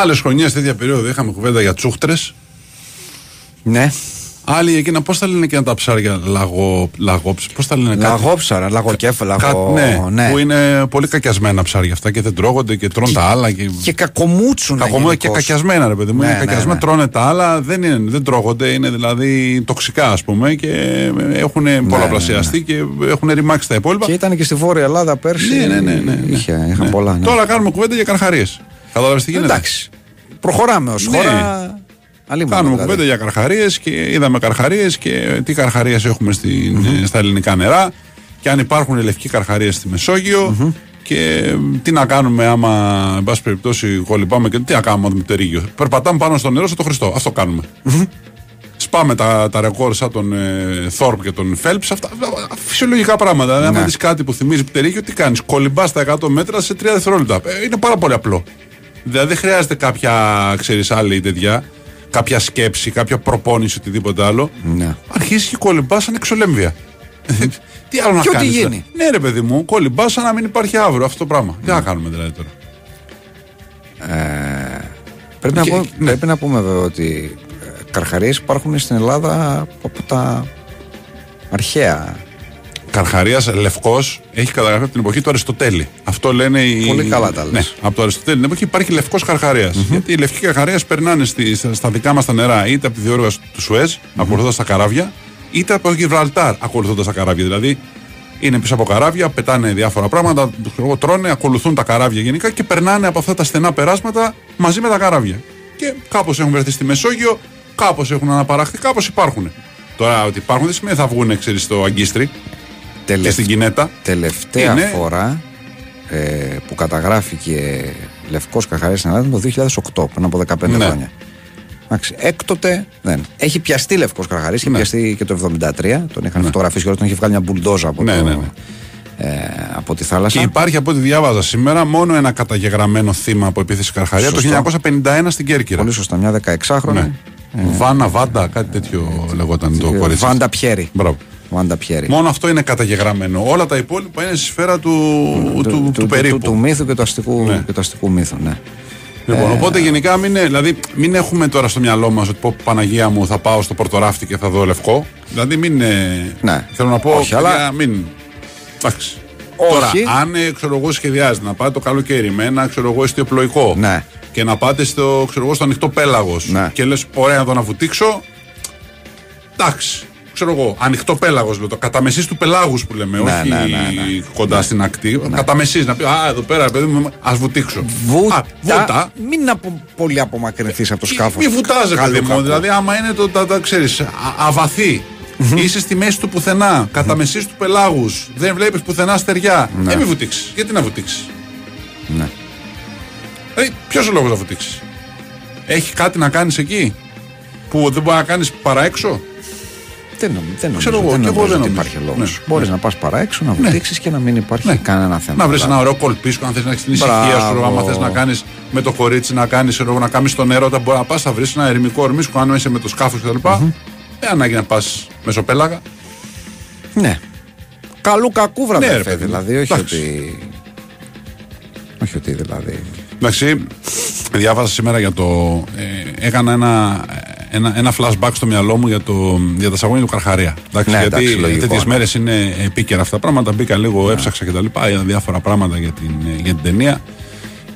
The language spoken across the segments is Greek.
Άλλες χρονιές, τέτοια περίοδο, είχαμε κουβέντα για τσούχτρες. Ναι. Άλλοι εκείνα, πώς τα λένε και τα ψάρια, λαγό, λαγόψ, πώς τα λένε κάτι. Λαγόψαρα, λαγοκέφαλα. Κα- λαγο... ναι, ναι. που είναι πολύ κακιασμένα ψάρια αυτά και δεν τρώγονται και τρώνε τα άλλα. Και, Και κακομούτσουνα. Κακομού- και γενικώς. κακιασμένα, ρε παιδί μου. Ναι, είναι ναι, κακιασμένα, ναι. τρώνε τα άλλα, δεν, είναι, δεν τρώγονται, είναι δηλαδή τοξικά, ας πούμε, και έχουν πολλαπλασιαστεί και έχουν ρημάξει τα υπόλοιπα. Και ήταν και στη Βόρεια Ελλάδα πέρσι. Ναι, ναι, ναι. ναι, ναι. Είχε, είχαν Ναι. πολλά. Ναι. Τώρα κάνουμε κουβέντα για καρχαρίες. Κατάλαβες τι γίνεται; Εντάξει. Προχωράμε ως Ναι. χώρα. Αλλήμον, Κάνουμε δηλαδή. κουβέντα για καρχαρίες και είδαμε καρχαρίες και τι καρχαρίες έχουμε στην, στα ελληνικά νερά και αν υπάρχουν λευκοί καρχαρίες στη μεσογειο και τι να κάνουμε άμα, εν πάση περιπτώσει, κολυμπάμε και τι να κάνουμε με το ρίγιο. Περπατάμε πάνω στο νερό σαν το Χριστό. Αυτό κάνουμε. Σπάμε τα, τα ρεκόρ σαν τον ε, Θόρπ και τον Φέλπς. Αυτά α, φυσιολογικά πράγματα. Δηλαδή, άμα Ναι. δεις κάτι που θυμίζει πτερίγιο, τι κάνεις; Κολυμπάς στα 100 μέτρα σε 3 δευτερόλεπτα. Ε, είναι πάρα πολύ απλό. Δηλαδή δεν χρειάζεται κάποια, ξέρεις, άλλη τέτοια, κάποια σκέψη, κάποια προπόνηση, οτιδήποτε άλλο. Ναι. Αρχίζεις και κολυμπάς σαν εξολέμβια. τι άλλο να Και ό,τι κάνεις. γίνει. Ναι, ρε παιδί μου, κολυμπάς σαν να μην υπάρχει αύριο αυτό το πράγμα. Τι να κάνουμε δηλαδή τώρα. Πρέπει, Και- να, πω- ναι. πρέπει να πούμε βέβαια ότι ε, καρχαρίες υπάρχουν στην Ελλάδα από τα αρχαία. Καρχαρίας Λευκός έχει καταγραφεί από την εποχή του Αριστοτέλη. Αυτό λένε οι. Πολύ καλά τα λες. Ναι, από το Αριστοτέλη την εποχή υπάρχει λευκός καρχαρίας. Γιατί οι λευκοί καρχαρία περνάνε στη, στα, στα δικά μας τα νερά είτε από τη διόργαση του Σουέζ, ακολουθώντας τα καράβια, είτε από το Γιβραλτάρ, ακολουθώντας τα καράβια. Δηλαδή είναι πίσω από καράβια, πετάνε διάφορα πράγματα, ξέρω εγώ, τρώνε, ακολουθούν τα καράβια γενικά και περνάνε από αυτά τα στενά περάσματα μαζί με τα καράβια. Και κάπως έχουν βρεθεί στη Μεσόγειο, κάπως έχουν αναπαραχθεί, κάπως υπάρχουν. Τώρα ότι υπάρχουν δεν σημαίνει θα βγουν, ξέρεις, στο αγκίστρι και Τελευ- στην Κινέτα. Τελευταία Είναι- φορά ε, που καταγράφηκε λευκός καρχαρίας στην Ελλάδα ήταν το 2008, πριν από 15 Ναι. χρόνια. Εντάξει, έκτοτε δεν. Έχει πιαστεί λευκός καρχαρίας, έχει Ναι. πιαστεί και το 73, τον είχαν φωτογραφίσει και όλο, τον είχε βγάλει μια μπουλντόζα από, Ναι, το, ναι, ναι. Ε, από τη θάλασσα. Και υπάρχει από ό,τι διάβαζα σήμερα μόνο ένα καταγεγραμμένο θύμα από επίθεση Καρχαρία Σωστό. το 1951 στην Κέρκυρα. Πολύ σωστά, μια 16χρονη. Ναι. Βάνα, Βάντα, κάτι τέτοιο λεγόταν το Ε, κορίτσι. Βάντα Πιέρη. Μπράβο. Βάντα Πιέρη. Μόνο αυτό είναι καταγεγραμμένο. Όλα τα υπόλοιπα είναι στη σφαίρα του, του, του, περίπου. Του, μύθου και του αστικού, Ναι. και του αστικού μύθου, ναι. Λοιπόν, Ε, οπότε γενικά μην, είναι- δηλαδή, μην έχουμε τώρα στο μυαλό μας ότι πω Παναγία μου θα πάω στο Πορτοράφτη και θα δω λευκό. Δηλαδή μην. είναι- Ναι. Θέλω να πω. Όχι, αλλά- παιδιά, μην. Εντάξει. Όχι. Τώρα, αν ε, ξέρω εγώ σχεδιάζετε να πάτε το καλοκαίρι με ένα ξέρω εγώ εστιοπλοϊκό Ναι. και να πάτε στο, ξέρω εγώ, στο ανοιχτό πέλαγος Ναι. και λες: Ωραία, να το να βουτήξω. Εντάξει. Ξέρω εγώ, ανοιχτό πέλαγος λέω το. Κατά μεσής του πελάγους που λέμε, Ναι, όχι ναι, ναι, ναι. κοντά στην ακτή. Κατά μεσής να πει: Α, εδώ πέρα, παιδί μου, ας βουτήξω. Α, Βούτα, βούτα. μην απο, πολύ απομακρυνθείς από το σκάφος. Μη βουτάζε, παιδί μου. Δηλαδή, άμα είναι το, τα, τα ξέρεις, α, αβαθή, είσαι στη μέση του πουθενά, κατά μεσής του πελάγους, δεν βλέπεις πουθενά στεριά. Ναι. Ε, μη βουτήξεις. Γιατί να βουτήξεις; Ναι. Δηλαδή, ποιος ο λόγος να βουτήξεις; Έχει κάτι να κάνεις εκεί που δεν μπορεί να κάνεις παρά έξω; Δεν, νομ, δεν νομίζω, Ξέρω εγώ, δεν κι εγώ νομίζω δεν ότι νομίζω. υπάρχει λόγος. Ναι, Μπορείς ναι. να πας παρά έξω, να Ναι. βουτήξει και να μην υπάρχει Ναι. κανένα θέμα. Να βρεις Δηλαδή. ένα ωραίο κολπίσκο, αν θες να έχεις την ησυχία σου, Μπράβο. άμα θες να κάνεις με το κορίτσι, να κάνεις να κάνεις τον έρωτα. Μπορεί να πας, θα βρεις ένα ερημικό ορμίσκο, αν είσαι με το σκάφος κτλ. Δεν ανάγκη να πας μεσοπέλαγα. Ναι. Καλού κακού Ναι, ρε βραδερφέ, παιδί μου. δηλαδή. Όχι Εντάξει. ότι. Όχι ότι δηλαδή. Εντάξει, διάβασα σήμερα για το. Ε, έκανα ένα, ένα, ένα flashback στο μυαλό μου για, το, για τα σαγόνια του Καρχαρία. Εντάξει, Ναι, γιατί εντάξει, λογικό, τέτοιε ναι. μέρες είναι επίκαιρα αυτά τα πράγματα. Μπήκα λίγο, έψαξα κτλ. Είδα διάφορα πράγματα για την, για την ταινία.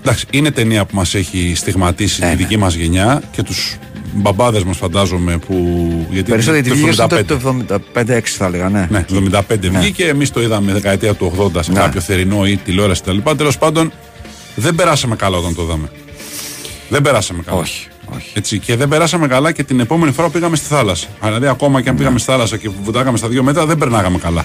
Εντάξει, είναι ταινία που μας έχει στιγματίσει Ναι, τη ναι. δική μας γενιά και τους μπαμπάδες μας, φαντάζομαι. Που, γιατί Περισσότερη τη το βγήκε 75. το 75-6 θα έλεγα, ναι. Ναι, το 75 βγήκε. Εμείς το είδαμε δεκαετία του 80 σε Ναι. κάποιο θερινό ή τηλεόραση κτλ. Τέλος πάντων, δεν περάσαμε καλά όταν το είδαμε. Δεν περάσαμε καλά. Όχι, όχι. Έτσι, και δεν περάσαμε καλά και την επόμενη φορά που πήγαμε στη θάλασσα. Δηλαδή, ακόμα και αν πήγαμε στη θάλασσα και βουτάγαμε στα δύο μέτρα, δεν περνάγαμε καλά.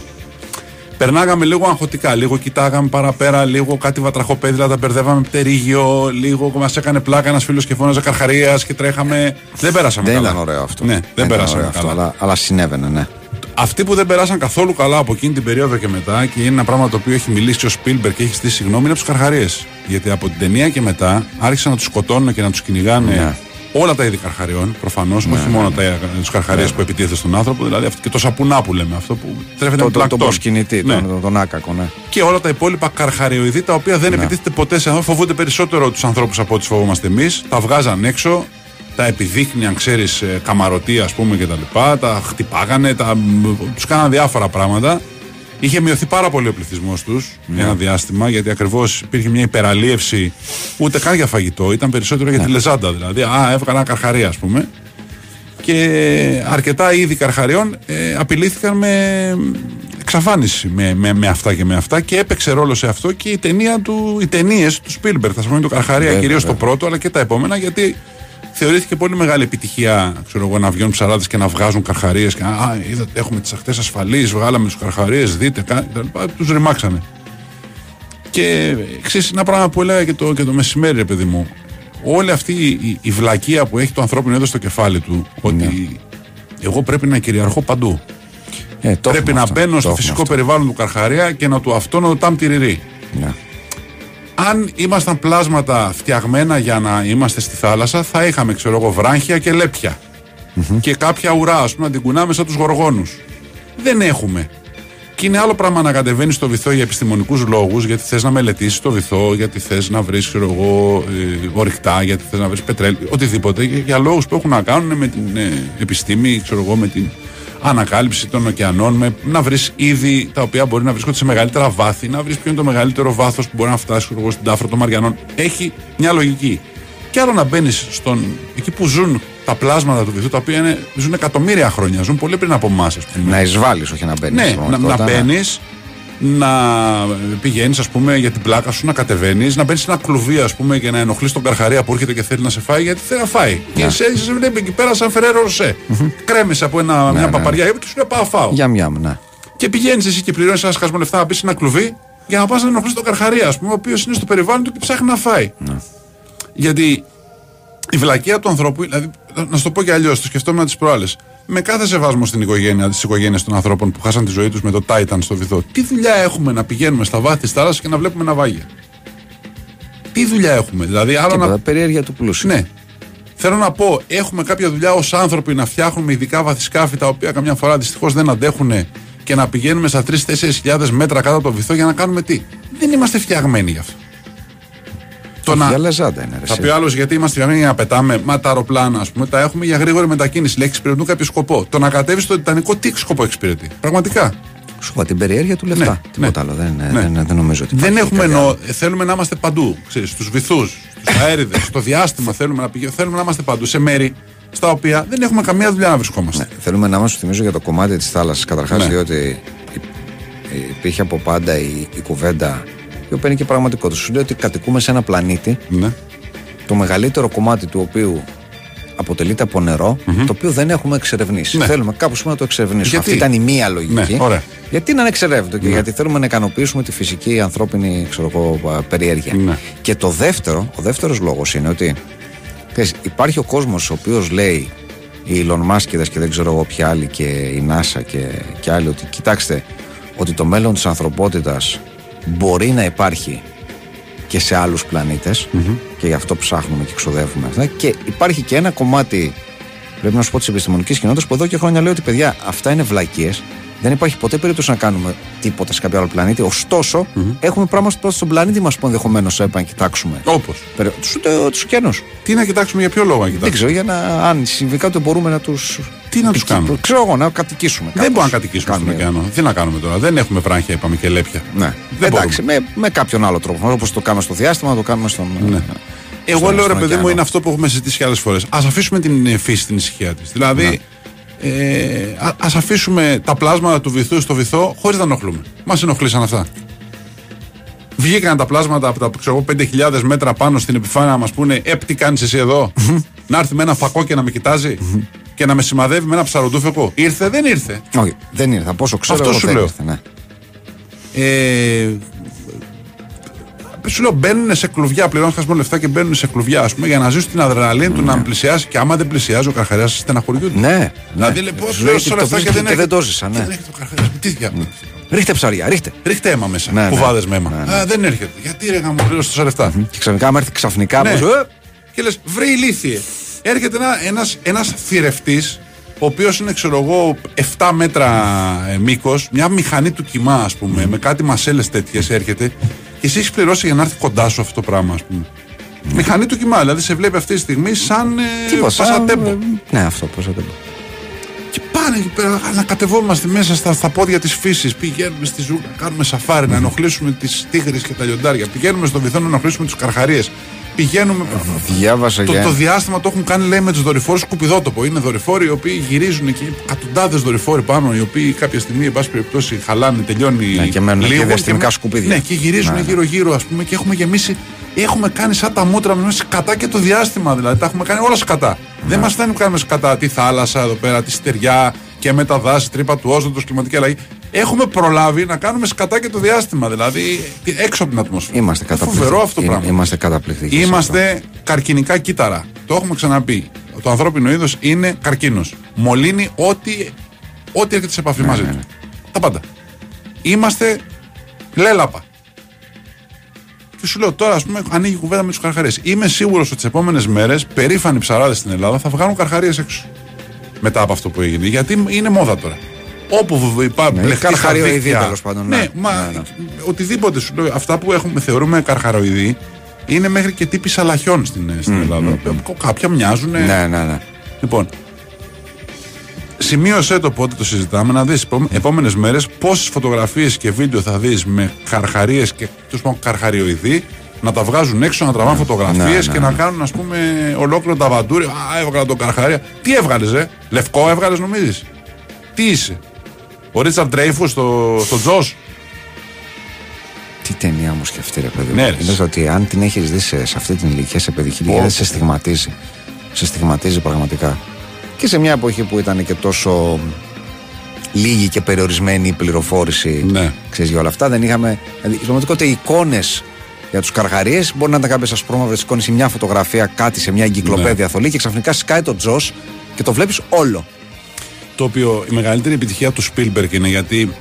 Περνάγαμε λίγο αγχωτικά, λίγο κοιτάγαμε παραπέρα, λίγο κάτι βατραχοπέδιλα, τα μπερδεύαμε πτερίγιο, λίγο μας έκανε πλάκα ένας φίλος και φώναζε καρχαρίας και τρέχαμε. Δεν περάσαμε Δεν καλά. ήταν ωραίο αυτό. Ναι, δεν, ήταν περάσαμε ωραίο καλά. αυτό, αλλά, αλλά συνέβαινε, ναι. Αυτοί που δεν περάσαν καθόλου καλά από εκείνη την περίοδο και μετά, και είναι ένα πράγμα το οποίο έχει μιλήσει ο Σπίλμπερ και έχει στήσει συγγνώμη, είναι από τους Καρχαρίες. Γιατί από την ταινία και μετά άρχισαν να τους σκοτώνουν και να τους κυνηγάνε Ναι. Όλα τα είδη καρχαριών, προφανώς, όχι μόνο τα, τους καρχαρίε που επιτίθεται στον άνθρωπο, δηλαδή αυτό- και το σαπουνά που λέμε, αυτό που τρέφεται Το, με το, τον πλακτόν. προσκυνητή, Ναι. τον, τον άκακο, ναι. Και όλα τα υπόλοιπα καρχαριοειδή τα οποία δεν επιτίθεται ποτέ σε ανθρώπου, φοβούνται περισσότερο τους ανθρώπους από ό,τι φοβόμαστε εμείς. Τα βγάζαν έξω, τα επιδείχνει, αν ξέρεις, καμαρωτή, ας πούμε κτλ. Τα χτυπάγανε, τα... τους κάναν διάφορα πράγματα. Είχε μειωθεί πάρα πολύ ο πληθυσμός τους ένα διάστημα, γιατί ακριβώς υπήρχε μια υπεραλίευση ούτε καν για φαγητό, ήταν περισσότερο για τη λεζάντα. Δηλαδή, α, έβγαλα ένα καρχαρία, ας πούμε. Και αρκετά είδη καρχαριών ε, απειλήθηκαν με εξαφάνιση με, με, με αυτά και με αυτά και έπαιξε ρόλο σε αυτό και η ταινία του, οι ταινίες του Spielberg, θα σας πούμε το Καρχαρία, Βέβαια, κυρίως το βέβαια. πρώτο αλλά και τα επόμενα, γιατί θεωρήθηκε πολύ μεγάλη επιτυχία ξέρω εγώ, να βγαίνουν ψαράδες και να βγάζουν καρχαρίες. Και Α, είδατε, έχουμε τις ακτές ασφαλείς, βγάλαμε του καρχαρίες, δείτε, τους ρημάξανε. Και ξέρεις, ένα πράγμα που έλεγα και το, και το μεσημέρι, ρε παιδί μου. Όλη αυτή η, η βλακεία που έχει το ανθρώπινο εδώ στο κεφάλι του, ότι εγώ πρέπει να κυριαρχώ παντού. Ε, το πρέπει έχουμε να αυτό, μπαίνω το στο έχουμε φυσικό αυτό. περιβάλλον του Καρχαρία και να του αυτό να το τάμ τυριρί. Ναι. Αν ήμασταν πλάσματα φτιαγμένα για να είμαστε στη θάλασσα, θα είχαμε, ξέρω εγώ, βράχια και λέπια. Και κάποια ουρά, ας πούμε, να την κουνάμε σαν τους γοργόνους. Δεν έχουμε. Και είναι άλλο πράγμα να κατεβαίνεις στο βυθό για επιστημονικούς λόγους, γιατί θες να μελετήσεις το βυθό, γιατί θες να βρεις, ξέρω εγώ, ε, ορυκτά, γιατί θες να βρεις πετρέλαιο, οτιδήποτε. Για, για λόγους που έχουν να κάνουν με την ε, επιστήμη, ξέρω εγώ, με την ανακάλυψη των ωκεανών, με, να βρεις είδη τα οποία μπορεί να βρίσκονται σε μεγαλύτερα βάθη, να βρεις ποιο είναι το μεγαλύτερο βάθος που μπορεί να φτάσει ξέρω εγώ, στην τάφρα των Μαριανών. Έχει μια λογική. Και άλλο να μπαίνεις εκεί που ζουν τα πλάσματα του βυθού, τα οποία είναι, ζουν εκατομμύρια χρόνια, ζουν πολύ πριν από εμάς, ας πούμε. Να εισβάλλεις, όχι να μπαίνεις. Ναι, να, να μπαίνεις, να πηγαίνεις, ας πούμε, για την πλάκα σου, να κατεβαίνεις, να μπαίνεις σε ένα κλουβί, ας πούμε, και να ενοχλείς τον καρχαρία που έρχεται και θέλει να σε φάει, γιατί θέλει να φάει. Και σε, σε βλέπει εκεί πέρα σαν φεραίρο ροσέ. Κρέμεσαι από ένα, μια ναι. παπαριά και σου λέει πάω φάω. Για μια μου, ναι. Και πηγαίνεις εσύ και πληρώνεις ένα χασμό λεφτά να μπεις σε ένα κλουβί για να πας να ενοχλείς τον καρχαρία, ας πούμε, ο οποίος είναι στο περιβάλλον του και ψάχνει να φάει. Γιατί η βλακεία του ανθρώπου, δηλαδή, να σου το πω και αλλιώς, το σκεφτόμουν τις προάλλες. Με κάθε σεβασμό στην οικογένεια, τις οικογένειες των ανθρώπων που χάσαν τη ζωή τους με το Titan στο βυθό, τι δουλειά έχουμε να πηγαίνουμε στα βάθη της θάλασσας και να βλέπουμε ναυάγια. Τι δουλειά έχουμε, δηλαδή, άλλο Τίποτα, να. περιέργεια του πλούσιου. Ναι. Θέλω να πω, έχουμε κάποια δουλειά ως άνθρωποι να φτιάχνουμε ειδικά βαθισκάφη τα οποία καμιά φορά δυστυχώς δεν αντέχουν και να πηγαίνουμε στα 3-4 χιλιάδες μέτρα κάτω από το βυθό για να κάνουμε τι; Δεν είμαστε φτιαγμένοι γι' αυτό. Το Όχι, να- Για λεζάντα είναι. ρε, θα εσύ. πει άλλος γιατί είμαστε φτιαγμένοι για να πετάμε. Μα τα αεροπλάνα, ας πούμε, τα έχουμε για γρήγορη μετακίνηση. Λέει εξυπηρετούν κάποιο σκοπό. Το να κατέβεις στο Τιτανικό, τι σκοπό εξυπηρετεί. Πραγματικά. Σου είπα την περιέργεια του λεφτά. Ναι, Τίποτα ναι. άλλο. Δεν, Ναι. δεν, δεν νομίζω ότι. Δεν υπάρχει έχουμε κάτι εννοώ. άλλο. ε, Θέλουμε να είμαστε παντού. Ξέρεις, στους βυθούς, στους αέριδες, στο διάστημα θέλουμε να πηγαίνουμε. Θέλουμε να είμαστε παντού. Σε μέρη στα οποία δεν έχουμε καμία δουλειά να βρισκόμαστε. Ναι, θέλουμε να μας θυμίζω για το κομμάτι της θάλασσας. Καταρχάς, Ναι. διότι υ- υπήρχε από πάντα η, η κουβέντα, η οποία είναι και πραγματικότητα. Σου λέει ότι κατοικούμε σε ένα πλανήτη, Ναι. το μεγαλύτερο κομμάτι του οποίου αποτελείται από νερό, το οποίο δεν έχουμε εξερευνήσει. Ναι. Θέλουμε κάπου σήμερα να το εξερευνήσουμε. Γιατί; Αυτή ήταν η μία λογική. Ναι, ωραία. Γιατί να είναι εξερεύνητο και γιατί θέλουμε να ικανοποιήσουμε τη φυσική ανθρώπινη ξέρω εγώ, α, περιέργεια. Ναι. Και το δεύτερο, ο δεύτερος λόγος είναι ότι ξέρεις, υπάρχει ο κόσμος ο οποίος λέει οι Elon Musk και δεν ξέρω εγώ ποια άλλοι και η NASA και, και άλλοι ότι κοιτάξτε ότι το μέλλον της ανθρωπότητας μπορεί να υπάρχει και σε άλλους πλανήτες και γι' αυτό ψάχνουμε και ξοδεύουμε αυτά. Και υπάρχει και ένα κομμάτι πρέπει να σου πω της επιστημονικής κοινότητας που εδώ και χρόνια λέει ότι παιδιά αυτά είναι βλακίες δεν υπάρχει ποτέ περίπτωση να κάνουμε τίποτα σε κάποιο άλλο πλανήτη. Ωστόσο, έχουμε πράγματα στον πλανήτη μας που ενδεχομένως έπρεπε να κοιτάξουμε. Όπως; Τους τους ωκεανούς. Τι να κοιτάξουμε, για ποιο λόγο να Δεν κοιτάξουμε; ξέρω, για να, αν συμβεί κάτι, μπορούμε να τους. Τι να τους κάνουμε; Ξέρω εγώ, να κατοικήσουμε. Δεν κάπως. μπορούμε να κατοικήσουμε στον Κάνουμε- ωκεανό. Τι να κάνουμε τώρα; Δεν έχουμε βράχια, είπαμε και λέπια. Ναι. Δεν Εντάξει, με, με κάποιον άλλο τρόπο. Όπως το κάνουμε στο διάστημα, να το κάνουμε στον. Ναι. Εγώ στον- λέω ρε στον παιδί μου, ωκεανό. είναι αυτό που έχουμε συζητήσει και άλλες φορές. Α αφήσουμε την ε, φύση στην ησυχία της. Δηλαδή, ε, α ας αφήσουμε τα πλάσματα του βυθού στο βυθό χωρίς να ενοχλούμε. Μας ενοχλήσαν αυτά. Βγήκαν τα πλάσματα από τα ξέρω, εγώ, 5.000 μέτρα πάνω στην επιφάνεια να μα πούνε Ε, τι κάνεις εσύ εδώ; να έρθει με ένα φακό και να με κοιτάζει και να με σημαδεύει με ένα ψαροντούφεκο. Ήρθε, δεν ήρθε. Όχι, δεν ήρθα. Πόσο ξέρω Αυτό εγώ σου δεν λέω. ήρθε, ναι. Ε, σου λέω μπαίνουν σε κλουβιά, πληρώνουν χασμό λεφτά και μπαίνουν σε κλουβιά, ας πούμε, για να ζήσουν την αδρεναλίνη του να πλησιάσει. Και άμα δεν πλησιάζει, ο Καρχαρίας στεναχωριούνται. Ναι. Δηλαδή, ναι. λοιπόν, Σου λέει τόσα ότι το λεφτά και βρίσκει δεν και δεν έρχεται. το ζήσα, Και ναι. δεν έρχεται ο Καρχαρίας. Τι διάβολο. Ρίχτε ψαριά, ρίχτε. Ρίχτε αίμα μέσα. Ναι, ναι. Κουβάδες με αίμα. Ναι, ναι. Α, δεν έρχεται. Γιατί ρε γάμο πλήρωσε τόσα λεφτά. Και ξαφνικά, άμα έρθει ξαφνικά. Ναι. πως, ε, Και λες, βρε ηλίθιε. Έρχεται ένα, ένας, ένας θηρευτής, ο οποίος είναι, ξέρω εγώ, 7 μέτρα ε, μήκος, μια μηχανή του κοιμά, ας πούμε, με κάτι μασέλες τέτοιες έρχεται, και εσύ έχεις πληρώσει για να έρθει κοντά σου αυτό το πράγμα, ας πούμε. Μηχανή του κοιμά, δηλαδή σε βλέπει αυτή τη στιγμή σαν ε, Τίποτα. πασατέμπο. ε, Ναι, αυτό πασατέμπο. Και πάνε εκεί πέρα να κατεβόμαστε μέσα στα, στα πόδια της φύσης. Πηγαίνουμε στη ζούγκλα, κάνουμε σαφάρι, να ενοχλήσουμε τις τίγρες και τα λιοντάρια. Πηγαίνουμε στο βυθό να ενοχλήσουμε τους καρχαρίες. Πηγαίνουμε. Διάβασα Το, για. το διάστημα το έχουν κάνει λέει με τους δορυφόρους σκουπιδότοπο. Είναι δορυφόροι οι οποίοι γυρίζουν εκεί, εκατοντάδες δορυφόροι πάνω, οι οποίοι κάποια στιγμή, εν πάση περιπτώσει, χαλάνε, τελειώνει. Ναι, και μένουν εκεί λίγο διαστημικά με- σκουπίδια. Ναι, και γυρίζουν Ναι, ναι. γύρω-γύρω, ας πούμε, και έχουμε γεμίσει. Έχουμε κάνει σαν τα μούτρα μας σκατά και το διάστημα. Δηλαδή, τα έχουμε κάνει όλα σκατά. Ναι. Δεν μας φτάνει που κάνουμε σκατά τη θάλασσα εδώ πέρα, τη στεριά και με τα δάση, τρύπα του όζοντο, κλιματική αλλαγή. Έχουμε προλάβει να κάνουμε σκατά και το διάστημα. Δηλαδή, έξω από την ατμόσφαιρα. Είμαστε καταπληκτικοί. Φοβερό αυτό το Είμαι- πράγμα. Είμαστε καταπληκτικοί. σε αυτό. Είμαστε καρκινικά κύτταρα. Το έχουμε ξαναπεί. Το ανθρώπινο είδος είναι καρκίνος. Μολύνει ό,τι, ό,τι έρχεται σε επαφή μαζί ναι, του. ναι. Τα πάντα. Είμαστε λέλαπα. Και σου λέω τώρα, ας πούμε, ανοίγει η κουβέντα με τους καρχαρίες. Είμαι σίγουρος ότι τις επόμενες μέρες περήφανοι ψαράδες στην Ελλάδα θα βγάλουν καρχαρίες έξω. Μετά από αυτό που έγινε. Γιατί είναι μόδα τώρα. Όπου υπάρχει Ναι, καρχαριοειδή, τέλος πάντων, ναι. Ναι, μα Ναι, ναι. οτιδήποτε σου λέω. Αυτά που έχουμε, θεωρούμε καρχαροειδή είναι μέχρι και τύποι σαλαχιών στην, στην Ελλάδα. Κάποια μοιάζουν. Ναι, ναι, ναι. Λοιπόν, σημείωσέ το πότε το συζητάμε να δεις επόμενες μέρες πόσες φωτογραφίες και βίντεο θα δεις με καρχαρίες και τους πω καρχαριοειδή να τα βγάζουν έξω, να τραβάνε φωτογραφίες ναι, και ναι. να κάνουν ας πούμε ολόκληρο τα βαντούρι. Α, έβγαλα τον καρχαρία. Τι έβγαλες, ε; Λευκό έβγαλες νομίζεις; Τι είσαι; Ο Ρίτσαρντ Ντρέιφου στο, στο Τζος. Τι ταινία μου σκεφτεί, ρε παιδί. μου. Ναι, ρε. Είδες ότι αν την έχεις δει σε, σε αυτή την ηλικία, σε παιδική ηλικία, Πω, δεν πω. σε στιγματίζει. Σε στιγματίζει πραγματικά. Και σε μια εποχή που ήταν και τόσο λίγη και περιορισμένη η πληροφόρηση Ναι. ξέρεις, για όλα αυτά, δεν είχαμε. Δηλαδή, στην πραγματικότητα, εικόνες για τους καρχαρίες μπορεί να ήταν κάποιε ασπρόμαυρε εικόνες ή μια φωτογραφία, κάτι σε μια εγκυκλοπαίδεια Ναι. θολή και ξαφνικά σκάει το τζος και το βλέπεις όλο. Το οποίο η μεγαλύτερη επιτυχία του Spielberg είναι γιατί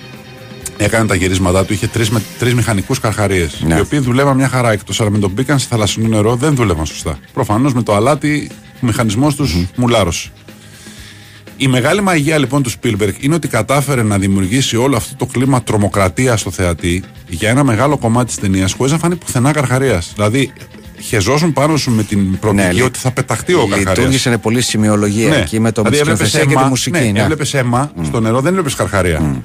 έκανε τα γυρίσματά του, είχε τρεις τρεις μηχανικούς καρχαρίες. Ναι. Οι οποίοι δουλεύαν μια χαρά εκτός, αλλά με τον μπήκαν σε θαλασσινό νερό δεν δούλευαν σωστά. Προφανώς με το αλάτι ο μηχανισμός τους μουλάρωσε. Η μεγάλη μαγεία λοιπόν του Spielberg είναι ότι κατάφερε να δημιουργήσει όλο αυτό το κλίμα τρομοκρατίας στο θεατή για ένα μεγάλο κομμάτι της ταινίας χωρίς να φανεί πουθενά καρχαρίας. Δηλαδή, χεζόσουν πάνω σου με την προοπτική λει- ότι θα πεταχτεί ο καρχαρία. Λειτουργήσε πολύ σημειολογία εκεί με το με τη Δηλαδή, έβλεπες σκηνοθεσία και τη αίμα- μουσική. Ναι, ναι. έβλεπες αίμα στο νερό, δεν έβλεπες καρχαρία.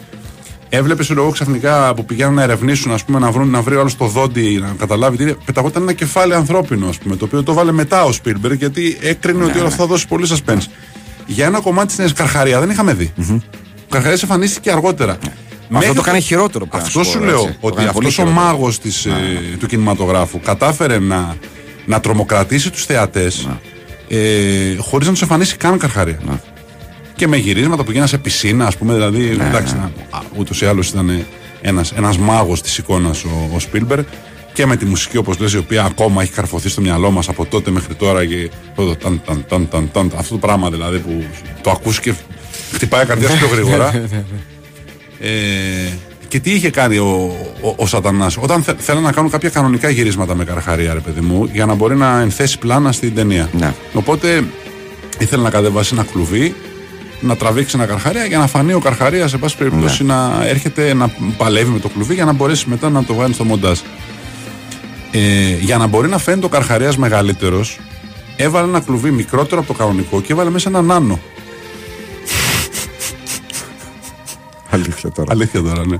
Έβλεπες εγώ ξαφνικά που πηγαίνουν να ερευνήσουν, ας πούμε, να, βρουν, να βρει άλλος το δόντι, να καταλάβει τι είναι. Πεταγόταν ένα κεφάλι ανθρώπινο, ας πούμε, το οποίο το βάλε μετά ο Σπίλμπερ, γιατί έκρινε ότι όλα αυτά θα δώσει πολύ suspense. Για ένα κομμάτι της νέας Καρχαρία δεν είχαμε δει. Ο Καρχαρία εμφανίστηκε αργότερα. Αυτό το κάνει χειρότερο πια, να Αυτό σου σου πω, λέω έτσι. Το ότι κάνει πολύ αυτός ο χειρότερο. μάγος ε, του κινηματογράφου κατάφερε να, να τρομοκρατήσει τους θεατές ε, χωρίς να τους εμφανίσει καν καρχαρία. Και με γυρίσματα που γίνανε σε πισίνα, ας πούμε. Δηλαδή, εντάξει, ούτως ή άλλως ήταν ένας ένας μάγος της εικόνας ο, ο Σπίλμπερ. Και με τη μουσική, όπως λες, η οποία ακόμα έχει καρφωθεί στο μυαλό μας από τότε μέχρι τώρα. Και το, το ταν, ταν, ταν, ταν, ταν, αυτό το πράγμα δηλαδή που το ακούς και χτυπάει η καρδιά σου πιο γρήγορα. ε, και τι είχε κάνει ο, ο, ο Σατανάς; Όταν θε, θέλανε να κάνουν κάποια κανονικά γυρίσματα με καρχαρία, ρε παιδί μου, για να μπορεί να ενθέσει πλάνα στην ταινία. Ναι. Οπότε ήθελε να κατεβάσει ένα κλουβί, να τραβήξει ένα καρχαρία για να φανεί ο καρχαρίας, σε πάση περιπτώσει, να έρχεται να παλεύει με το κλουβί για να μπορέσει μετά να το βάλει στο μοντάζ. Ε, για να μπορεί να φαίνεται ο καρχαρίας μεγαλύτερος, έβαλε ένα κλουβί μικρότερο από το κανονικό και έβαλε μέσα ένα νάνο. Αλήθεια τώρα. Αλήθεια τώρα, ναι.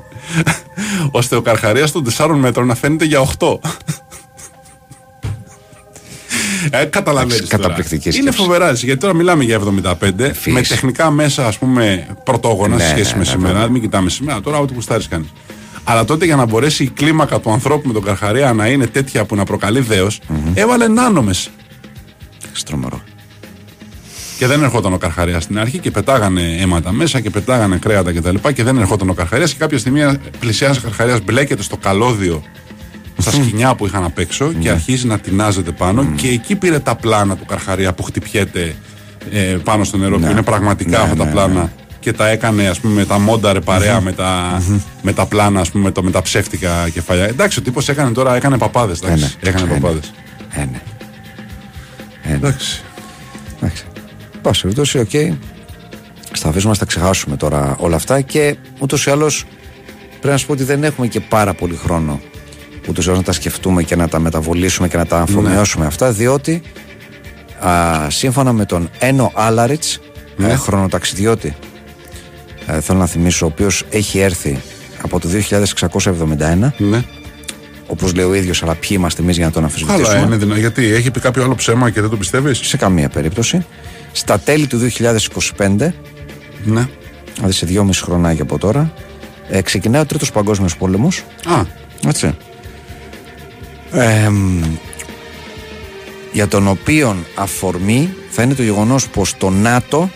Ώστε ο καρχαρίας των 4 μέτρων να φαίνεται για 8. Ε, καταλαβαίνεις τώρα. Καταπληκτική σκέψη. Είναι φοβερά, έτσι, γιατί τώρα μιλάμε για 75 Φύση. με τεχνικά μέσα, ας πούμε, πρωτόγωνα Ναι, σε σχέση ναι, με ναι, σήμερα. βέβαια. Μην κοιτάμε σήμερα, τώρα ό,τι κουστάρει κάνεις. Αλλά τότε για να μπορέσει η κλίμακα του ανθρώπου με τον καρχαρία να είναι τέτοια που να προκαλεί δέος, έβαλε νάνο μέσα. Στρομερό. Και δεν ερχόταν ο Καρχαρίας στην αρχή και πετάγανε αίματα μέσα και πετάγανε κρέατα κτλ. Και, και δεν ερχόταν ο Καρχαρίας και κάποια στιγμή πλησιάζει ο Καρχαρίας, μπλέκεται στο καλώδιο στα σκηνιά που είχαν απ' έξω και αρχίζει να τεινάζεται πάνω και εκεί πήρε τα πλάνα του Καρχαρία που χτυπιέται ε, πάνω στο νερό που είναι πραγματικά Ναι, αυτά τα ναι, πλάνα και τα έκανε ας πούμε με τα μόνταρε παρέα με, τα, με τα πλάνα ας πούμε με, το, με τα ψεύτικα κεφαλιά εντάξει ο τύπος έκανε τώρα έκανε παπάδες εντάξει, ναι. έκανε Ε, ναι. παπάδες Ε, ναι. εντάξει Εντάξει. Πάση περιπτώσει, οκ. Στα αφήσουμε να τα ξεχάσουμε τώρα όλα αυτά και ούτως ή άλλως πρέπει να σου πω ότι δεν έχουμε και πάρα πολύ χρόνο ούτως ή άλλως να τα σκεφτούμε και να τα μεταβολίσουμε και να τα αφομοιώσουμε αυτά, διότι α, σύμφωνα με τον Ένο Άλαριτ, ε, χρονοταξιδιώτη, ε, θέλω να θυμίσω, ο οποίος έχει έρθει από το 2671, ναι. όπως λέει ο ίδιος, αλλά ποιοι είμαστε εμείς για να τον Αλλά αμφισβητήσουμε. είναι δυνατό. Γιατί έχει πει κάποιο άλλο ψέμα και δεν το πιστεύεις; Σε καμία περίπτωση. Στα τέλη του 2025, Ναι. δηλαδή σε δυόμιση χρονάκια από τώρα, ε, ξεκινάει ο Τρίτος Παγκόσμιος Πόλεμος. Α, Έτσι. Ε, μ, για τον οποίον αφορμή θα είναι το γεγονός πως το ΝΑΤΟ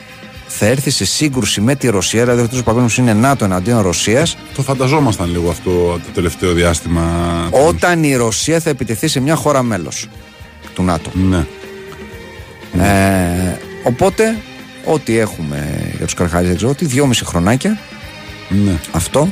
θα έρθει σε σύγκρουση με τη Ρωσία, δηλαδή ο Τρίτος Παγκόσμιος είναι ΝΑΤΟ εναντίον Ρωσίας, το φανταζόμασταν λίγο αυτό το τελευταίο διάστημα. όταν η Ρωσία θα επιτεθεί σε μια χώρα μέλος του ΝΑΤΟ. Ναι. Ε, οπότε, ό,τι έχουμε για τους Καρχάρης δεν ξέρω, ότι δυόμιση χρονάκια ναι. αυτό.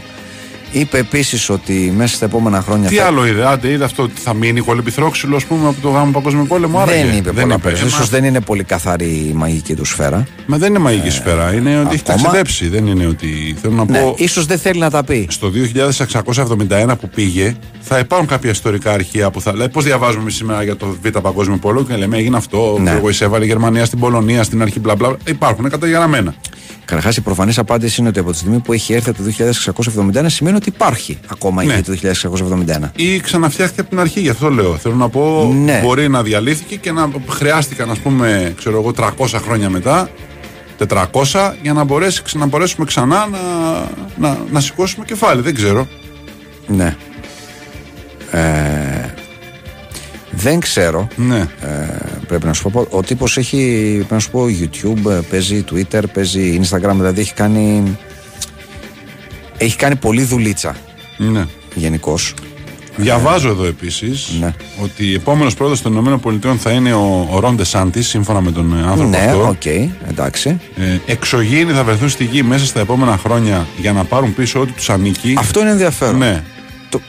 Είπε επίσης ότι μέσα στα επόμενα χρόνια. Τι θα... άλλο είδε, άντε είδε αυτό ότι θα μείνει κολυμπηθρόξυλο, ας πούμε, από το γάμο Παγκόσμιο Πόλεμο. Άρα δεν και- είπε πολλά είπε. περισσότερα. Ε, Ίσως μα- δεν είναι πολύ καθαρή η μαγική του σφαίρα. Μα δεν είναι μαγική σφαίρα. Είναι ότι έχει ακόμα. ταξιδέψει. Δεν είναι ότι. Θέλω να Ναι, πω. ίσως δεν θέλει να τα πει. Στο 2671 που πήγε, θα υπάρχουν κάποια ιστορικά αρχεία που θα λέει πώς διαβάζουμε εμείς σήμερα για το Β' Παγκόσμιο Πόλεμο και λέμε έγινε αυτό. Ναι. Ναι. Εγώ εισέβαλε η Γερμανία στην Πολωνία, στην αρχή μπλα μπλα. Υπάρχουν καταγεγραμμένα. Καταρχάς, η προφανής απάντηση είναι ότι από τη στιγμή που έχει έρθει από το 2671 σημαίνει ότι υπάρχει ακόμα Ναι. η το 2671. Ή ξαναφτιάχτηκε από την αρχή, γι' αυτό λέω. Θέλω να πω, Ναι. μπορεί να διαλύθηκε και να χρειάστηκαν, ας πούμε, ξέρω εγώ, 300 χρόνια μετά, 400, για να, μπορέσει, να μπορέσουμε ξανά να, να, να σηκώσουμε κεφάλι. Δεν ξέρω. Ναι. Ε, δεν ξέρω. Ναι. Ε, πρέπει να σου πω. Ο τύπος έχει, πρέπει να σου πω, YouTube, ε, παίζει Twitter, παίζει Instagram, δηλαδή έχει κάνει. Έχει κάνει πολύ δουλίτσα ναι. γενικώς. Διαβάζω εδώ επίσης Ναι. ότι επόμενος πρόεδρος των ΗΠΑ θα είναι ο, ο Ρον Ντεσάντης, σύμφωνα με τον ε, άνθρωπο Ναι, αυτό. οκ, εντάξει. Ε, εξωγήινοι θα βρεθούν στη γη μέσα στα επόμενα χρόνια για να πάρουν πίσω ό,τι τους ανήκει. Αυτό είναι ενδιαφέρον. Ναι. Το,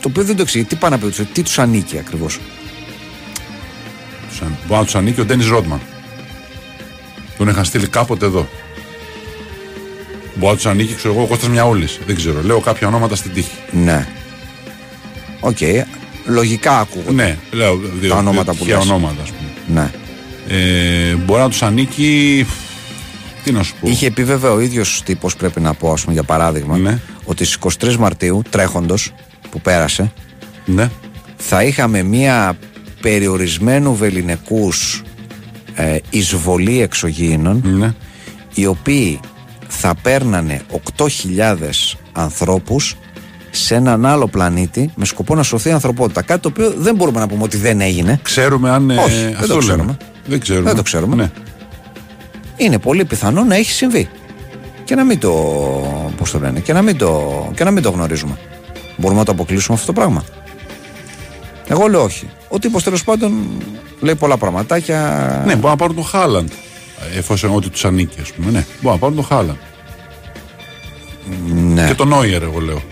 το οποίο δεν το εξηγεί. Τι πάνε να πει, τι τους ανήκει ακριβώς. Τους αν- Μπορεί να τους ανήκει ο Ντένις Ρόντμαν. Τον είχαν στείλει κάποτε εδώ. Μπορεί να τους ανήκει, ξέρω εγώ, ο Κώστας Μιαούλης. Δεν ξέρω. Λέω κάποια ονόματα στην τύχη. Ναι. Οκ. Λογικά ακούγονται. Ναι, λέω δύο, Τα ονόματα δύο που τυχαία λες. ονόματα, ας πούμε. Ναι. Ε, μπορεί να τους ανήκει. Τι να σου πω. Είχε πει βέβαια ο ίδιος τύπος, πρέπει να πω, ας πούμε, για παράδειγμα, Ναι. ότι στις 23 Μαρτίου, τρέχοντος, που πέρασε, Ναι. θα είχαμε μία περιορισμένου βεληνικούς ε, εισβολή εξωγήινων Ναι. οι οποίοι θα παίρνανε 8.000 ανθρώπους σε έναν άλλο πλανήτη με σκοπό να σωθεί η ανθρωπότητα. Κάτι το οποίο δεν μπορούμε να πούμε ότι δεν έγινε. Ξέρουμε αν. ε, Όχι, δεν αυτό το λέμε. ξέρουμε. Δεν ξέρουμε. Δεν το ξέρουμε. Ναι. Είναι πολύ πιθανό να έχει συμβεί. Και να μην το. Πώς το λένε, και να μην το, και να μην το γνωρίζουμε. Μπορούμε να το αποκλείσουμε αυτό το πράγμα. Εγώ λέω όχι. Ο τύπος τέλος πάντων λέει πολλά πραγματάκια. ναι, μπορεί να πάρουν τον Χάλαντ. Εφόσον ό,τι τους ανήκει, ας πούμε. Ναι, μπορεί να πάρουν τον Χάλαντ. ναι. Και τον Νόιερ, εγώ λέω.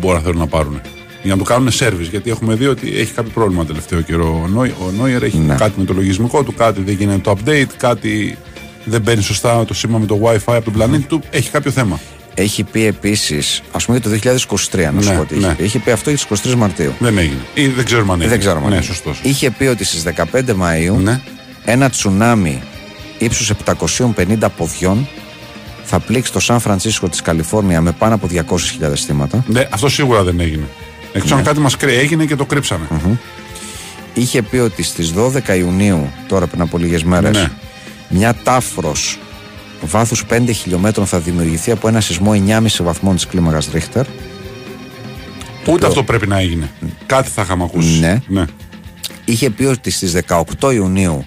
Μπορεί να θέλουν να πάρουν. Για να του κάνουν σερβις γιατί έχουμε δει ότι έχει κάποιο πρόβλημα τελευταίο καιρό. Ο, Νόι, ο Νόιερ έχει Ναι. κάτι με το λογισμικό του, κάτι δεν γίνεται το update, κάτι δεν μπαίνει σωστά το σήμα με το WiFi από τον πλανήτη του. Έχει κάποιο θέμα. Έχει πει επίσης, ας πούμε για το 2023, να σου Ναι, πω τι είχε ναι. πει. Είχε πει αυτό για τις 23 Μαρτίου. Δεν έγινε. Ή δεν ξέρουμε αν έγινε. Δεν ξέρουμε. αν Ναι, είναι. σωστός. Είχε πει ότι στις 15 Μαου Ναι. ένα τσουνάμι ύψους 750 ποδιών θα πλήξει το Σαν Φρανσίσκο της Καλιφόρνια με πάνω από 200.000 θύματα. ναι, αυτό σίγουρα δεν έγινε. Εκτός Ναι. αν κάτι μας κρύει, έγινε και το κρύψανε. Είχε πει ότι στις 12 Ιουνίου, τώρα πριν από λίγες μέρες, Ναι. μια τάφρος βάθους 5 χιλιόμετρων θα δημιουργηθεί από ένα σεισμό 9,5 βαθμών της κλίμακας Ρίχτερ. Ούτε αυτό πρέπει να έγινε. Κάτι θα είχαμε ακούσει. Ναι. ναι. Είχε πει ότι στις 18 Ιουνίου,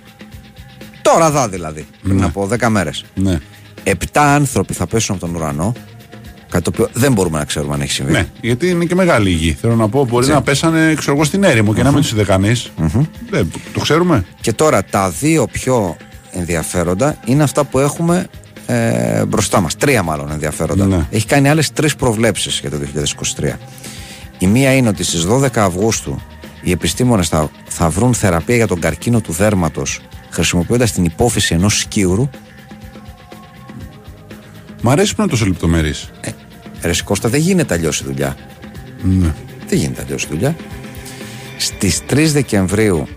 τώρα δά δηλαδή, πριν Ναι. από 10 μέρες, ναι. 7 άνθρωποι θα πέσουν από τον ουρανό Κάτι το οποίο δεν μπορούμε να ξέρουμε αν έχει συμβεί. Ναι, γιατί είναι και μεγάλη η γη. Θέλω να πω, μπορεί να πέσανε ξέρω εγώ, στην έρημο και να μην τους είδε κανείς. Δεν, το ξέρουμε. Και τώρα τα δύο πιο ενδιαφέροντα είναι αυτά που έχουμε ε, μπροστά μας. Τρία μάλλον ενδιαφέροντα. Ναι. Έχει κάνει άλλες τρεις προβλέψεις για το 2023. Η μία είναι ότι στις 12 Αυγούστου οι επιστήμονες θα, θα βρουν θεραπεία για τον καρκίνο του δέρματος χρησιμοποιώντας την υπόφυση ενός σκύουρου. Μ' αρέσει που είναι τόσο λεπτομερής. Ε, ρε Κώστα, δεν γίνεται αλλιώς η δουλειά. Ναι. Δεν γίνεται αλλιώς η δουλειά. Στις 3 Δεκεμβρίου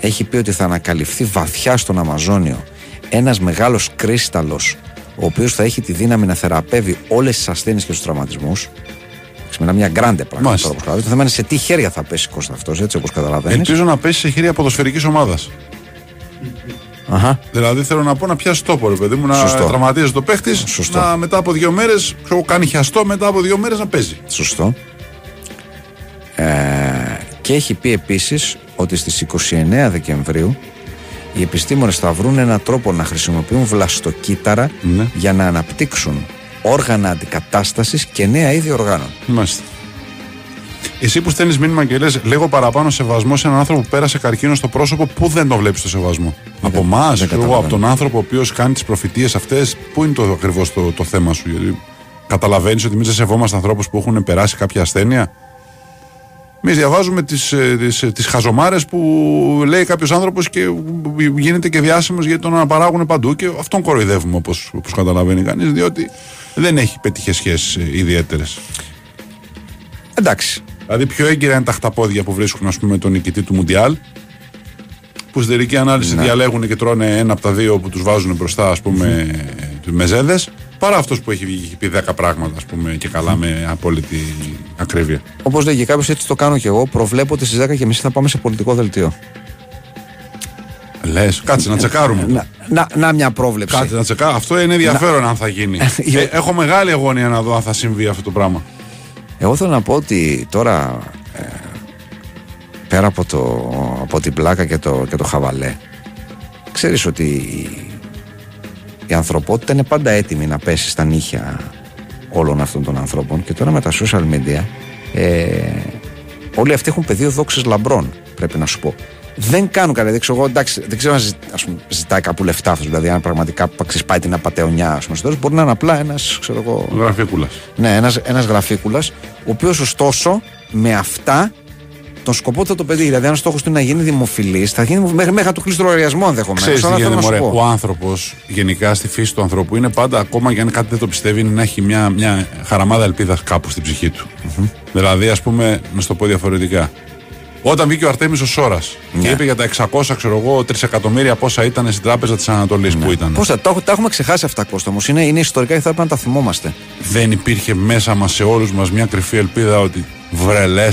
έχει πει ότι θα ανακαλυφθεί βαθιά στον Αμαζόνιο ένας μεγάλος κρίσταλος, ο οποίος θα έχει τη δύναμη να θεραπεύει όλες τις ασθένειες και τους τραυματισμούς. Μιλάμε μια γκράντε πράγμα. Μάλιστα. Τώρα, όπως καταλαβαίνεις. το θέμα είναι σε τι χέρια θα πέσει Κώστα αυτός, έτσι όπως καταλαβαίνεις. Ελπίζω να πέσει σε χέρια ποδοσφαιρικής ομάδας. Αχα. Δηλαδή θέλω να πω να πιάσει τόπο, ρε παιδί μου, να Σωστό. τραυματίζεται το παίχτης. Σωστό. Να μετά από δύο μέρες, κάνει χιαστό, μετά από δύο μέρες να παίζει. Σωστό. Ε, και έχει πει επίσης ότι στις 29 Δεκεμβρίου οι επιστήμονες θα βρουν έναν τρόπο να χρησιμοποιούν βλαστοκύτταρα Ναι. για να αναπτύξουν όργανα αντικατάστασης και νέα είδη οργάνων. Μάλιστα. Εσύ που στέλνεις μήνυμα και λες λίγο παραπάνω σεβασμό σε έναν άνθρωπο που πέρασε καρκίνο στο πρόσωπο, πού δεν το βλέπεις το σεβασμό; από εμά, δεν από καταλαβαίνω. τον άνθρωπο ο οποίος κάνει τις προφητείες αυτές, πού είναι το ακριβώς το, το θέμα σου; Γιατί καταλαβαίνεις ότι εμείς δεν σεβόμαστε ανθρώπους που έχουν περάσει κάποια ασθένεια; Εμείς διαβάζουμε τις τις, τις χαζομάρες που λέει κάποιος άνθρωπος και γίνεται και διάσημος γιατί τον αναπαράγουν παντού και αυτόν κοροϊδεύουμε όπως όπως καταλαβαίνει κανείς, διότι δεν έχει πετυχέ σχέσεις ιδιαίτερες. Εντάξει. Δηλαδή, πιο έγκυρα είναι τα χταπόδια που βρίσκουν ας πούμε, τον νικητή του Μουντιάλ. Που στην τελική ανάλυση διαλέγουν και τρώνε ένα από τα δύο που τους βάζουν μπροστά, ας πούμε, του μεζέδε, παρά αυτός που έχει, βγει- έχει πει 10 πράγματα, ας πούμε, και καλά με απόλυτη ακρίβεια. Όπως λέγει κάποιος, έτσι το κάνω και εγώ. Προβλέπω ότι στις 10.30 θα πάμε σε πολιτικό δελτίο. Λες, κάτσε να τσεκάρουμε. Να, να, να μια πρόβλεψη. Κάτσε να τσεκάρουμε. Αυτό είναι ενδιαφέρον αν θα γίνει. Ε, έχω μεγάλη αγωνία να δω αν θα συμβεί αυτό το πράγμα. Εγώ θέλω να πω ότι τώρα ε, πέρα από, το, από την πλάκα και το, και το χαβαλέ ξέρεις ότι η, η ανθρωπότητα είναι πάντα έτοιμη να πέσει στα νύχια όλων αυτών των ανθρώπων. Και τώρα με τα social media ε, όλοι αυτοί έχουν πεδίο δόξες λαμπρών πρέπει να σου πω δεν κάνουν καλά, δεν ξέρω εγώ, εντάξει, δεν ξέρω αν ζη- ας πούμε, ζητάει κάπου λεφτά αυτός. Δηλαδή, αν πραγματικά ξεσπάει την απαταιωνιά, ας πούμε, στο τέλος, μπορεί να είναι απλά ένας, ξέρω εγώ, Γραφίκουλας. ναι, ένας, ένας γραφίκουλας, ο οποίος ωστόσο με αυτά τον σκοπό του θα το πετύχει. Δηλαδή, αν ο στόχος του είναι να γίνει δημοφιλής, θα γίνει μέχρι, μέχρι να του κλείσει το λογαριασμό ενδεχομένως. Ξέρεις τι γίνεται, μωρέ. Ο άνθρωπος, γενικά στη φύση του ανθρώπου, είναι πάντα, ακόμα και αν κάτι δεν το πιστεύει, είναι να έχει μια, μια χαραμάδα ελπίδας κάπου στην ψυχή του. Δηλαδή, ας πούμε, να σου το πω διαφορετικά. Όταν βγήκε ο Αρτέμι ο Σόρας και είπε για τα 600, ξέρω εγώ, τρισεκατομμύρια πόσα ήταν στην τράπεζα της Ανατολής που ήταν. Πώς θα τα, τα έχουμε ξεχάσει αυτά, Κώστα όμως. Είναι, είναι ιστορικά και θα έπρεπε να τα θυμόμαστε. Δεν υπήρχε μέσα μας σε όλους μας μια κρυφή ελπίδα ότι βρελέ.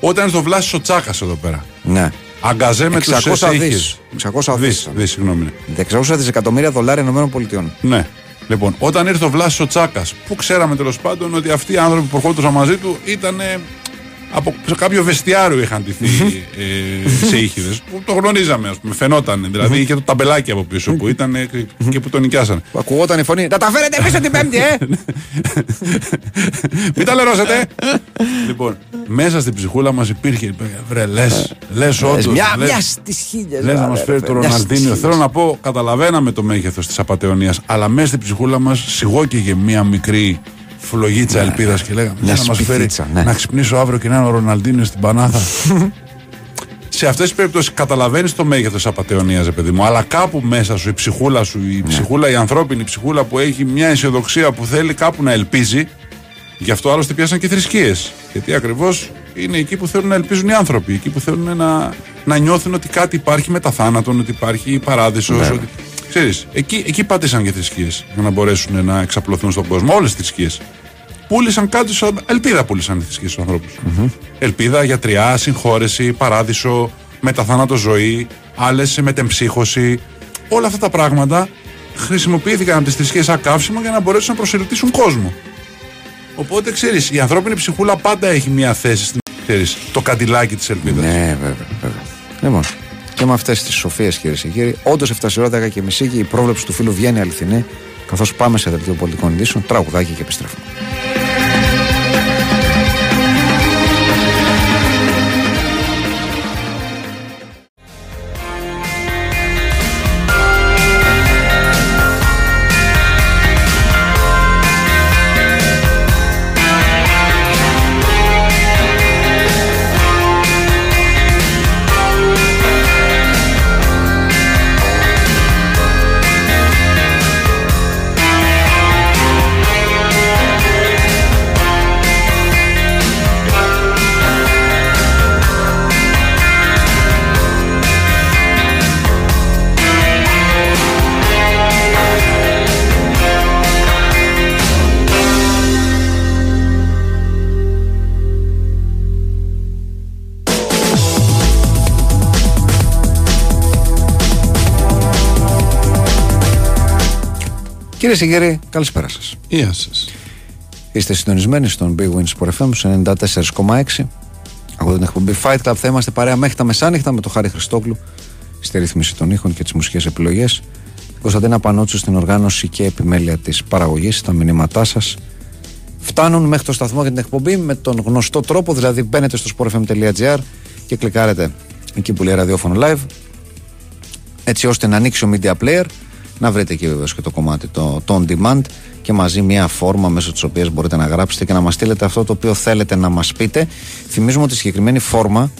Όταν ήρθε ο Βλάσης ο Τσάκα εδώ πέρα. Ναι. Αγκαζέ με τους 600 δις. 600 δις. Δις, συγγνώμη. ναι. 600 δισεκατομμύρια δολάρια Ηνωμένων Πολιτειών. Ναι. Λοιπόν, όταν ήρθε ο Βλάσης ο Τσάκα, που ξέραμε τέλος πάντων ότι αυτοί οι άνθρωποι που προχώρησαν μαζί του ήταν από σε κάποιο βεστιάριο είχαν τηθεί ε, σε ήχηδες. Που το γνωρίζαμε, ας πούμε, φαινόταν. Δηλαδή είχε το ταμπελάκι από πίσω που ήταν ε, και που τον νοικιάσανε. Που ακουγόταν η φωνή. Να τα φέρετε πίσω την Πέμπτη, ε! Μην τα λερώσετε! λοιπόν, μέσα στην ψυχούλα μας υπήρχε. Βρε, λες, λες όντως. μια μια στις χίλιες. Λες να μας φέρει το Ροναλντίνιο. Θέλω να πω, καταλαβαίναμε το μέγεθος της απαταιωνίας, αλλά μέσα στην ψυχούλα μας σιγόκαιγε μία μικρή φλογίτσα ελπίδας και λέγαμε μια «Ναι, να μας φέρει σπιθίτσα, ναι. να ξυπνήσω αύριο και να είναι ο Ροναλντίνιο στην Πανάθα. Σε αυτές τις περιπτώσεις καταλαβαίνεις το μέγεθος της απαταιωνίας, ρε παιδί μου, αλλά κάπου μέσα σου η ψυχούλα σου, η ψυχούλα, η ανθρώπινη ψυχούλα που έχει μια αισιοδοξία που θέλει κάπου να ελπίζει. Γι' αυτό άλλωστε πιάσαν και θρησκείες. Γιατί ακριβώς είναι εκεί που θέλουν να ελπίζουν οι άνθρωποι. Εκεί που θέλουν να, να νιώθουν ότι κάτι υπάρχει μετά θάνατον, ότι υπάρχει παράδεισος. Ότι... Ξέρεις, εκεί, εκεί πάτησαν και θρησκείες για να μπορέσουν να εξαπλωθούν στον κόσμο. Όλες τις θρησκείες. Πούλησαν κάτι σαν ελπίδα, πούλησαν οι θρησκείες στους ανθρωπου Ελπίδα, γιατριά, συγχώρεση, παράδεισο, μεταθάνατο ζωή, άλλε μετεμψύχωση. Όλα αυτά τα πράγματα χρησιμοποιήθηκαν από τις θρησκείες σαν καύσιμο για να μπορέσουν να προσελκύσουν κόσμο. Οπότε ξέρεις, η ανθρώπινη ψυχούλα πάντα έχει μια θέση στην. Ξέρεις, το καντιλάκι της ελπίδας. Ναι, βέβαια, βέβαια. Λοιπόν, και με αυτές τις σοφίες, κυρίες και κύριοι, όντως έφτασε η ώρα 10 και μισή και η πρόβλεψη του φίλου βγαίνει αληθινή. Καθώς πάμε σε δελτίο πολιτικών ειδήσεων, τραγουδάκι και επιστρέφουμε. Κυρίες και κύριοι, καλησπέρα σας. Γεια σας. Είστε συντονισμένοι στον Big Win Sport FM 94,6. Από την εκπομπή Fight Club θα είμαστε παρέα μέχρι τα μεσάνυχτα με τον Χάρη Χριστόγλου στη ρύθμιση των ήχων και τις μουσικές επιλογές. Κωνσταντίνα Πανότσου στην οργάνωση και επιμέλεια της παραγωγής. Τα μηνύματά σας φτάνουν μέχρι το σταθμό για την εκπομπή με τον γνωστό τρόπο, δηλαδή μπαίνετε στο sportfm.gr και κλικάρετε εκεί που λέει ραδιόφωνο live έτσι ώστε να ανοίξει ο media player να βρείτε εκεί βεβαίως και το κομμάτι το, το on demand και μαζί μια φόρμα μέσω της οποίας μπορείτε να γράψετε και να μας στείλετε αυτό το οποίο θέλετε να μας πείτε. Θυμίζουμε ότι η συγκεκριμένη φόρμα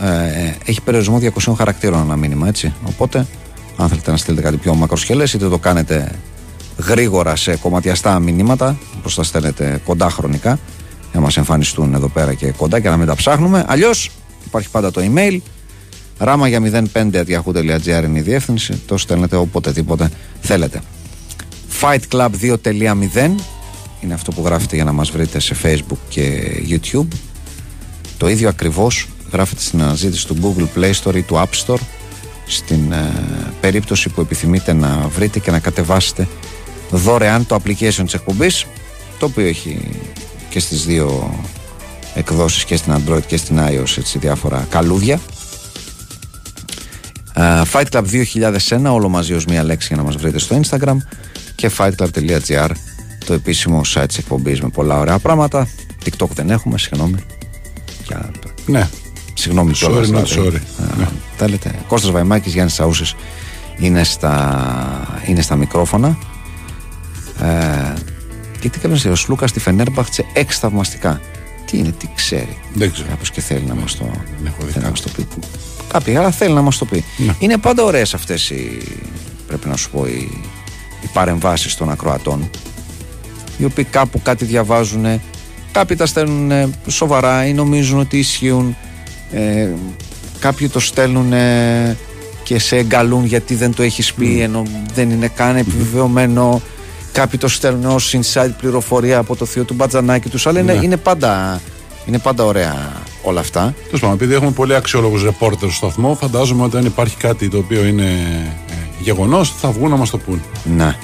ε, έχει περιορισμό 200 χαρακτήρων ένα μήνυμα, έτσι. Οπότε, αν θέλετε να στείλετε κάτι πιο μακροσχελέ, είτε το κάνετε γρήγορα σε κομματιαστά μηνύματα, όπως τα στέλνετε κοντά χρονικά, για να μας εμφανιστούν εδώ πέρα και κοντά και να μην τα ψάχνουμε. Αλλιώς υπάρχει πάντα το email Ράμα για 05.yahoo.gr είναι η διεύθυνση. Το στέλνετε οποτεδήποτε θέλετε. Fight Club 2.0 είναι αυτό που γράφετε για να μας βρείτε σε Facebook και YouTube. Το ίδιο ακριβώς γράφετε στην αναζήτηση του Google Play Store ή του App Store στην ε, περίπτωση που επιθυμείτε να βρείτε και να κατεβάσετε δωρεάν το application της εκπομπής το οποίο έχει και στις δύο εκδόσεις και στην Android και στην iOS έτσι, διάφορα καλούδια Uh, Fight Club 2001, όλο μαζί ως μία λέξη για να μας βρείτε στο Instagram και fightclub.gr, το επίσημο site της εκπομπής με πολλά ωραία πράγματα. TikTok δεν έχουμε, συγγνώμη. Για... Ναι. Συγγνώμη sorry, not δηλαδή. sorry. Uh, ναι. Τα λέτε. Κώστας Βαϊμάκης, Γιάννης Σαούσης είναι στα, είναι στα μικρόφωνα. Ε, και τι έκανε ο Σλούκας στη Φενέρμπαχτσε έξι θαυμαστικά. Τι είναι, τι ξέρει. Δεν ξέρω. Κάπω και θέλει να μας το, το πει. Κάποιοι, αλλά θέλει να μας το πει. Ναι. Είναι πάντα ωραίες αυτές οι, πρέπει να σου πω, οι, οι παρεμβάσεις των ακροατών. Οι οποίοι κάπου κάτι διαβάζουν, κάποιοι τα στέλνουν σοβαρά ή νομίζουν ότι ισχύουν. Ε, κάποιοι το στέλνουν και σε εγκαλούν γιατί δεν το έχεις πει, ενώ δεν είναι καν επιβεβαιωμένο. Κάποιοι το στέλνουν ως inside πληροφορία από το θείο του Μπατζανάκη τους, αλλά είναι, ναι. είναι, πάντα, είναι πάντα ωραία όλα αυτά. Τέλος πάντων, επειδή έχουμε πολύ αξιόλογους ρεπόρτερ στο σταθμό, φαντάζομαι ότι αν υπάρχει κάτι το οποίο είναι ε, γεγονός, θα βγουν να μας το πούν. Ναι.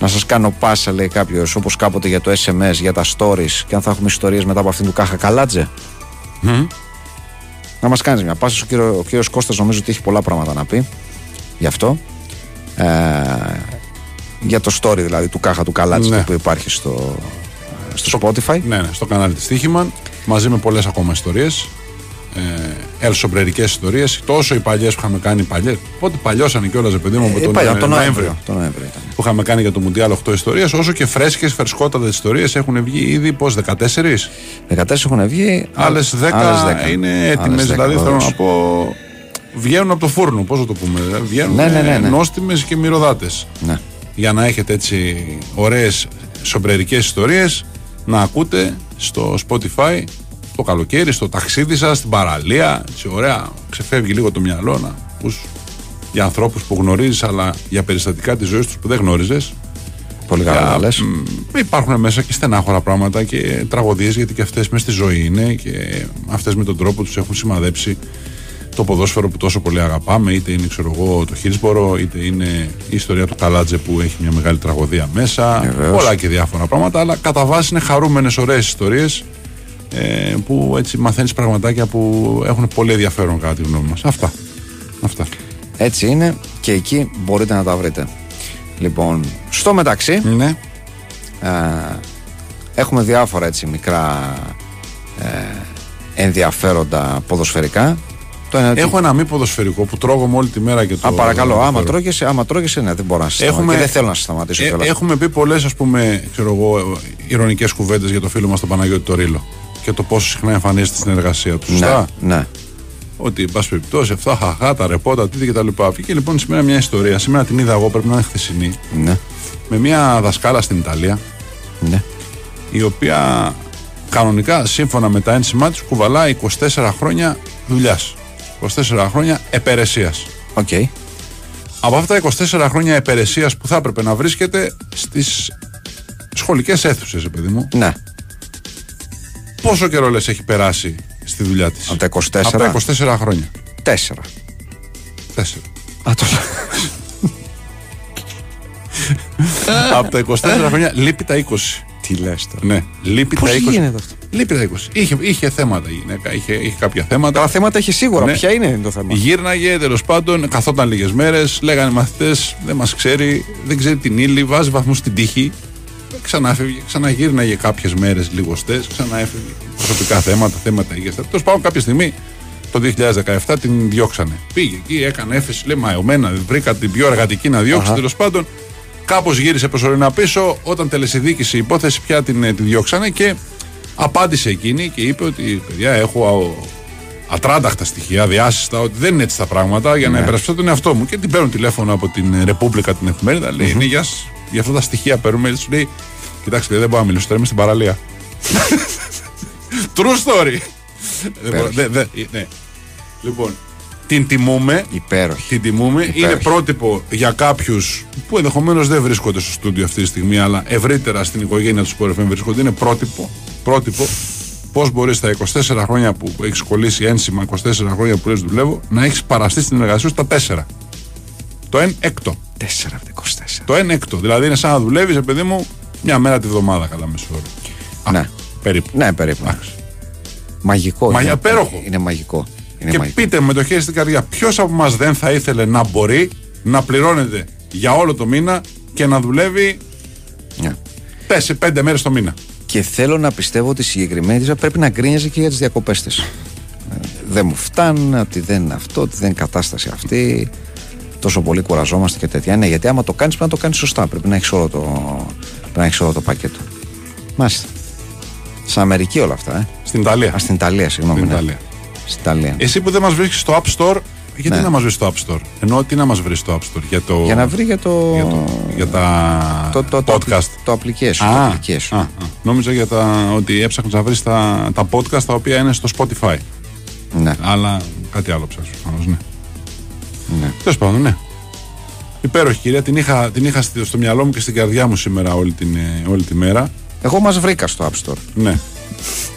Να σας κάνω πάσα, λέει κάποιος, όπως κάποτε για το SMS, για τα stories, και αν θα έχουμε ιστορίες μετά από αυτήν του Κάχα Καλάτζε. Mm. Να μας κάνεις μια πάσα. Ο κύριο, ο κύριος Κώστας νομίζω ότι έχει πολλά πράγματα να πει γι' αυτό. Ε, για το story δηλαδή του Κάχα του Καλάτζε ναι. που υπάρχει στο, στο Spotify. Ναι, ναι, στο κανάλι της Τύχημαν μαζί με πολλές ακόμα ιστορίες. Ε, ελσομπρερικέ ιστορίες. Τόσο οι παλιές που είχαμε κάνει παλιέ. Πότε παλιώσανε κιόλας, παιδί μου, από τον, ε, τον Νοέμβριο. Το Νοέμβριο που είχαμε κάνει για το Μουντιάλ 8 ιστορίες, όσο και φρέσκες, φερσκότατες ιστορίες έχουν βγει ήδη πώς, 14? 14 έχουν βγει. Άλλες 10, 10, είναι έτοιμες. Δηλαδή θέλω να πω. Βγαίνουν από το φούρνο, πώς θα το πούμε. Ε, βγαίνουν ναι, ναι, ναι, ναι. νόστιμε και μυρωδάτες. Ναι. Για να έχετε έτσι ωραίες σομπρερικές ιστορίες να ακούτε στο Spotify το καλοκαίρι, στο ταξίδι σας, στην παραλία. Έτσι, ωραία, ξεφεύγει λίγο το μυαλό να ακούς για ανθρώπους που γνωρίζεις αλλά για περιστατικά της ζωής τους που δεν γνώριζες. Πολύ καλά λες. Υπάρχουν μέσα και στενάχωρα πράγματα και τραγωδίες γιατί και αυτές μέσα στη ζωή είναι και αυτές με τον τρόπο τους έχουν σημαδέψει το ποδόσφαιρο που τόσο πολύ αγαπάμε, είτε είναι ξέρω εγώ, το Χίλσπορο, είτε είναι η ιστορία του Καλάτζε που έχει μια μεγάλη τραγωδία μέσα. Πολλά και διάφορα πράγματα. Αλλά κατά βάση είναι χαρούμενες, ωραίες ιστορίες ε, που έτσι μαθαίνεις πραγματάκια που έχουν πολύ ενδιαφέρον κατά τη γνώμη μας. Αυτά. Αυτά. Έτσι είναι και εκεί μπορείτε να τα βρείτε. Λοιπόν, στο μεταξύ Ναι. ε, έχουμε διάφορα έτσι μικρά ε, ενδιαφέροντα ποδοσφαιρικά. Το ένα, Έχω ένα μη ποδοσφαιρικό που τρώγομαι όλη τη μέρα και το. Α, παρακαλώ, το άμα αναφέρω. τρώγεσαι, άμα τρώγεσαι, ναι, δεν μπορώ να σε Έχουμε- σταματήσω. Και δεν θέλω να σε σταματήσω Ε, κιόλας. έχουμε πει πολλές ας πούμε, ξέρω εγώ, ηρωνικές κουβέντες για το φίλο μας τον Παναγιώτη Τωρίλο και το πόσο συχνά εμφανίζεται στην εργασία του. Σωστά; Ναι, ναι. Ότι, εν πάση περιπτώσει, αυτά, χαχά, τα ρεπότα, τι κτλ. Βγήκε λοιπόν σήμερα μια ιστορία. Σήμερα την είδα εγώ, πρέπει να είναι χθεσινή. ναι, Με μια δασκάλα στην Ιταλία, ναι. η οποία κανονικά, σύμφωνα με τα ένσημά της, κουβαλάει 24 χρόνια δουλειάς. 24 χρόνια υπηρεσία. Οκ. Από αυτά τα 24 χρόνια υπηρεσία που θα έπρεπε να βρίσκεται στις σχολικές αίθουσες, παιδί μου, Ναι. πόσο καιρό λες έχει περάσει στη δουλειά της; Από τα 24. Από τα 24 χρόνια. Τέσσερα. Τέσσερα. Α, το... από τα 24 χρόνια λείπει τα 20. Τι λες τώρα. Ναι, λείπει Πώς τα 20. γίνεται αυτό; Λείπει τα 20. Είχε, είχε θέματα η γυναίκα, είχε, είχε κάποια θέματα. Τα θέματα έχει σίγουρα. Ναι. Ποια είναι το θέμα; Γύρναγε τέλος πάντων, καθόταν λίγες μέρες, λέγανε οι μαθητές, δεν μας ξέρει, δεν ξέρει την ήλιο, βάζει βαθμούς στην τύχη. Ξανάφευγε, ξαναγύρναγε κάποιες μέρες λιγοστέ, ξαναέφευγε. Προσωπικά θέματα, θέματα υγεία. Τέλος πάντων, κάποια στιγμή το 2017 την διώξανε. Πήγε εκεί, έκανε έφεση, λέει Μαϊωμένα, βρήκα την πιο εργατική να διώξει. Αχα. Τέλος πάντων, κάπως γύρισε προσωρινά πίσω. Όταν τελεσυδίκησε η υπόθεση, πια την, ε, τη διώξανε και απάντησε εκείνη και είπε ότι παιδιά, έχω α, ατράνταχτα στοιχεία, διάσυστα, ότι δεν είναι έτσι τα πράγματα για να υπερασπιστώ τον εαυτό μου. Και την παίρνουν τηλέφωνο από την ε, Ρεπούμπλικα την εφημερίδα. Λέει, «Ναι, γεια σας, για αυτά τα στοιχεία παίρνουμε. Σου λέει, κοιτάξτε, λέει, δεν μπορώ να μιλήσω τώρα, είμαι στην παραλία. True story. Δεν μπορώ- δεν- δεν- ναι. Λοιπόν, την τιμούμε. Υπέροχη. Την τιμούμε. Υπέροχη. Είναι πρότυπο για κάποιους που ενδεχομένως δεν βρίσκονται στο στούντιο αυτή τη στιγμή, αλλά ευρύτερα στην οικογένεια του Sport FM βρίσκονται. Είναι πρότυπο, πρότυπο πώς μπορείς στα 24 χρόνια που έχεις κολλήσει ένσημα, 24 χρόνια που λες δουλεύω, να έχεις παραστεί στην εργασία σου τα 4. Το 1 έκτο. Τέσσερα από τα 24. Το 1 έκτο. Δηλαδή είναι σαν να δουλεύεις, παιδί μου, μια μέρα τη βδομάδα κατά μέσο όρο. Α, Ναι. Περίπου. Ναι, περίπου. Εντάξει. Μαγικό. Μα είναι. για πέροχο. Είναι μαγικό. Είναι Και μαγικό. πείτε με το χέρι στην καρδιά, ποιος από εμά δεν θα ήθελε να μπορεί να πληρώνεται για όλο το μήνα και να δουλεύει Ναι. 4-5 μέρες το μήνα; Και θέλω να πιστεύω ότι η συγκεκριμένη της πρέπει να γκρίνιαζε και για τις διακοπές της. Δεν μου φτάνουν, ότι δεν είναι αυτό, ότι δεν είναι κατάσταση αυτή. Τόσο πολύ κουραζόμαστε και τέτοια. Ναι, γιατί άμα το κάνεις, πρέπει να το κάνεις σωστά. Πρέπει να έχεις όλο, το... πρέπει να έχεις όλο το πακέτο. Μάλιστα. Στην Αμερική όλα αυτά, ε. Στην Ιταλία. Α, στην Ιταλία, συγγνώμη. Στην ναι. Ιταλία. Στην Ιταλία. Εσύ που δεν μας βρίσκεις στο App Store, γιατί Ναι. να μας βρεις στο App Store; Ενώ τι να μας βρεις στο App Store. Για, το, Για να βρει για το. για, το, για τα το, το, το, podcast. Το application. Α, το application. α, α. Νόμιζα για τα, ότι έψαχνες να βρεις τα, τα podcast τα οποία είναι στο Spotify. Ναι, Αλλά κάτι άλλο ψάχνω. προφανώς, Ναι. ναι. Τέλος πάντων, ναι. Υπέροχη κυρία, την είχα, την είχα στο, στο μυαλό μου και στην καρδιά μου σήμερα όλη, την, ε, όλη τη μέρα. Εγώ μας βρήκα στο App Store. Ναι.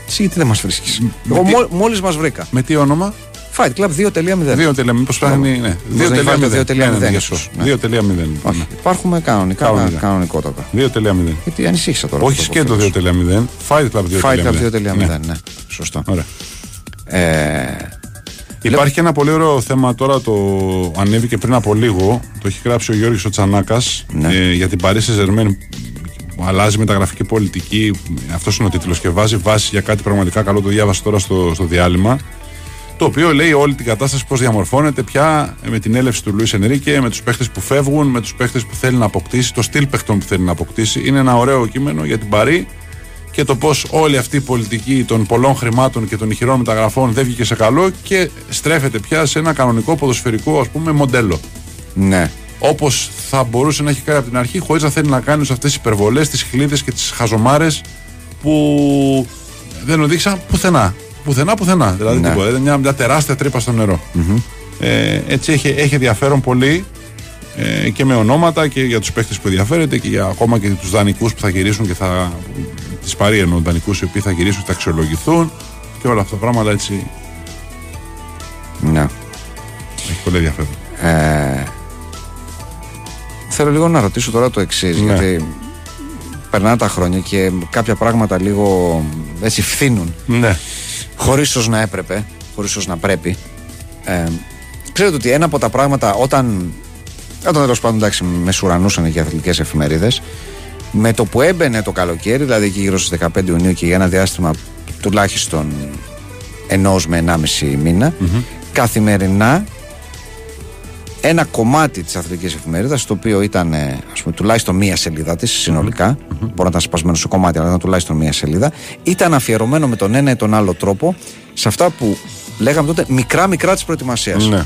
Εσύ γιατί δεν μας βρίσκεις; με Εγώ τι- μόλι μόλις μας βρήκα. Με τι όνομα; Fight Club 2.0. Δύο τελεία, μήπως φτάνει. Ναι, Μήπως δεν υπάρχει το 2.0, Ναι, ναι, ναι, ίσως, ναι. 2.0. λοιπόν, Όχι, ναι. υπάρχουμε κανονικά, Κανονικά. κανονικότατα. 2.0. Γιατί ανησύχησα τώρα. Όχι αυτό και που το φίλος. 2.0. Fight Club 2.0. Fight Club 2.0, Ναι. ναι. Σωστό. Ωραία. Ε, Υπάρχει ένα πολύ ωραίο θέμα τώρα, το ανέβηκε πριν από λίγο. Το έχει γράψει ο Γιώργης ο Τσανάκας Ναι. ε, για την Παρίσι Ζερμέν που αλλάζει μεταγραφική πολιτική. Αυτός είναι ο τίτλος και βάζει βάση για κάτι πραγματικά καλό. Το διάβασα τώρα στο, στο διάλειμμα. Το οποίο λέει όλη την κατάσταση πώς διαμορφώνεται πια με την έλευση του Λουίς Ενρίκε, με τους παίχτες που φεύγουν, με τους παίχτες που θέλει να αποκτήσει, το στυλ παιχτών που θέλει να αποκτήσει. Είναι ένα ωραίο κείμενο για την Παρή και το πώς όλη αυτή η πολιτική των πολλών χρημάτων και των ηχηρών μεταγραφών δεν βγήκε σε καλό και στρέφεται πια σε ένα κανονικό ποδοσφαιρικό ας πούμε μοντέλο. ναι. Όπως θα μπορούσε να έχει κάνει από την αρχή, χωρίς να θέλει να κάνει αυτές τις υπερβολές, τις χλίδες και τις χαζομάρες που δεν οδήγησαν πουθενά. Πουθενά, πουθενά. Δηλαδή Ναι. τίποτα. Ήταν μια, μια τεράστια τρύπα στο νερο Ε, έτσι έχει, έχει ενδιαφέρον πολύ ε, και με ονόματα και για τους παίχτε που ενδιαφέρεται και για ακόμα και τους δανεικούς που θα γυρίσουν και θα. Τις παρή εννοώ, δανεικούς οι οποίοι θα γυρίσουν και θα αξιολογηθούν και όλα αυτά τα πράγματα έτσι ναι. έχει πολύ ενδιαφέρον. Ε, θέλω λίγο να ρωτήσω τώρα το εξής, Ναι. γιατί περνάνε τα χρόνια και κάποια πράγματα λίγο έτσι φθήνουν. Ναι. χωρίς ίσω να έπρεπε, χωρίς ίσω να πρέπει. Ε, ξέρετε ότι ένα από τα πράγματα όταν Όταν τέλος πάντων εντάξει, μες σουρανούσαν και οι αθλητικές εφημερίδες. Με το που έμπαινε το καλοκαίρι, δηλαδή εκεί γύρω στις 15 Ιουνίου και για ένα διάστημα τουλάχιστον ενός με 1,5 μηνα καθημερινά ένα κομμάτι της αθλητικής εφημερίδας, το οποίο ήταν ας πούμε, τουλάχιστον μία σελίδα της συνολικά, mm-hmm. μπορεί να ήταν σπασμένο σε κομμάτια, αλλά ήταν τουλάχιστον μία σελίδα, ήταν αφιερωμένο με τον ένα ή τον άλλο τρόπο σε αυτά που λέγαμε τότε μικρά-μικρά της προετοιμασίας. Ναι.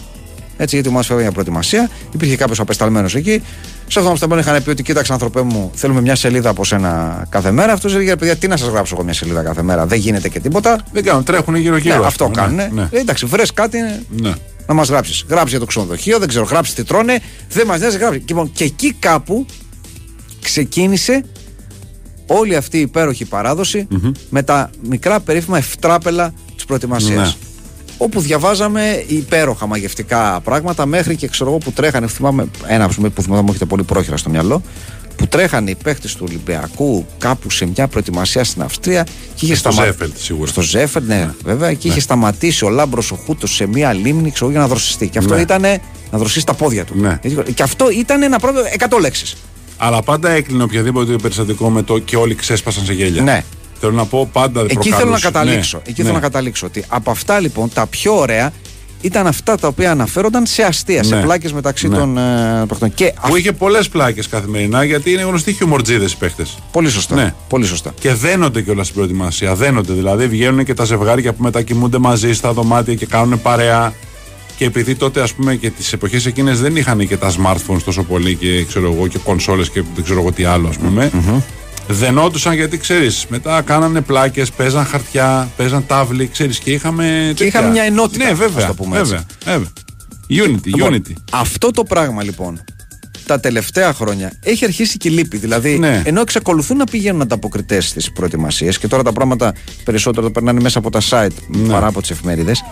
Έτσι, γιατί μου φεύγει για προετοιμασία, υπήρχε κάποιος απεσταλμένος εκεί. Σε αυτό το είχαν πει ότι κοίταξε, άνθρωπέ μου, θέλουμε μια σελίδα από σένα κάθε μέρα. Αυτός έλεγε, παιδιά, τι να σας γράψω εγώ μια σελίδα κάθε μέρα. Δεν γίνεται και τίποτα. Δεν κάνουν, τρέχουν γύρω-γύρω. Ναι, αυτό κάνουν. Ναι. ναι. Ε, εντάξει, βρες κάτι ναι. Να μας γράψεις. Γράψει για το ξενοδοχείο, δεν ξέρω, γράψει τι τρώνε. Δεν μας νοιάζει, γράψει. Και, λοιπόν, και εκεί κάπου ξεκίνησε όλη αυτή η υπέροχη με τα μικρά περίφημα ευτράπελα της προετοιμασίας. Ναι όπου διαβάζαμε υπέροχα μαγευτικά πράγματα μέχρι και ξέρω εγώ που τρέχανε. Θυμάμαι ένα που θυμάμαι μου έχετε πολύ πρόχειρα στο μυαλό. Που τρέχανε οι παίχτες του Ολυμπιακού κάπου σε μια προετοιμασία στην Αυστρία. Και είχε στο Ζέφελτ, σίγουρα. Στο Ζέφελτ, ναι, ναι, βέβαια. Και είχε ναι. σταματήσει ο Λάμπρος ο Χούτος σε μια λίμνη ξέρω, για να δροσιστεί. Και αυτό ναι. ήταν να δροσίσει τα πόδια του. Ναι. Και αυτό ήταν ένα πρώτο 100 λέξεις. Αλλά πάντα έκλεινε οποιαδήποτε περιστατικό με το και όλοι ξέσπασαν σε γέλια. Ναι. Θέλω να πω πάντα Εκεί θέλω να καταλήξω. Ναι. Εκεί θέλω ναι. να καταλήξω ότι από αυτά λοιπόν τα πιο ωραία ήταν αυτά τα οποία αναφέρονταν σε αστεία, σε ναι. πλάκες μεταξύ ναι. των ε, παιχτών. Και που είχε πολλές πλάκες καθημερινά γιατί είναι γνωστοί χιουμορτζίδες οι παίχτες. Πολύ σωστά. Ναι. Πολύ σωστά. Και δένονται κιόλας στην προετοιμασία. Δένονται δηλαδή. Βγαίνουν και τα ζευγάρια που μετακοιμούνται μαζί στα δωμάτια και κάνουν παρέα. Και επειδή τότε, ας πούμε, και τις εποχές εκείνες δεν είχαν και τα smartphones τόσο πολύ και ξέρω εγώ και κονσόλες και δεν ξέρω εγώ τι άλλο, ας πούμε. Mm-hmm δενόντουσαν γιατί ξέρεις, μετά κάνανε πλάκες, παίζαν χαρτιά, παίζαν τάβλη, ξέρεις και είχαμε. Και είχαμε μια ενότητα. Ναι, βέβαια. το πούμε βέβαια, βέβαια. Unity, λοιπόν, unity. Αυτό το πράγμα λοιπόν τα τελευταία χρόνια έχει αρχίσει και λείπει. Δηλαδή, ναι. ενώ εξακολουθούν να πηγαίνουν ανταποκριτές στις προετοιμασίες και τώρα τα πράγματα περισσότερο τα περνάνε μέσα από τα site ναι. παρά από τις εφημερίδες,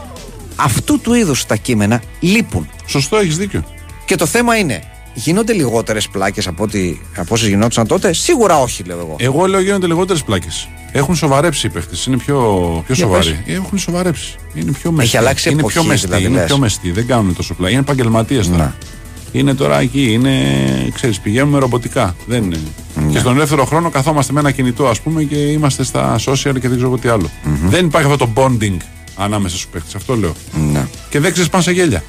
αυτού του είδους τα κείμενα λείπουν. Σωστό, έχεις δίκιο. Και το θέμα είναι, γίνονται λιγότερες πλάκες από, από όσες γινόντουσαν τότε; Σίγουρα όχι, λέω εγώ. Εγώ λέω γίνονται λιγότερες πλάκες. Έχουν σοβαρέψει οι παίχτε. Είναι πιο, πιο σοβαροί. Έχουν σοβαρέψει. Είναι πιο μεστοί. Έχει αλλάξει είναι εποχή, πιο μεστοί. Δηλαδή, είναι πιο μεστοί. Δεν κάνουν τόσο πλάκε. Είναι επαγγελματίες τώρα. Να. Είναι τώρα εκεί. Είναι, ξέρεις, πηγαίνουμε ρομποτικά. Δεν είναι. Ναι. Και στον ελεύθερο χρόνο καθόμαστε με ένα κινητό, ας πούμε, και είμαστε στα social και δεν ξέρω τι άλλο. Mm-hmm. Δεν υπάρχει αυτό το bonding ανάμεσα στους παίχτε. Αυτό λέω. Ναι. Και δεν ξεσπάνε σε γέλια.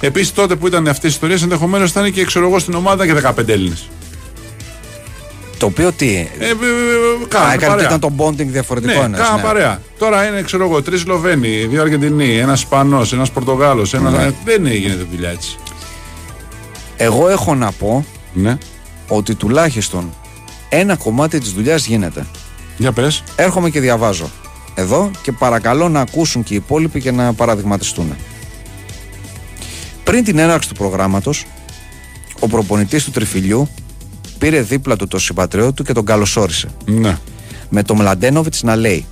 Επίσης τότε που ήταν αυτές οι ιστορίες, ενδεχομένως ήταν και ξέρω εγώ στην ομάδα και 15 Έλληνες. Το οποίο τι; Ε, ε, ε, ε ήταν το bonding διαφορετικό. Ναι, κάνα ναι. παρέα. Τώρα είναι, ξέρω εγώ, τρεις Σλοβαίνοι, δύο Αργεντινοί, ένας Ισπανός, ένας Πορτογάλος. Ένα... Ναι. Δεν γίνεται δουλειά έτσι. Εγώ έχω να πω ναι. ότι τουλάχιστον ένα κομμάτι της δουλειάς γίνεται. Για πες. Έρχομαι και διαβάζω εδώ και παρακαλώ να ακούσουν και οι υπόλοιποι και να παραδειγματιστούν. Πριν την έναρξη του προγράμματος, ο προπονητής του τριφυλιού πήρε δίπλα του το συμπατριώτη του και τον καλωσόρισε. Ναι. Με τον Μλαντένοβιτς να λέει: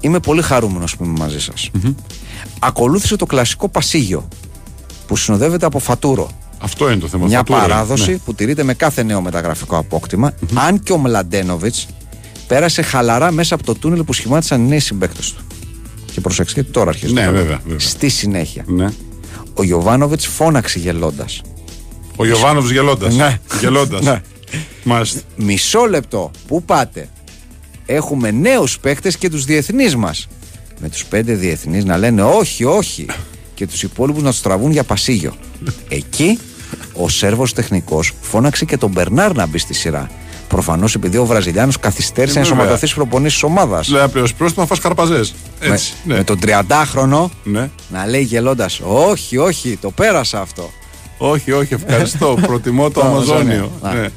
Είμαι πολύ χαρούμενος που είμαι μαζί σας. Ακολούθησε το κλασικό πασίγιο που συνοδεύεται από φατούρο. Αυτό είναι το θέμα. Μια παράδοση ναι. που τηρείται με κάθε νέο μεταγραφικό αν και ο Μλαντένοβιτς πέρασε χαλαρά μέσα από το τούνελ που σχημάτισαν οι νέοι συμπαίκτες του. Και προσέξτε, τώρα αρχίζει. Ναι, βέβαια, βέβαια. Στη συνέχεια. Ναι ο Γιωβάνοβιτς φώναξε γελώντας. Ο Γιωβάνοβιτς γελώντας. Ναι. Γελώντας. ναι. Μισό λεπτό. Πού πάτε; Έχουμε νέους παίκτες και τους διεθνείς μας. Με τους πέντε διεθνείς να λένε όχι, όχι. Και τους υπόλοιπους να τους τραβούν για πασίγιο. Εκεί ο Σέρβος τεχνικός φώναξε και τον Μπερνάρ να μπει στη σειρά. Προφανώς επειδή ο Βραζιλιάνος καθυστέρησε να ενσωματωθεί στις προπονήσεις της ομάδας. Λέει απλώ πρόστιμα φά καρπαζές. Με, ναι. με τον 30χρονο ναι. να λέει γελώντας: Όχι, όχι, το πέρασα αυτό. Όχι, όχι, ευχαριστώ. Προτιμώ το Αμαζόνιο. Ναι.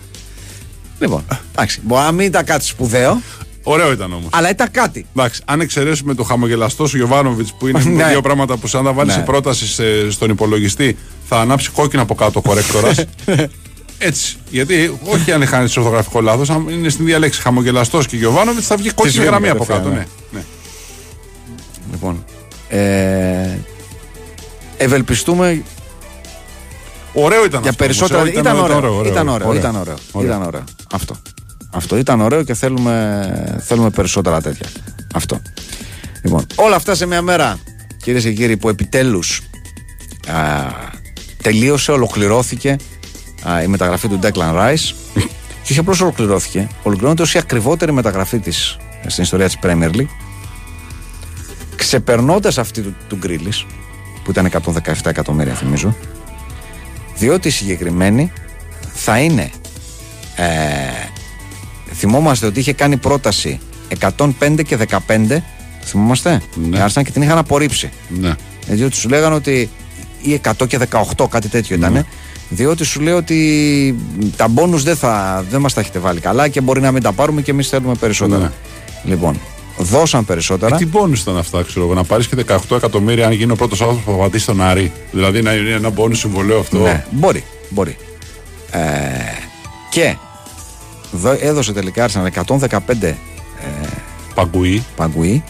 Λοιπόν, εντάξει, μπορεί να μην ήταν κάτι σπουδαίο. Ωραίο ήταν όμως. Αλλά ήταν κάτι. Εντάξει, αν εξαιρέσουμε το χαμογελαστό σου Γιωβάνοβιτς που είναι ναι. δύο πράγματα που σαν να βάλεις ναι. πρόταση στον υπολογιστή θα ανάψει κόκκινο από κάτω ο κορέκτορα. Έτσι. Γιατί όχι αν χάνει ορθογραφικό λάθος, αν είναι στην διαλέξη χαμογελαστός και Γιωβάνοβιτς θα βγει κόκκινη γραμμή από κάτω. Ναι. ναι. Λοιπόν. Ε, ευελπιστούμε. Ωραίο ήταν για αυτό. Περισσότερα... Ήταν, ήταν, ωραίο, ωραίο, ωραίο, ήταν, ωραίο, ήταν ωραίο. Ήταν ωραίο. Αυτό. Αυτό ήταν ωραίο και θέλουμε, θέλουμε περισσότερα τέτοια. Αυτό. Λοιπόν, όλα αυτά σε μια μέρα, κυρίες και κύριοι, που επιτέλους τελείωσε, ολοκληρώθηκε α, η μεταγραφή του Declan Rice. και όχι απλώς ολοκληρώθηκε, ολοκληρώνεται ως η ακριβότερη μεταγραφή της στην ιστορία της Premier League. Ξεπερνώντας αυτή του, του Γκρίλης, που ήταν 117 εκατομμύρια θυμίζω, διότι η συγκεκριμένη θα είναι. Ε, θυμόμαστε ότι είχε κάνει πρόταση 105 και 15. Θυμόμαστε. Ναι. Η Arsenal και την είχαν απορρίψει. Ναι. Διότι σου λέγανε ότι. ή 100 και 18, κάτι τέτοιο ήταν. Διότι σου λέει ότι τα μπόνους δεν, θα, δεν μας τα έχετε βάλει καλά και μπορεί να μην τα πάρουμε και εμείς θέλουμε περισσότερα. Ναι. Λοιπόν, δώσαν περισσότερα. Ε, τι πόνου ήταν αυτά, ξέρω εγώ. Να πάρεις και 18 εκατομμύρια αν γίνει ο πρώτος άνθρωπος που απαντήσει στον Άρη. Δηλαδή να είναι ένα πόνου συμβολέο αυτό. Ναι, μπορεί, μπορεί. Ε, και δω- έδωσε τελικά Arsenal 115 Παγκουή. παγκουί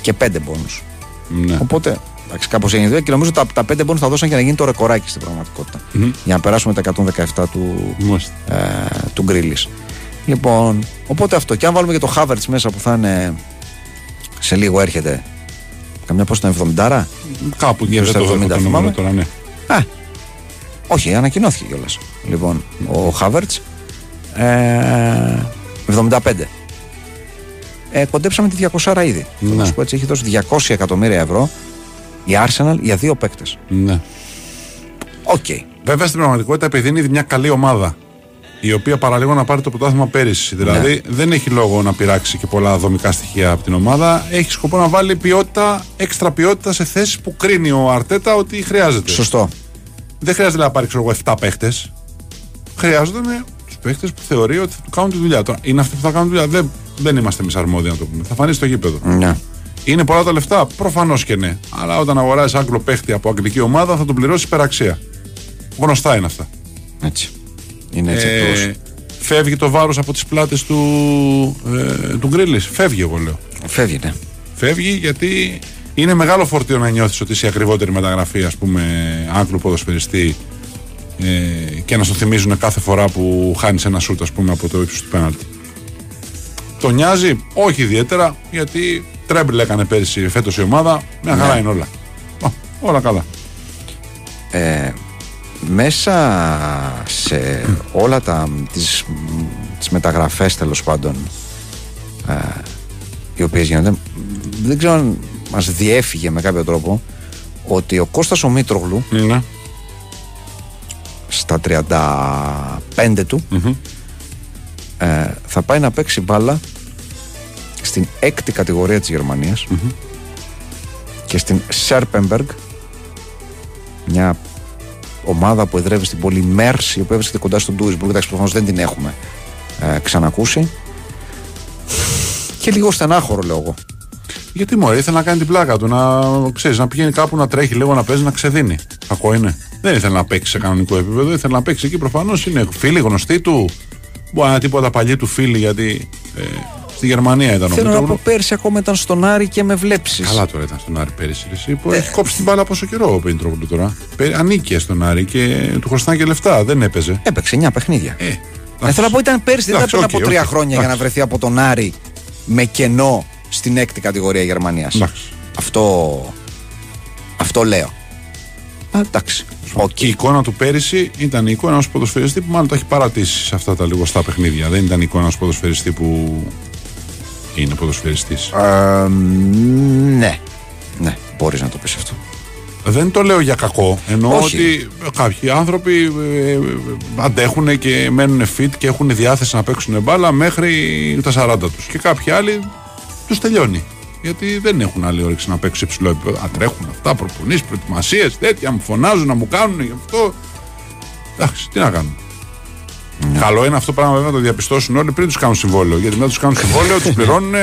και 5 μπόνους. Ναι. Οπότε, εντάξει, κάπως έγινε η δουλειά και νομίζω τα, τα 5 μπόνους θα δώσαν για να γίνει το ρεκοράκι στην πραγματικότητα. Για να περάσουμε τα 117 του, Μάλιστα. ε, του Γκρίλης. Λοιπόν, οπότε αυτό. Και αν βάλουμε και το Havertz μέσα που θα είναι σε λίγο έρχεται. Καμιά πώ ήταν 70 Κάπου Γύρω δεν στα το 70 έχω το νούμερο θυμάμαι. τώρα, ναι. Α, όχι, ανακοινώθηκε κιόλας. Λοιπόν, ο Havertz ε, 75. Ε, κοντέψαμε τη 200 ήδη. Θέλω Ναι. να σου πω έτσι, έχει δώσει 200 εκατομμύρια ευρώ η Arsenal για δύο παίκτες. ναι. Οκ. Βέβαια στην πραγματικότητα επειδή είναι ήδη μια καλή ομάδα η οποία παραλίγο να πάρει το πρωτάθλημα πέρυσι. Δηλαδή Ναι. δεν έχει λόγο να πειράξει και πολλά δομικά στοιχεία από την ομάδα. Έχει σκοπό να βάλει ποιότητα, έξτρα ποιότητα σε θέσεις που κρίνει ο Αρτέτα ότι χρειάζεται. Σωστό. Δεν χρειάζεται να πάρει ξέρω εγώ 7 παίχτες. Χρειάζονται τους παίχτες που θεωρεί ότι θα του κάνουν τη δουλειά. Τώρα, είναι αυτοί που θα κάνουν τη δουλειά. Δεν, δεν είμαστε εμείς αρμόδιοι να το πούμε. Θα φανεί στο γήπεδο. Ναι. Είναι πολλά τα λεφτά. Προφανώς και ναι. Αλλά όταν αγοράζεις Άγγλο παίχτη από αγγλική ομάδα θα τον πληρώσεις υπεραξία. Γνωστά είναι αυτά. Έτσι. Είναι έτσι Ε, ακριβώς. φεύγει το βάρος από τις πλάτες του, ε, του Γκρίλης. Φεύγει, εγώ λέω. Φεύγει, ναι. Φεύγει γιατί είναι μεγάλο φορτίο να νιώθεις ότι είσαι η ακριβότερη μεταγραφή, ας πούμε, Άγγλου ποδοσφαιριστή ε, και να στο θυμίζουν κάθε φορά που χάνεις ένα σουτ, ας πούμε, από το ύψος του πέναλτη. Το νοιάζει, όχι ιδιαίτερα, γιατί τρέμπλ έκανε πέρυσι φέτος η ομάδα. Μια χαρά Ναι. είναι όλα. Α, όλα καλά. Ε, μέσα σε όλα τα τις, τις μεταγραφές τέλος πάντων ε, οι οποίες γίνονται δεν ξέρω αν μας διέφυγε με κάποιο τρόπο ότι ο Κώστας ο Μήτρογλου Ναι. στα 35 του ε, θα πάει να παίξει μπάλα στην έκτη κατηγορία της γερμανιας και στην Σέρπεμπεργκ μια ομάδα που εδρεύει στην πόλη Μέρς η οποία βρίσκεται κοντά στον Ντούισμπουργκ εντάξει προφανώς δεν την έχουμε ε, ξανακούσει και λίγο στενάχωρο λέω εγώ Γιατί μου ήθελε να κάνει την πλάκα του, να ξέρεις, να πηγαίνει κάπου να τρέχει λίγο να παίζει, να ξεδίνει. Κακό είναι. Δεν ήθελε να παίξει σε κανονικό επίπεδο, ήθελε να παίξει εκεί προφανώς. Είναι φίλοι γνωστοί του. Μπορεί να είναι τίποτα παλιοί του φίλοι, γιατί ε, στη Γερμανία ήταν ο θέλω να πω Μητρόγλου. πέρσι ακόμα ήταν στον Άρη και με βλέπεις Καλά τώρα ήταν στον Άρη πέρυσι. Εσύ, που έχει κόψει την μπάλα πόσο καιρό ο Μητρόγλου τώρα; Πέ- Ανήκε στον Άρη και του χρωστάνε και λεφτά. Δεν έπαιζε. έπαιξε 9 παιχνίδια Ε, Ε, θέλω να πω ήταν πέρσι, δεν ήταν Εντάξει, πριν οκ, από τρία οκ. χρόνια για να Εντάξει. βρεθεί από τον Άρη με κενό στην έκτη κατηγορία Γερμανίας. Εντάξει. Αυτό. Αυτό λέω. Α, εντάξει. Οκ. Και η εικόνα του πέρυσι ήταν η εικόνα ενός ποδοσφαιριστή που μάλλον το έχει παρατήσει σε αυτά τα λιγοστά παιχνίδια. Δεν ήταν η εικόνα ενός ποδοσφαιριστή που είναι ποδοσφαιριστής. Ε, ναι. Ναι, μπορείς να το πεις αυτό. Δεν το λέω για κακό. Εννοώ Όχι. ότι κάποιοι άνθρωποι ε, ε, αντέχουν και μένουν fit και έχουν διάθεση να παίξουν μπάλα μέχρι τα 40 τους. Και κάποιοι άλλοι τους τελειώνει. Γιατί δεν έχουν άλλη όρεξη να παίξουν σε υψηλό επίπεδο. Α, τρέχουν αυτά, προπονήσεις, προετοιμασίες, τέτοια, μου φωνάζουν να μου κάνουν γι' αυτό. Εντάξει, τι να κάνουν. Καλό είναι αυτό το πράγμα βέβαια να το διαπιστώσουν όλοι πριν τους κάνουν συμβόλαιο. Γιατί μετά τους κάνουν συμβόλαιο, τους πληρώνουν,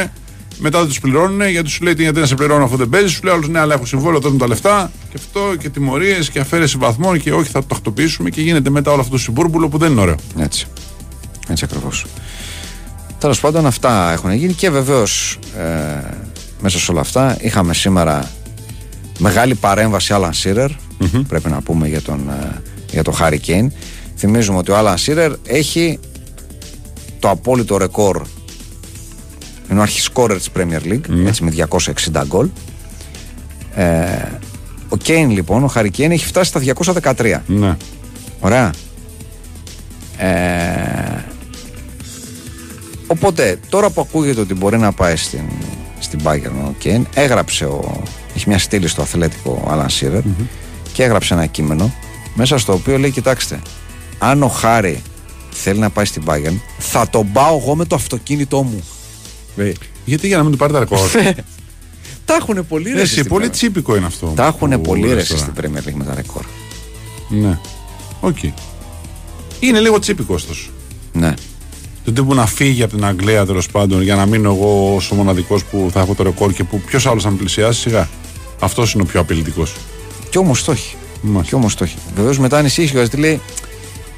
μετά δεν τους πληρώνουν γιατί σου λέει τι γιατί να σε πληρώνω αφού δεν παίζεις. Σου λέει άλλο ναι, αλλά έχω συμβόλαιο, τότε τα λεφτά και αυτό και τιμωρίες και αφαίρεση βαθμών και όχι θα το τακτοποιήσουμε και γίνεται μετά όλο αυτό το συμπούρμπουλο που δεν είναι ωραίο. Έτσι. Έτσι ακριβώς. Τέλος πάντων, αυτά έχουν γίνει και βεβαίως ε, μέσα σε όλα αυτά είχαμε σήμερα μεγάλη παρέμβαση Alan Shearer. Πρέπει να πούμε για τον, ε, για τον Harry Kane. Θυμίζουμε ότι ο Alan Shearer έχει το απόλυτο ρεκόρ. Είναι ο αρχισκόρερ της Premier League, έτσι με 260 γκολ. Ε, ο Κέιν λοιπόν, ο Χάρη Κέιν έχει φτάσει στα 213. Ναι. Ωραία. Ε, οπότε τώρα που ακούγεται ότι μπορεί να πάει στην, στην Bayern ο Κέιν, έγραψε ο, έχει μια στήλη στο Athletic ο Άλαν Σίρερ και έγραψε ένα κείμενο μέσα στο οποίο λέει κοιτάξτε αν ο Χάρι θέλει να πάει στην Bayern θα τον πάω εγώ με το αυτοκίνητό μου Γιατί για να μην του πάρει τα ρεκόρ. τα έχουν πολύ ρε Εσύ, στην πολύ Premier. τσίπικο είναι αυτό. τα έχουν που πολύ λες ρε τώρα. στην Premier League με τα ρεκόρ Ναι. Οκ. Είναι λίγο τσίπικο ωστόσο. ναι Του τύπου να φύγει από την Αγγλία τέλος πάντων για να μείνω εγώ ως ο μοναδικός που θα έχω το ρεκόρ και που ποιος άλλος θα με πλησιάσει σιγά. Αυτός είναι ο πιο απειλητικός. Κι όμως το έχει. Μάλιστα. Κι όμως το έχει. Βεβαίως μετά ανησυχεί γιατί λέει.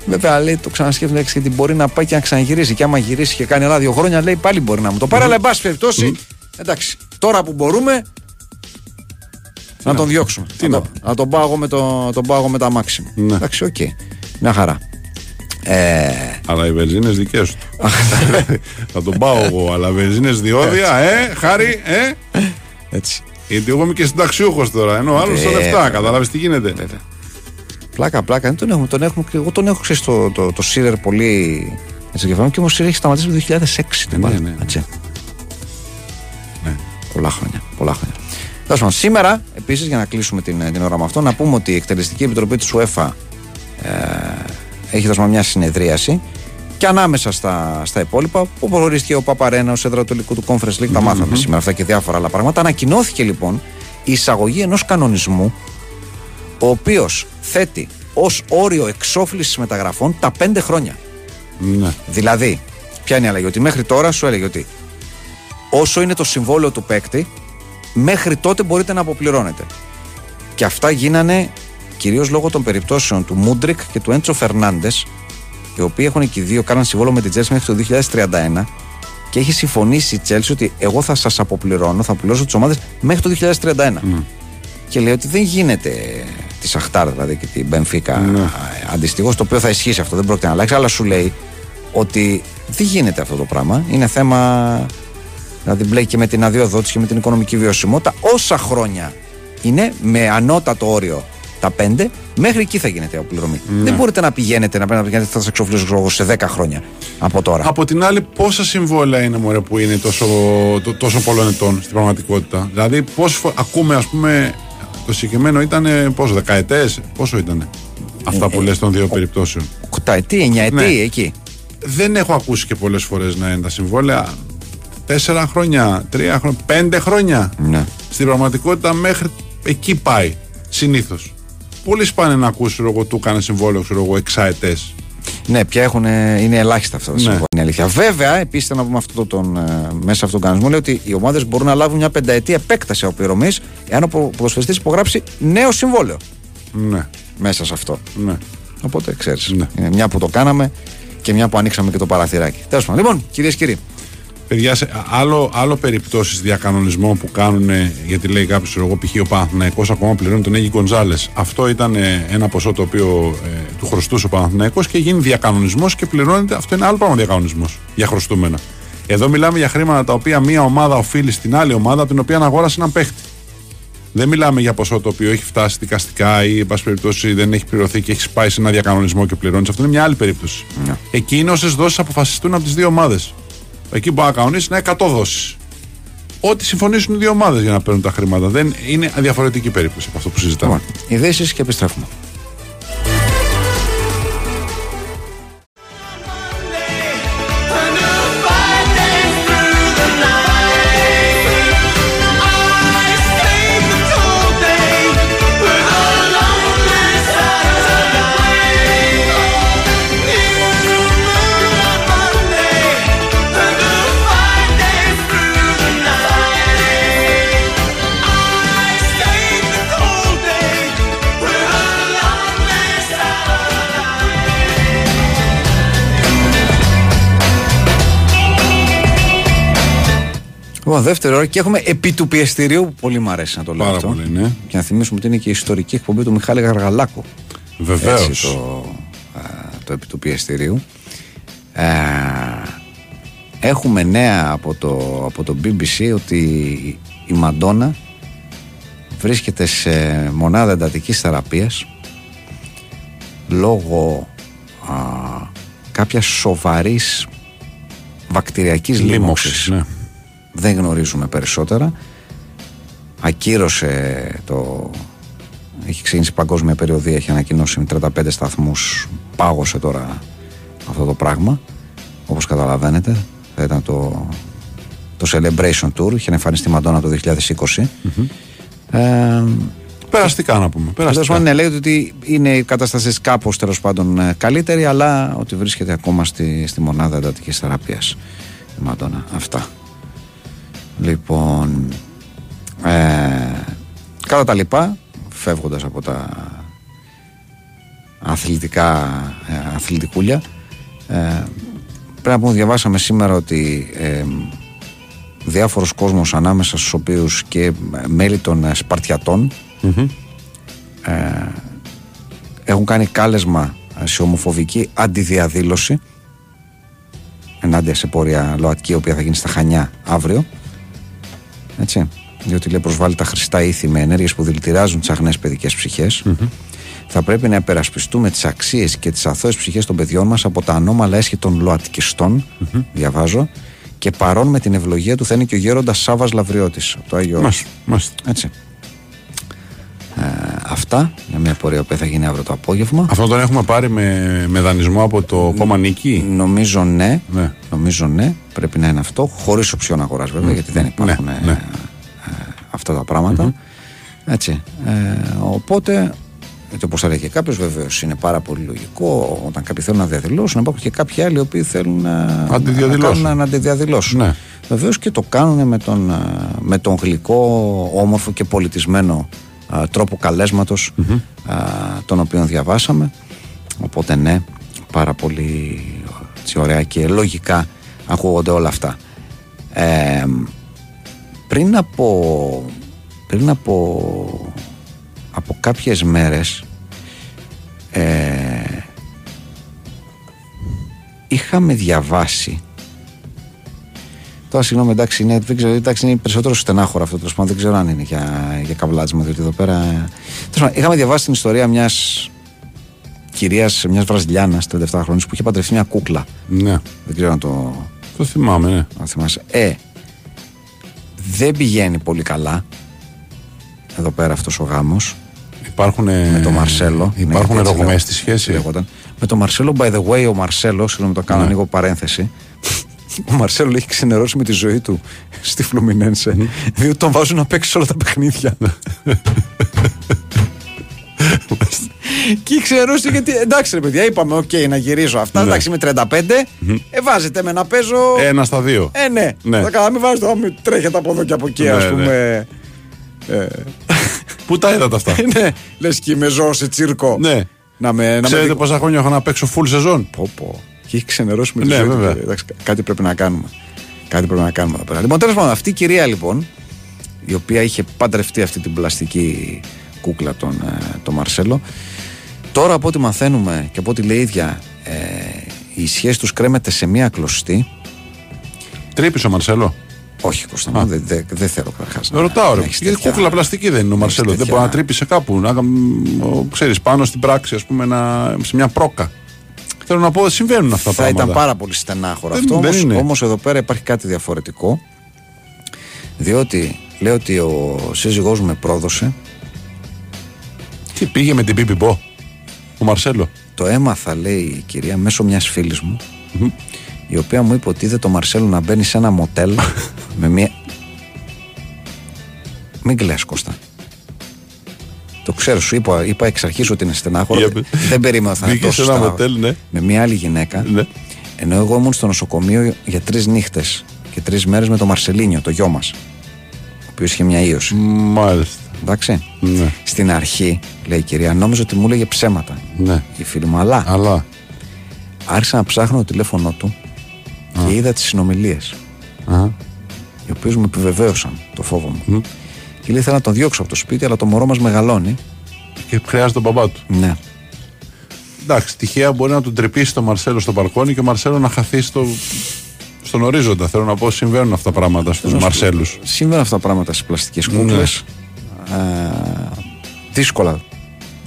Βέβαια λέει το ξανασκέφτεται γιατί μπορεί να πάει και να ξαναγυρίσει. Και άμα γυρίσει και κάνει άλλα δύο χρόνια, λέει πάλι μπορεί να μου το πάρει. Αλλά εν πάση περιπτώσει, εντάξει, τώρα που μπορούμε να τον διώξουμε. Τι να, να το- να τον πάω εγώ με, το, τον πάω εγώ με το αμάξι μου. Ναι. Εντάξει, οκ. Μια χαρά. Ε, Αλλά οι βενζίνες δικές του. θα τον πάω εγώ. Αλλά βενζίνες διόδια, ε, χάρη, ε. έτσι. Γιατί εγώ είμαι και συνταξιούχος τώρα. Ενώ άλλος στα Βέβαια. λεφτά. Κατάλαβε τι γίνεται. Βέβαια. Πλάκα, πλάκα. Δεν τον έχουμε. Τον έχουμε εγώ τον έχω ξέρεις το, το, το Σίρερ πολύ. Έτσι και και όμως ο Σίρερ έχει σταματήσει το 2006. Ναι, Ναι, ναι, ναι. Έτσι. Ναι. Πολλά χρόνια. Πολλά χρόνια. Τέλος πάντων, σήμερα, επίσης, για να κλείσουμε την, την ώρα με αυτό, να πούμε ότι η Εκτελεστική Επιτροπή της UEFA ε, έχει δώσει μια συνεδρίαση και ανάμεσα στα, στα υπόλοιπα, που προχωρήθηκε ο Παπαρένας ω έδρα του τελικού του Conference League, τα μάθαμε σήμερα αυτά και διάφορα άλλα πράγματα. Ανακοινώθηκε λοιπόν η εισαγωγή ενός κανονισμού, ο οποίος θέτει ως όριο εξόφλησης μεταγραφών τα πέντε χρόνια. Ναι. Δηλαδή, ποια είναι η αλλαγή, ότι μέχρι τώρα σου έλεγε ότι όσο είναι το συμβόλαιο του παίκτη, μέχρι τότε μπορείτε να αποπληρώνετε. Και αυτά γίνανε κυρίως λόγω των περιπτώσεων του Μούντρικ και του Έντσο Φερνάντες, οι οποίοι έχουν και οι δύο κάναν συμβόλαιο με την Chelsea μέχρι το 2031 και έχει συμφωνήσει η Chelsea ότι εγώ θα σας αποπληρώνω, θα πληρώσω τις ομάδες μέχρι το 2031. Και λέει ότι δεν γίνεται τη Σαχτάρ δηλαδή και την Μπενφίκα Ναι. αντιστοιχώς, το οποίο θα ισχύσει αυτό, δεν πρόκειται να αλλάξει, αλλά σου λέει ότι δεν γίνεται αυτό το πράγμα. Είναι θέμα. Δηλαδή μπλέκει και με την αδειοδότηση και με την οικονομική βιωσιμότητα. Όσα χρόνια είναι με ανώτατο όριο τα πέντε, μέχρι εκεί θα γίνεται η αποπληρωμή. Δεν μπορείτε να πηγαίνετε να πηγαίνετε γιατί θα σας εξοφλήσω ξέρω εγώ, σε 10 χρόνια από τώρα. Από την άλλη, πόσα συμβόλαια είναι μωρέ, που είναι τόσο, το, τόσο πολλών ετών στην πραγματικότητα; Δηλαδή, πώς ακούμε, ας πούμε, το συγκεκριμένο ήταν πόσο, δεκαετές, πόσο ήταν αυτά που λες των δύο περιπτώσεων; Οκταετή, εννιαετή, Ναι. εκεί. Δεν έχω ακούσει και πολλές φορές να είναι τα συμβόλαια τέσσερα χρόνια, τρία χρόνια, πέντε χρόνια. Ναι. Στην πραγματικότητα μέχρι εκεί πάει συνήθως. Πολύ σπάνια να ακούσεις, ξέρω εγώ, του έκανε συμβόλαιο, ξέρω εγώ, εξαετές. Ναι, πια έχουν, είναι ελάχιστα αυτά τα Ναι. συμβόλαια. Είναι αλήθεια. Βέβαια, επίσης να πούμε αυτό το, τον, ε, μέσα από τον κανονισμό, λέει ότι οι ομάδες μπορούν να λάβουν μια πενταετή επέκταση αποπληρωμή εάν ο ποδοσφαιριστής υπογράψει νέο συμβόλαιο Ναι, μέσα σε αυτό. ναι. Οπότε ξέρεις. Ναι. Είναι μια που το κάναμε και μια που ανοίξαμε και το παραθυράκι. Τέλος πάντων. Λοιπόν, κυρίες και κύριοι. Παιδιά, σε, άλλο, άλλο περιπτώσεις διακανονισμών που κάνουν, γιατί λέει κάποιος, εγώ π.χ. ο Παναθηναϊκός ακόμα πληρώνει τον Έγκη Γκονζάλες. Αυτό ήταν ε, ένα ποσό το οποίο ε, του χρωστούσε ο Παναθηναϊκός και γίνει διακανονισμός και πληρώνεται. Αυτό είναι άλλο πράγμα διακανονισμός για χρωστούμενα. Εδώ μιλάμε για χρήματα τα οποία μία ομάδα οφείλει στην άλλη ομάδα από την οποία αγόρασε έναν παίχτη. Δεν μιλάμε για ποσό το οποίο έχει φτάσει δικαστικά ή, εν πάση περιπτώσει, δεν έχει πληρωθεί και έχει πάει σε ένα διακανονισμό και πληρώνεις. Αυτό είναι μια άλλη περίπτωση. Ναι. Εκεί είναι όσες δόσεις αποφασιστούν από τις δύο ομάδες. Εκεί μπορεί να κανονίσει να 100 δόσεις. Ό,τι συμφωνήσουν οι δύο ομάδες για να παίρνουν τα χρήματα. Δεν είναι διαφορετική περίπτωση από αυτό που συζητάμε. Λοιπόν, ειδήσεις και επιστρέφουμε. Λοιπόν, δεύτερη ώρα και έχουμε επί του πιεστηρίου που πολύ μου αρέσει να το λέω Πάρα αυτό. πολύ, ναι. Και να θυμίσουμε ότι είναι και η ιστορική εκπομπή του Μιχάλη Γαργαλάκου. Βεβαίως. Έτσι, το, α, το επί του πιεστηρίου. Ε, έχουμε νέα από το, από το BBC ότι η Μαντόνα βρίσκεται σε μονάδα εντατικής θεραπείας λόγω α, κάποιας σοβαρής βακτηριακής λίμωξης. Ναι. Δεν γνωρίζουμε περισσότερα. Ακύρωσε το... Έχει ξεκινήσει παγκόσμια περιοδία, έχει ανακοινώσει με 35 σταθμούς. Πάγωσε τώρα αυτό το πράγμα. Όπως καταλαβαίνετε, θα ήταν το, το Celebration Tour. Είχε εμφανιστεί η Μαντόνα το 2020. Ε, Περαστικά να πούμε. Τέλος Περαστικά. πάντων, ναι, λέει ότι είναι η κατάσταση κάπως τέλος πάντων ε, καλύτερη, αλλά ότι βρίσκεται ακόμα στη, στη μονάδα εντατικής θεραπείας. Η Μαντόνα. Αυτά. Λοιπόν. Ε, κατά τα λοιπά, φεύγοντας από τα αθλητικά ε, αθλητικούλια, ε, πρέπει να πούμε, διαβάσαμε σήμερα ότι ε, διάφορος κόσμος ανάμεσα στους οποίους και ε, μέλη των ε, Σπαρτιατών Μμμ. ε, έχουν κάνει κάλεσμα ε, σε ομοφοβική αντιδιαδήλωση ενάντια σε πορεία ΛΟΑΤΚΙ η οποία θα γίνει στα Χανιά αύριο έτσι διότι λέει προσβάλλει τα χρηστά ήθη με ενέργειες που δηλητηράζουν τις αγνές παιδικές ψυχές. θα πρέπει να υπερασπιστούμε τις αξίες και τις αθώες ψυχές των παιδιών μας από τα ανώμαλα έσχη των ΛΟΑΤΚΙστών διαβάζω και παρόν με την ευλογία του θα είναι και ο γέροντας Σάβας Λαβριώτης από το Άγιο Όρος. Μάλιστα, μάλιστα. Έτσι. Ε, αυτά για μια πορεία που θα γίνει αύριο το απόγευμα. Αυτό τον έχουμε πάρει με, με δανεισμό από το κόμμα Νίκη; Νομίζω ναι. Ναι. Νομίζω ναι. Πρέπει να είναι αυτό. Χωρίς οψιόν αγοράς βέβαια, γιατί δεν υπάρχουν Ναι, ε, ναι. ε, αυτά τα πράγματα. Έτσι. Ε, οπότε, γιατί όπως έλεγε κάποιος, βεβαίως είναι πάρα πολύ λογικό όταν κάποιοι θέλουν να διαδηλώσουν, να υπάρχουν και κάποιοι άλλοι οι οποίοι θέλουν να, να, Αντιδιαδηλώσουν. κάνουν- να αντιδιαδηλώσουν. Ναι. Βεβαίως και το κάνουν με τον, ε, με τον γλυκό, όμορφο και πολιτισμένο ε, τρόπο καλέσματος, ε, τον οποίο διαβάσαμε. Οπότε ναι, πάρα πολύ έτσι, ωραία και λογικά ακούγονται όλα αυτά. Ε, πριν από πριν από από κάποιες μέρες ε, είχαμε διαβάσει Τώρα συγγνώμη, εντάξει, είναι, δεν ξέρω, εντάξει, είναι περισσότερο στενάχωρο αυτό. Τέλος πάντων, δεν ξέρω αν είναι για, για καβλάτσμα, διότι εδώ πέρα. ε, τέλος πάντων, είχαμε διαβάσει την ιστορία μιας κυρίας, μιας Βραζιλιάνας 37 χρόνια που είχε παντρευτεί μια κούκλα. Ναι. Δεν ξέρω αν το, Το θυμάμαι, ναι. αν θυμάσαι. Ε, δεν πηγαίνει πολύ καλά εδώ πέρα αυτός ο γάμος Υπάρχουν, με τον Μαρσέλο. Ναι, Υπάρχουν γιατί έτσι ρογμές λέγω- στη σχέση. λέγονταν. Με τον Μαρσέλο, by the way, ο Μαρσέλος, συγγνώμη το κάνω Ναι. λίγο παρένθεση. Ο Μαρσέλο έχει ξενερώσει με τη ζωή του στη Φλουμινένσε. Διότι τον βάζουν να παίξει σε όλα τα παιχνίδια. και έχει ξενερώσει γιατί. Εντάξει, ρε παιδιά, είπαμε, οκ, να γυρίσω αυτά. Ναι. Εντάξει, με 35. Ε, βάζετε με να παίζω. Ένα στα δύο. Ε, ναι. Ναι. Θα καλά, μην βάζετε, να μην τρέχετε από εδώ και από εκεί, Ναι, ας ναι. πούμε. Ε, Πού τα είδατε αυτά; ναι, λες και είμαι ζώο σε τσίρκο. ναι. Να με, να με Ξέρετε δει- πόσα χρόνια έχω να παίξω full σεζόν. Πω, πω. Και έχει ξενερώσει με τη Ναι, ζωή του. βέβαια. και, εντάξει, κά- κάτι πρέπει να κάνουμε. Κάτι πρέπει να κάνουμε εδώ πέρα. Λοιπόν, τέλος πάντων, αυτή η κυρία λοιπόν, η οποία είχε παντρευτεί αυτή την πλαστική κούκλα τον, ε, τον Μαρσέλο, τώρα από ό,τι μαθαίνουμε και από ό,τι λέει η ίδια, ε, η σχέση τους κρέμεται σε μία κλωστή. Τρύπησε ο Μαρσέλο; Όχι, Κώστα, μου, δεν δεν- δεν θέλω καταρχάς. Ρωτάω ρε. Γιατί κούκλα πλαστική δεν είναι ο Μαρσέλο. Δεν τέτοια- μπορεί να τρύπησε κάπου. Να, ξέρεις, πάνω στην πράξη, ας πούμε, να, σε μια πρόκα. Θέλω να πω, συμβαίνουν αυτά τα Θα πράγματα. ήταν πάρα πολύ στενάχωρο Δεν- αυτό. δεν Όμως, είναι. όμως εδώ πέρα υπάρχει κάτι διαφορετικό. Διότι λέει ότι ο σύζυγός μου με πρόδωσε. Τι πήγε με την Πίπι Μπο, ο Μαρσέλο; Το έμαθα, λέει η κυρία, μέσω μιας φίλης μου, η οποία μου είπε ότι είδε το Μαρσέλο να μπαίνει σε ένα μοτέλ με μια... Μην κλαις Κώστα. Το ξέρω, σου είπα, είπα εξ αρχής ότι είναι στενάχωρο. Για πες. Δεν περίμενα θα είναι Μπήκε τόσο σε ένα στενάχωρο. μοτέλ, ναι. Με μια άλλη γυναίκα. Ναι. Ενώ εγώ ήμουν στο νοσοκομείο για τρεις νύχτες και τρεις μέρες με το Μαρσελίνιο, το γιο μας. Ο οποίος είχε μια ίωση. Μάλιστα. Εντάξει. Ναι. Στην αρχή, λέει η κυρία, νόμιζα ότι μου έλεγε ψέματα. ναι. Η φίλη μου, αλλά Αλλά. άρχισα να ψάχνω το τηλέφωνό του και είδα τις συνομιλίες, Α, οι οποίες μου επιβεβαίωσαν το φόβο μου. μ. Και λέει: Θέλω να τον διώξω από το σπίτι, αλλά το μωρό μας μεγαλώνει. Και χρειάζεται τον μπαμπά του. Ναι. Εντάξει, τυχαία μπορεί να τον τρυπήσει το Μαρσέλο στο μπαλκόνι και ο Μαρσέλο να χαθεί στο, στον ορίζοντα. Θέλω να πω, συμβαίνουν αυτά τα πράγματα στους Μαρσέλους. Συμβαίνουν αυτά τα πράγματα στις πλαστικές Ναι. κούκλες. δύσκολα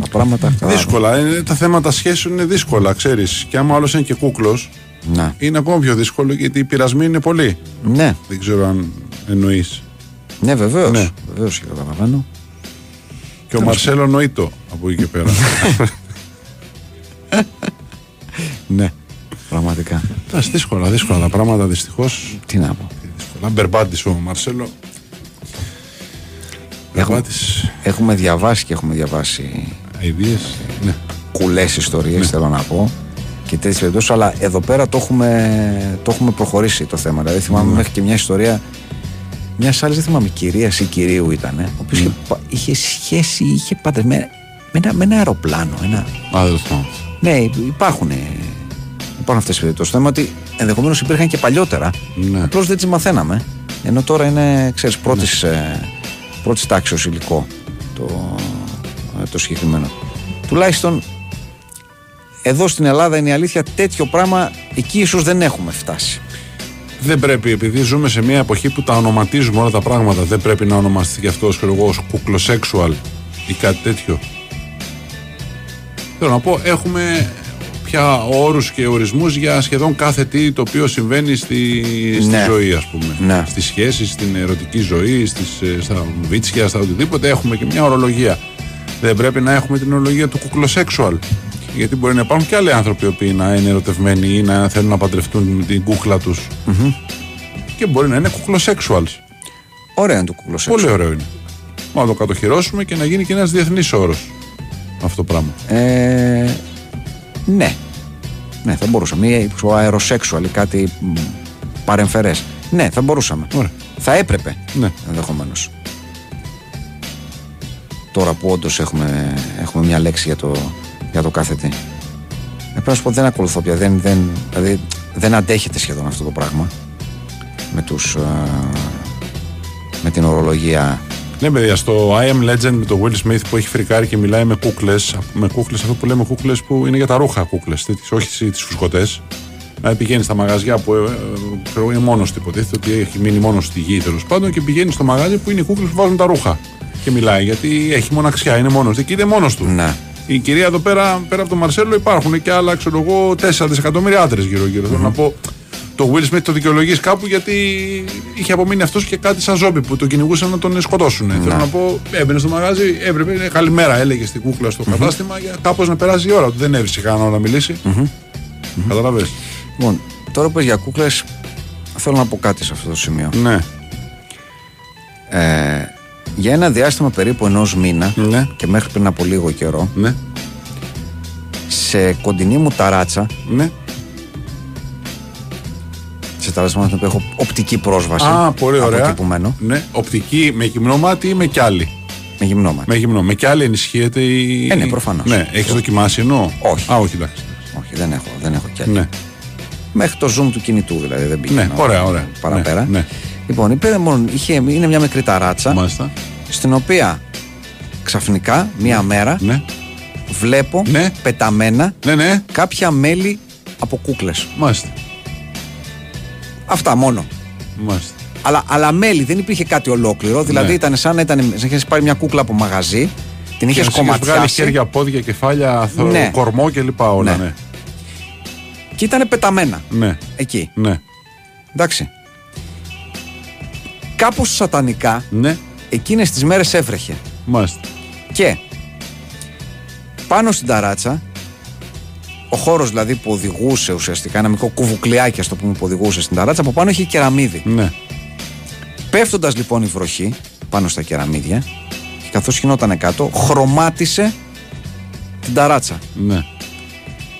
τα πράγματα. Δύσκολα. Είναι, τα θέματα σχέσεων είναι δύσκολα, ξέρεις. Και άμα άλλος είναι και κούκλος, Ναι. είναι ακόμα πιο δύσκολο γιατί οι πειρασμοί είναι πολλοί. Ναι, Δεν ξέρω αν εννοείς. Ναι βεβαίως. Ναι. Βεβαίως και καταλαβαίνω. Και ο Μαρσέλο νοήτο από εκεί και πέρα. Ναι, πραγματικά. Εντάξει, δύσκολα, δύσκολα τα πράγματα δυστυχώς. Τι να πω. Δύσκολα. Μπερμπάτης ο Μαρσέλο. Έχουμε, Μπερμπάτης. έχουμε διαβάσει και έχουμε διαβάσει Αιδίε. Ναι. κουλές ιστορίες, θέλω να πω. Και τέτοιες περιπτώσεις, αλλά εδώ πέρα το έχουμε, το έχουμε προχωρήσει το θέμα. Δηλαδή, θυμάμαι Ναι. μέχρι και μια ιστορία μιας άλλης, δεν θυμάμαι, κυρίας ή κυρίου ήταν, ο οποίος είχε, πα- είχε σχέση, είχε παντρεμένο με ένα, με ένα αεροπλάνο. Ένα, Α, δεν το θυμάμαι. ναι, υπάρχουν, υπάρχουν αυτές τι περιπτώσεις. Το θέμα είναι ότι ενδεχομένως υπήρχαν και παλιότερα. Ναι. Απλώς δεν τις μαθαίναμε. Ενώ τώρα είναι, ξέρεις, πρώτης ε, πρώτης τάξης υλικό το, ε, το συγκεκριμένο. Τουλάχιστον εδώ στην Ελλάδα είναι η αλήθεια τέτοιο πράγμα εκεί ίσως δεν έχουμε φτάσει. Δεν πρέπει, επειδή ζούμε σε μια εποχή που τα ονοματίζουμε όλα τα πράγματα, δεν πρέπει να ονομαστεί και αυτό ξέρω εγώ, ως κουκλοσέξουαλ ή κάτι τέτοιο. Θέλω να πω, έχουμε πια όρους και ορισμούς για σχεδόν κάθε τι το οποίο συμβαίνει στη, στη Ναι. ζωή, ας πούμε. Ναι. Στις σχέσεις, στην ερωτική ζωή, στις, ε, στα βίτσια, στα οτιδήποτε. Έχουμε και μια ορολογία. Δεν πρέπει να έχουμε την ορολογία του κουκλοσέξουαλ. Γιατί μπορεί να υπάρχουν και άλλοι άνθρωποι οι οποίοι να είναι ερωτευμένοι ή να θέλουν να παντρευτούν την κούκλα τους και μπορεί να είναι κουκλοσέξουαλ. Ωραία είναι το κουκλοσέξουαλ. Πολύ ωραίο είναι. Μα να το κατοχυρώσουμε και να γίνει και ένας διεθνής όρος αυτό το πράγμα. Ε, ναι. Ναι, θα μπορούσαμε. Ή ξέρω, αεροσέξουαλ ή κάτι μ, παρεμφερές. Ναι, θα μπορούσαμε. Ωραία. Θα έπρεπε Ναι. ενδεχομένως. Τώρα που όντως έχουμε, έχουμε μια λέξη για το, για το κάθε τι. Ε, πρέπει να σου πω δεν ακολουθώ πια. Δεν, δεν, δηλαδή δεν αντέχεται σχεδόν αυτό το πράγμα. Με τους, α, με την ορολογία. Ναι, παιδιά, στο I am Legend με το Will Smith που έχει φρικάρει και μιλάει με κούκλες. Με κούκλες, αυτό που λέμε κούκλες που είναι για τα ρούχα κούκλες, όχι τις φουσκωτές. Να πηγαίνει στα μαγαζιά που ε, ε, ξέρω, είναι μόνος του, υποτίθεται ότι έχει μείνει μόνος στη γη τέλος πάντων και πηγαίνει στο μαγαζί που είναι οι κούκλες που βάζουν τα ρούχα. Και μιλάει γιατί έχει μοναξιά, είναι μόνος του. Εκεί είναι μόνος του. Ναι. Η κυρία εδώ πέρα, πέρα από τον Μαρσέλο, υπάρχουν και άλλα, ξέρω εγώ, 4 δισεκατομμύρια άντρες γύρω-γύρω. Θέλω να πω, το Will Smith το δικαιολογείς κάπου γιατί είχε απομείνει αυτός και κάτι σαν ζόμπι που το κυνηγούσαν να τον σκοτώσουν. Θέλω να πω, έμπαινε στο μαγάζι, έπρεπε, «Ε, καλημέρα έλεγε στην κούκλα στο κατάστημα για κάπως να περάσει η ώρα του. Δεν έβρισε κανένα να μιλήσει. Καταλαβες. Λοιπόν, τώρα που είπες για κούκλες θέλω να πω κάτι σε αυτό το σημείο. Ναι. Ε, για ένα διάστημα περίπου ενός μήνα Ναι. και μέχρι πριν από λίγο καιρό Ναι. σε κοντινή μου ταράτσα Ναι. σε ταράτσα με την οποία έχω οπτική πρόσβαση Α, πολύ από ωραία. εκεί που μένω Ναι. Οπτική με γυμνό μάτι ή με κι άλλη; με γυμνό μάτι. Με γυμνό. Με κι άλλη ενισχύεται η. Ε, ναι, προφανώς. Ναι. Έχεις δοκιμάσει εννοώ; Όχι. Α, όχι, εντάξει. Όχι, δεν έχω, δεν έχω κι άλλη. Ναι. Μέχρι το zoom του κινητού δηλαδή δεν πήγαινε. Ναι, ωραία, ωραία. Παραπέρα. Ναι, ναι. Λοιπόν, είπε, μόνο, είχε, είναι μια μικρή ταράτσα Μάλιστα. στην οποία ξαφνικά μία μέρα Ναι. βλέπω Ναι. πεταμένα Ναι, ναι. κάποια μέλη από κούκλες. Μάλιστα. Αυτά μόνο. Μάλιστα. Αλλά, αλλά μέλη, δεν υπήρχε κάτι ολόκληρο. Δηλαδή Ναι. ήταν σαν να ήταν, σαν να είχες πάρει μια κούκλα από μαγαζί, την είχες Και να σου είχες βγάλει κομματιάσει χέρια, πόδια, κεφάλια, θο- Ναι. κορμό κλπ. Όλα, Ναι. ναι. και ήταν πεταμένα Ναι. εκεί. Ναι. Εντάξει. Κάπως σατανικά Ναι. εκείνες τις μέρες έβρεχε. Μάλιστα. Και πάνω στην ταράτσα, ο χώρος δηλαδή που οδηγούσε ουσιαστικά, ένα μικρό κουβουκλιάκι ας το πούμε που οδηγούσε στην ταράτσα, από πάνω είχε κεραμίδι. Ναι. Πέφτοντας λοιπόν η βροχή πάνω στα κεραμίδια και καθώς γινόταν κάτω, χρωμάτισε την ταράτσα. Ναι.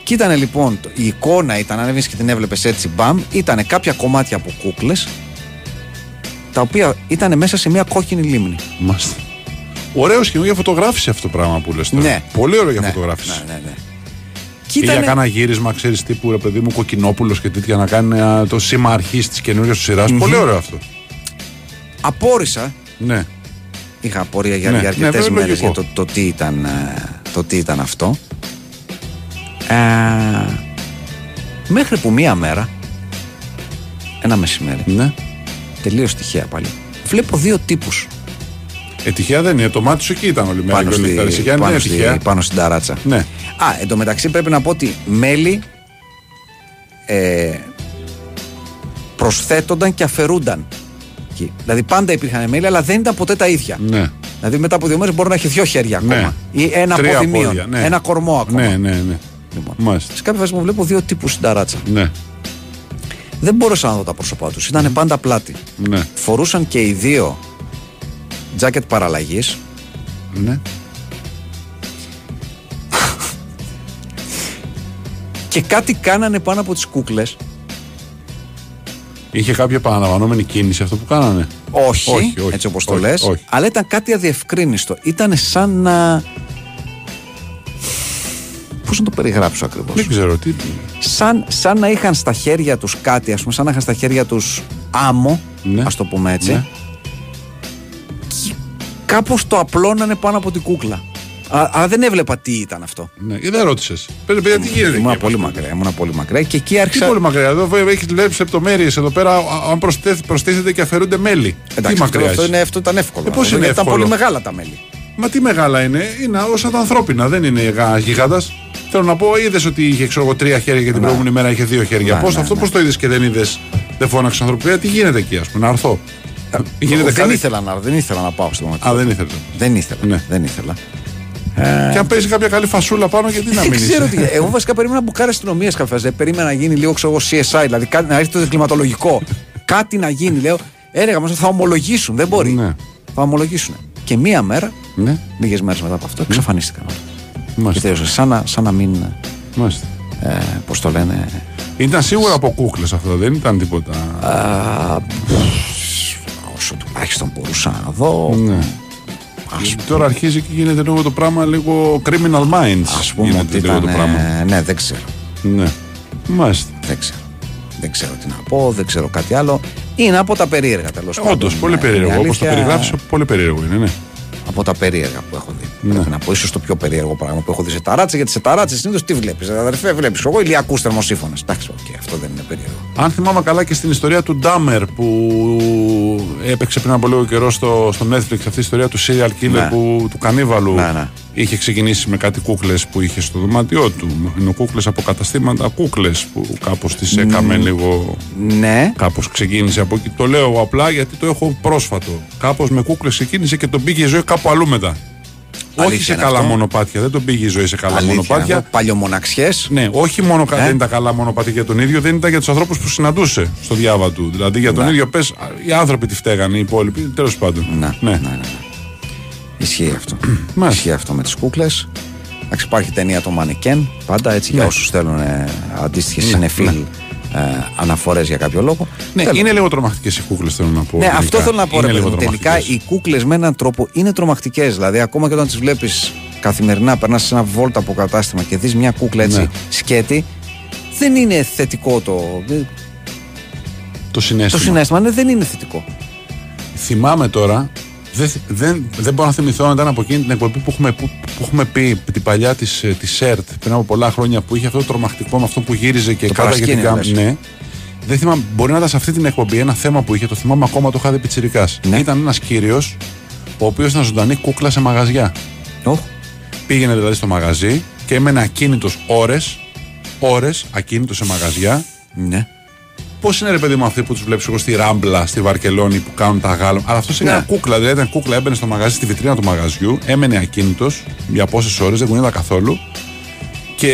Και ήταν λοιπόν, το- η εικόνα ήταν, αν έβγαινες και την έβλεπες έτσι μπαμ, ήταν κάποια κομμάτια από κούκλες τα οποία ήταν μέσα σε μια κόκκινη λίμνη. Μάλιστα. Ωραίος σχεδόν για φωτογράφηση αυτό το πράγμα που λες τώρα. Ναι. Πολύ ωραίο για Ναι, φωτογράφηση. Ναι, ναι, ναι. Και Ή για ήταν, κάνα γύρισμα, ξέρεις τύπου ρε παιδί μου, κοκκινόπουλος και τέτοια να κάνει α, το σήμα αρχής της καινούργιας του σειρα Πολύ ωραίο αυτό. απόρρισα, Ναι. είχα απορία για, Ναι, για ναι, αρκετές βέβαια, μέρες λογικό. για το, το, τι ήταν, ε, το τι ήταν αυτό. Ε, μέχρι που μία μέρα, ένα μεσημέρι, Ναι. Τελείως τυχαία πάλι, βλέπω δύο τύπους Ε, τυχαία δεν είναι. Το μάτι σου εκεί ήταν όλη μέρα. Πάνω, και όλη στη, η Ταρσικιά. πάνω, Ναι, στη- τυχαία. πάνω στην ταράτσα. Ναι. Α, εν τω μεταξύ πρέπει να πω ότι μέλη ε, προσθέτονταν και αφαιρούνταν. εκεί. Δηλαδή πάντα υπήρχαν μέλη, αλλά δεν ήταν ποτέ τα ίδια. Ναι. Δηλαδή μετά από δύο μέρες μπορεί να έχει δύο χέρια Ναι. ακόμα. Ή ένα Τρία πόδι μείον, πόδια, ναι. ένα κορμό ακόμα. Ναι, ναι, ναι. Λοιπόν. Μάλιστα. Σε κάποια φάση μου βλέπω δύο τύπους στην ταράτσα. Ναι. Δεν μπόρεσα να δω τα πρόσωπά τους. Ήταν πάντα πλάτη. Ναι. Φορούσαν και οι δύο τζάκετ παραλλαγής. ναι. και κάτι κάνανε πάνω από τις κούκλες. Είχε κάποια επαναλαμβανόμενη κίνηση αυτό που κάνανε; Όχι, Όχι, όχι, έτσι όπως το όχι, λες. όχι. Αλλά ήταν κάτι αδιευκρίνιστο. Ήταν σαν να. Πώς να το περιγράψω ακριβώς. Δεν ξέρω τι. Σαν, σαν να είχαν στα χέρια τους κάτι, ας πούμε, σαν να είχαν στα χέρια τους άμμο, Ναι. ας το πούμε έτσι. Ναι. Κάπως το απλώνανε πάνω από την κούκλα. Α, αλλά δεν έβλεπα τι ήταν αυτό. Ναι. Και δεν ρώτησες. Πες, παιδιά, τι γίνεται. Ήμουν εκεί, πολύ πώς- μακριά. Ήμουν πολύ μακριά και εκεί Τι άρχισα. πολύ μακριά. Εδώ έχει λεπτομέρειες εδώ πέρα. α- Αν προσθέθ- προστίθεται και αφαιρούνται μέλη. Εντάξει, τι αυτό, μακριά αυτό, είσαι; είναι, αυτό ήταν εύκολο. Ε, πώς Αυτό είναι Ήταν εύκολο; πολύ μεγάλα τα μέλη. Μα τι μεγάλα είναι. Είναι όσα τα ανθρώπινα. Δεν είναι γίγαντα. Θέλω να πω, είδες ότι είχε ξέρω, εγώ, τρία χέρια και την προηγούμενη μέρα είχε δύο χέρια. Ναι, Πώς ναι, αυτό ναι. πώς το είδες και δεν είδες. Δεν φώναξες ανθρωπία. Τι γίνεται εκεί, ας πούμε, να έρθω; Γίνεται δεν, κάτι; ήθελα να, δεν ήθελα να πάω στο μάτι. Α, δεν ήθελες. Δεν ήθελα. Ναι. Δεν ήθελα. Και αν παίζει κάποια καλή φασούλα πάνω, γιατί να Δεν μην ξέρω είσαι; τι. Εγώ βασικά περίμενα να μπουκάρει αστυνομία κάποια φάση. Δεν περίμενα να γίνει λίγο ξέρω, εγώ, CSI, δηλαδή κάτι, να έρθει το κλιματολογικό. κάτι να γίνει. Λέω, έλεγα μα θα ομολογήσουν. Δεν μπορεί. Ναι. Θα ομολογήσουν. Και μία μέρα, Ναι, λίγες μέρες μετά από αυτό, εξαφανίστηκαν. όλα. Και μάλιστα. τέλειωσε. Σαν να, σαν να μην. μάλιστα. Ε, Πώς το λένε. Ήταν σίγουρα από κούκλες αυτό, δεν ήταν τίποτα. Α, όσο τουλάχιστον μπορούσα να δω. Ναι. Τώρα αρχίζει και γίνεται λίγο το πράγμα λίγο criminal minds. Α πούμε γίνεται ότι λίγο ήταν. το πράγμα. ε, Ναι, δεν ξέρω. Ναι. Μάλιστα. Δεν ξέρω. Δεν ξέρω τι να πω, δεν ξέρω κάτι άλλο. Είναι από τα περίεργα τέλος πάντων. Όντως, πολύ Ε, περίεργο. είναι Όπως το αλήθεια, περιγράφεις, πολύ περίεργο είναι, ναι. Από τα περίεργα που έχω δει. Ναι. Πρέπει να πω ίσως το πιο περίεργο πράγμα που έχω δει σε ταράτσες. Γιατί σε ταράτσες συνήθως τι βλέπεις. Αδερφέ, βλέπεις. Εγώ ηλιακούς θερμοσίφωνες. Εντάξει, οκ, αυτό δεν είναι περίεργο. Αν θυμάμαι καλά και στην ιστορία του Ντάμερ που έπαιξε πριν από λίγο καιρό στο, στο Netflix αυτή η ιστορία του serial killer Ναι. που, του κανίβαλου Ναι, ναι. είχε ξεκινήσει με κάτι κούκλες που είχε στο δωμάτιό του. Είναι κούκλες από καταστήματα, κούκλες που κάπως τις έκαμε λίγο... Ναι, Κάπως ξεκίνησε από εκεί. Το λέω απλά γιατί το έχω πρόσφατο. Κάπως με κούκλες ξεκίνησε και τον πήγε η ζωή κάπου αλλού μετά. Όχι Αλήθεια σε είναι καλά αυτό; μονοπάτια. Δεν τον πήγε η ζωή σε καλά μονοπάτια. Παλιομοναξιές. Ναι, όχι μόνο κα- Ε; δεν ήταν καλά μονοπάτι για τον ίδιο, δεν ήταν για τους ανθρώπους που συναντούσε στο διάβα του. Δηλαδή για τον Ναι. ίδιο πες, οι άνθρωποι τι φταίγανε, οι υπόλοιποι. Τέλος πάντων. Ναι, ναι. ναι, ναι, ναι. Ισχύει αυτό. Μάλιστα. Ισχύει αυτό με τις κούκλες. Εντάξει, υπάρχει ταινία το Μανικέν. Πάντα έτσι για Ναι. όσους θέλουν ε, αντίστοιχες Ναι, συνεφίλ ναι. ε, αναφορές για κάποιο λόγο. Ναι, Τέλος. είναι λίγο τρομακτικές οι κούκλες, θέλω να πω. Ναι, τελικά. αυτό θέλω να πω. Είναι Ρε, παιδί λίγο μου. τελικά τρομακτικές. οι κούκλες με έναν τρόπο είναι τρομακτικές. Δηλαδή, ακόμα και όταν τις βλέπεις καθημερινά, περνάς σε ένα βόλτα από κατάστημα και δεις μια κούκλα έτσι Ναι. σκέτη, δεν είναι θετικό το. Το συνέστημα. Το συνέστημα ναι, δεν είναι θετικό. Θυμάμαι τώρα, δεν, δεν, δεν μπορώ να θυμηθώ αν ήταν από εκείνη την εκπομπή που έχουμε, που, που έχουμε πει την παλιά της της ΣΕΡΤ πριν από πολλά χρόνια που είχε αυτό το τρομακτικό με αυτό που γύριζε και Το κάταγε την παρασκήνιο, κάμερα. λες. Ναι. Δεν θυμάμαι, μπορεί να ήταν σε αυτή την εκπομπή ένα θέμα που είχε, το θυμάμαι ακόμα, το είχα δει πιτσιρικάς. Ναι. Ήταν ένας κύριος, ο οποίος ήταν ζωντανή κούκλα σε μαγαζιά. Οχ, Πήγαινε δηλαδή στο μαγαζί και έμενε ακίνητος ώρες, ώρες ακίνητος σε μαγαζιά. ναι. Πώς είναι ρε παιδί μου αυτοί που τους βλέπεις εγώ στη Ράμπλα, στη Βαρκελόνη που κάνουν τα γάλα. Αλλά αυτός έκανε Ναι. κούκλα. Δηλαδή ήταν κούκλα, έμπαινε στο μαγαζί, στη βιτρίνα του μαγαζιού, έμενε ακίνητος για πόσες ώρες, δεν κουνιόταν καθόλου. Και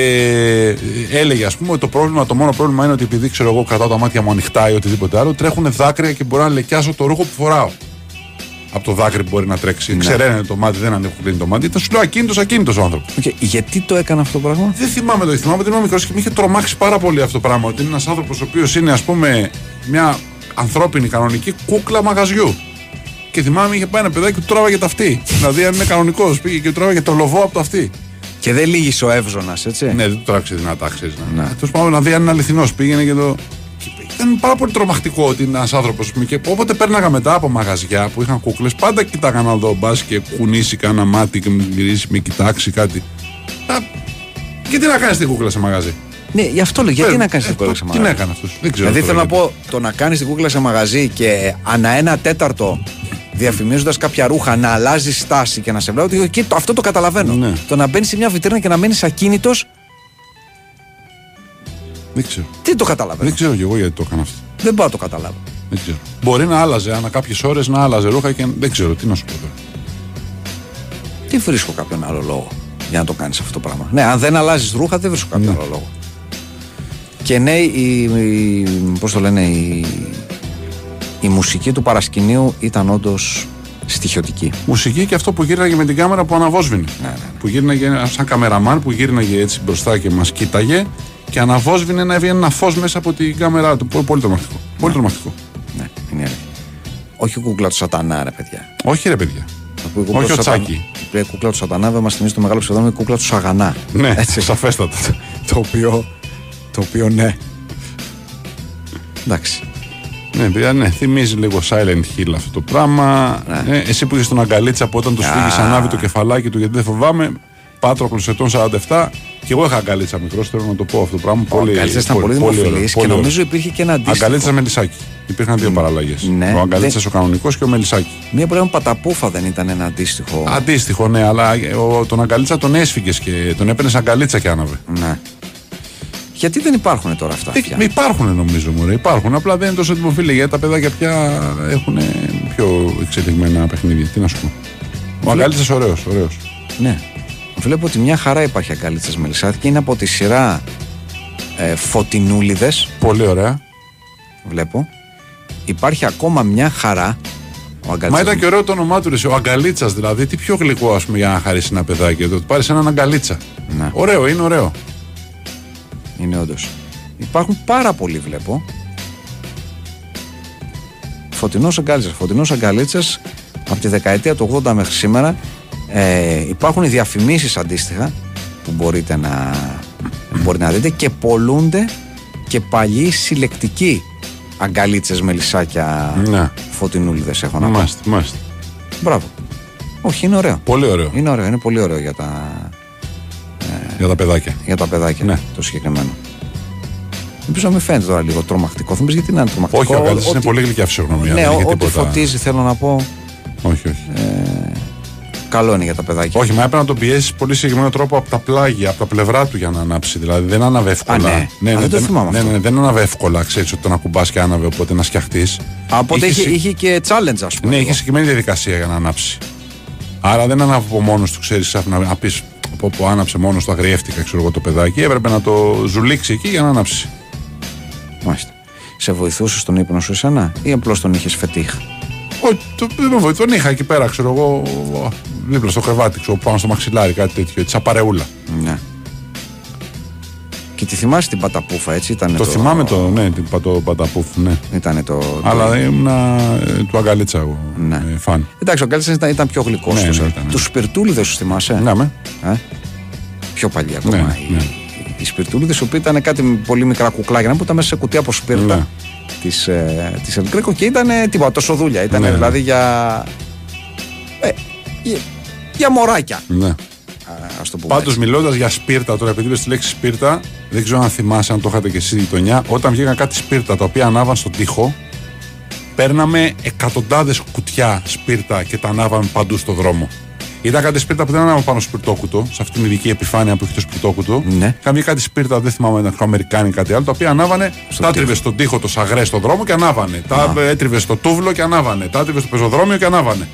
έλεγε, ας πούμε, ότι το πρόβλημα, το μόνο πρόβλημα είναι ότι επειδή ξέρω εγώ κρατάω τα μάτια μου ανοιχτά ή οτιδήποτε άλλο, τρέχουν δάκρυα και μπορώ να λεκιάσω το ρούχο που φοράω. Από το δάκρυ που μπορεί να τρέξει. Ναι. Ξεραίνεται το μάτι, δεν ανοίγει το μάτι. Ήταν σου λέω ακίνητος, ακίνητος ο άνθρωπος. Οκ, Γιατί το έκανε αυτό το πράγμα; Δεν θυμάμαι το, θυμάμαι ότι ήμουν μικρός και με είχε τρομάξει πάρα πολύ αυτό το πράγμα. Ότι είναι ένας άνθρωπος ο οποίος είναι, ας πούμε, μια ανθρώπινη κανονική κούκλα μαγαζιού. Και θυμάμαι είχε πάει ένα παιδάκι που του τράβαγε το αυτί. δηλαδή, αν είναι κανονικός, πήγε και του τράβαγε το λοβό από το αυτί. Και δεν λύγισε ο Εύζωνας, έτσι; Ναι, δεν του τράβηξε δυνατά, ξέρεις. Ναι. Ναι. Τέλος πάντων, να δει αν είναι αληθινός. Πήγαινε και το. Και Ήταν πάρα πολύ τρομακτικό ότι είναι ένας άνθρωπος. Και όποτε πέρναγα μετά από μαγαζιά που είχαν κούκλες, πάντα κοίταγα να δω μπας και κουνήσει κανένα μάτι και με γυρίσει, με κοιτάξει κάτι. Α, Και τι να κάνεις την κούκλα σε μαγαζί; Ναι, γι' αυτό λέω. Γιατί Ε, να κάνεις ε, την κούκλα σε Τι μαγαζί; να έκανε αυτό. Δεν ξέρω. Δηλαδή τώρα θέλω να γιατί. πω το να κάνεις την κούκλα σε μαγαζί και ανά ένα τέταρτο διαφημίζοντας κάποια ρούχα να αλλάζει στάση και να σε βλέπει. Ότι το, αυτό το καταλαβαίνω. Ναι. Το να μπαίνεις σε μια βιτρίνα και να μένει ακίνητος, Δεν ξέρω. τι το καταλαβαίνω. Δεν ξέρω κι εγώ γιατί το έκανα αυτό. Δεν μπορώ να το καταλάβω. Δεν ξέρω. Μπορεί να άλλαζε ανά κάποιες ώρες να άλλαζε ρούχα και δεν ξέρω τι να σου πω τώρα. Τι βρίσκω κάποιον άλλο λόγο για να το κάνεις αυτό το πράγμα; Ναι, αν δεν αλλάζεις ρούχα, δεν βρίσκω κάποιον άλλο λόγο. Και ναι, η, η, πώς το λένε, η, η μουσική του παρασκηνίου ήταν όντως στοιχειωτική. Μουσική και αυτό που γύρναγε με την κάμερα που αναβόσβηνε. Ναι, ναι, ναι. Που γύρναγε σαν καμεραμάν που γύρναγε έτσι μπροστά και μας κοίταγε και αναβόσβηνε να έβγαινε ένα φως μέσα από την κάμερά του. Πολύ, πολύ τρομακτικό. Πολύ τρομακτικό. Ναι, είναι αλήθεια. Όχι ο κούκλα του Σατανά, ρε παιδιά. Όχι ρε παιδιά. Θα πω η κούκλα Όχι του ο Σατανά- Τσάκη. Η κούκλα του Σατανά μας θυμίζει το μεγάλο ψευδόνιμο η κούκλα του Σαγανά. Ναι, Έτσι. σαφέστατα. το οποίο. Το οποίο ναι. Εντάξει. Ναι, παιδιά, ναι, θυμίζει λίγο Silent Hill αυτό το πράγμα. Ναι. Ε, εσύ που είχε τον Αγκαλίτσα από όταν του φύγεις ανάβει το κεφαλάκι του γιατί δεν φοβάμαι. Πάτροκλο ετών 47. Και εγώ είχα αγκαλίτσα μικρός, θέλω να το πω αυτό το πράγμα. Ο Αγκαλίτσα ήταν πολύ δημοφιλής και νομίζω υπήρχε και ένα αντίστοιχο. Αγκαλίτσα Μελισάκη. Υπήρχαν δύο παραλλαγές. Ναι, ο Αγκαλίτσα δεν- ο κανονικός και ο Μελισάκη. Μία που λέγαμε Παταπούφα δεν ήταν ένα αντίστοιχο. Αντίστοιχο, ναι, αλλά ο, τον Αγκαλίτσα τον έσφυγες και τον έπαιρνες αγκαλίτσα και άναβε. Ναι. Γιατί δεν υπάρχουν τώρα αυτά. πια; Ε, υπάρχουν νομίζω μου, υπάρχουν. Απλά δεν είναι τόσο δημοφιλή γιατί τα παιδάκια πια έχουν πιο εξελιγμένα παιχνίδια. Τι να σου πω. Ο Αγκαλίτσα ωραίος, ωραίος. Ναι. Βλέπω ότι μια χαρά υπάρχει αγκαλίτσα Μελισσάτη και είναι από τη σειρά ε, Φωτεινούλιδες. Πολύ ωραία. Βλέπω. Υπάρχει ακόμα μια χαρά. Ο Μα αγκαλίτσας ήταν και ωραίο το όνομά του, ρε, ο Αγκαλίτσας δηλαδή. Τι πιο γλυκό, ας πούμε, για να χαρίσει ένα παιδάκι. Το πάρεις έναν Αγκαλίτσα. Ναι. Ωραίο, είναι ωραίο. Είναι όντως. Υπάρχουν πάρα πολλοί, βλέπω. Φωτεινός αγκαλίτσα. Φωτεινός αγκαλίτσας από τη δεκαετία του 80 μέχρι σήμερα. Ε, υπάρχουν οι διαφημίσεις αντίστοιχα που μπορείτε να, μπορείτε να δείτε και πολλούνται και παλιοί συλλεκτικοί αγκαλίτσες με λυσάκια Ναι. φωτεινούλιδες έχω να πω. Μάστε, μάστε. Μπράβο. Όχι, είναι ωραίο. Πολύ ωραίο. Είναι ωραίο, είναι πολύ ωραίο για τα, Για τα παιδάκια. για τα παιδάκια Ναι. το συγκεκριμένο. Ελπίζω να μην φαίνεται τώρα λίγο τρομακτικό. Θα μου πεις γιατί να είναι τρομακτικό. Όχι, ο Αγκαλίτσα είναι Ό,τι- πολύ γλυκιά φυσιογνωμία. Ναι, δεν έχει ό- ό,τι τίποτα. φωτίζει θέλω να πω. Όχι, όχι. Καλό είναι για τα παιδάκια. Όχι, μα έπρεπε να τον πιέσεις πολύ συγκεκριμένο τρόπο από τα πλάγια, από τα πλευρά του για να ανάψει. Δηλαδή δεν άναβε εύκολα. Α, ναι. Α, δεν το θυμάμαι ναι, αυτό. ναι, δεν άναβε εύκολα. Ξέρεις ότι τον ακουμπά και άναβε, οπότε να σκιαχτείς. Από ότι είχες, συ- είχε και challenge, ας πούμε. Ναι, λίγο. είχε συγκεκριμένη διαδικασία για να ανάψει. Άρα δεν άναβε από μόνος του, ξέρεις, να, να πεις από που άναψε μόνος του, αγριεύτηκα, ξέρω εγώ το παιδάκι. Έπρεπε να το ζουλήξει εκεί για να ανάψει. Μάλιστα. Σε βοηθούσες στον ύπνο σου εσένα ή απλώς τον είχες φετίχ; Όχι, το, δεν με βοηθάει. Τον είχα εκεί πέρα, ξέρω εγώ, δίπλα στο κρεβάτι, ξέρω, πάνω στο μαξιλάρι, κάτι τέτοιο, έτσι, σαν παρεούλα. Ναι. Και τη θυμάσαι την παταπούφα, έτσι ήταν. Το θυμάμαι το, ναι, την πατώ παταπούφ, ναι. Ήταν το. Αλλά ήμουνα ε, του Αγκαλίτσα εγώ. Ναι. ε, φαν. Εντάξει, ο Γκάλιτσα ήταν, ήταν πιο γλυκός. Ναι, ναι, ήταν, ναι. Τους σπιρτούλιδες σου θυμάσαι; Ναι, με. Ε; Πιο παλιά ακόμα. Ναι, οι, ναι. οι σπιρτούλιδες, οι οποίοι ήταν κάτι με πολύ μικρά κουκλάκια που ήταν μέσα σε κουτί από σπίρτα Ναι. της, ε, της Ελγκρέκο και ήταν τίποτα, τόσο δούλια. Ήταν Ναι. δηλαδή για. Ε, για, για μωράκια. ναι. Α το πούμε. Πάντως έτσι. μιλώντας για σπίρτα, τώρα επειδή είπες τη λέξη σπίρτα, δεν ξέρω αν θυμάσαι, αν το είχατε και εσύ η γειτονιά, όταν βγήκαν κάτι σπίρτα τα οποία ανάβαν στον τοίχο, παίρναμε εκατοντάδες κουτιά σπίρτα και τα ανάβαμε παντού στο δρόμο. Ήταν κάτι σπίρτα που δεν ανάβαν πάνω στο σπιρτόκουτο, σε αυτήν την ειδική επιφάνεια που έχει το σπιρτόκουτο. Ναι. Είχαν βγει κάτι σπίρτα, δεν θυμάμαι, ήταν Αμερικάνοι ή κάτι άλλο, τα οποία ανάβανε, τα έτριβε στον τοίχο το σαγρέ στον δρόμο και ανάβανε. Τα έτριβε στο τούβλο και ανάβανε. Τα έτριβε στο πεζοδρόμιο και ανάβανε.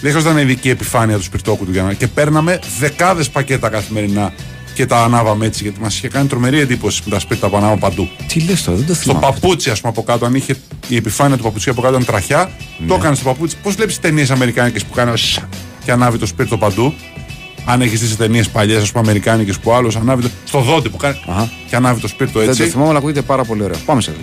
Δεν χρειαζόταν ειδική επιφάνεια του σπιρτόκουτου για να. και παίρναμε δεκάδες πακέτα καθημερινά και τα ανάβαμε έτσι γιατί μας είχε κάνει τρομερή εντύπωση με τα σπίρτα που ανάβαμε παντού. Τι λες τώρα, δεν το Στο θυμάμαι. παπούτσι, ας πούμε, από κάτω, αν είχε η επιφάνεια του παπουτσιού από κάτω ήταν τραχιά, Ναι. το έκανε στο παπούτσι. Πώς βλέπεις ταινίες Αμερικάνικες που κάνει σ- και ανάβει το σπίρτο παντού; Αν έχεις δει ταινίες παλιές, ας πούμε, Αμερικάνικες που άλλος ανάβει το. στο δόντι που κάνει Αχα. και ανάβει το σπίρτο Δεν έτσι. το θυμάμαι, αλλά ακούγεται πάρα πολύ ωραίο. Πάμε σε αυτό.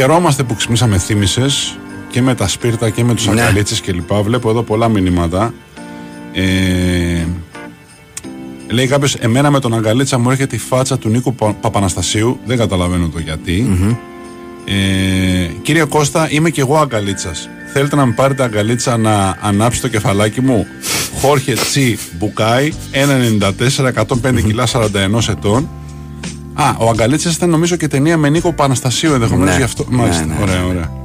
Χαιρόμαστε που ξυπνήσαμε θύμησες και με τα σπίρτα και με τους Ναι. αγκαλίτσες κλπ. Βλέπω εδώ πολλά μηνύματα. Ε, λέει κάποιος, Εμένα με τον αγκαλίτσα μου έρχεται η φάτσα του Νίκου Πα- Παπαναστασίου. Δεν καταλαβαίνω το γιατι Ε, κύριε Κώστα, είμαι και εγώ αγκαλίτσας. Θέλετε να με πάρετε αγκαλίτσα να ανάψει το κεφαλάκι μου; Χόρχε Τσι Μπουκάι, 1,94, 105 κιλά, 41 ετών. Α, ο Αγκαλίτσα ήταν νομίζω και ταινία με Νίκο Παναστασίου ενδεχομένως Ναι. γι' αυτό. Ναι, Μάλιστα. ναι, ναι. Ωραία, ωραία.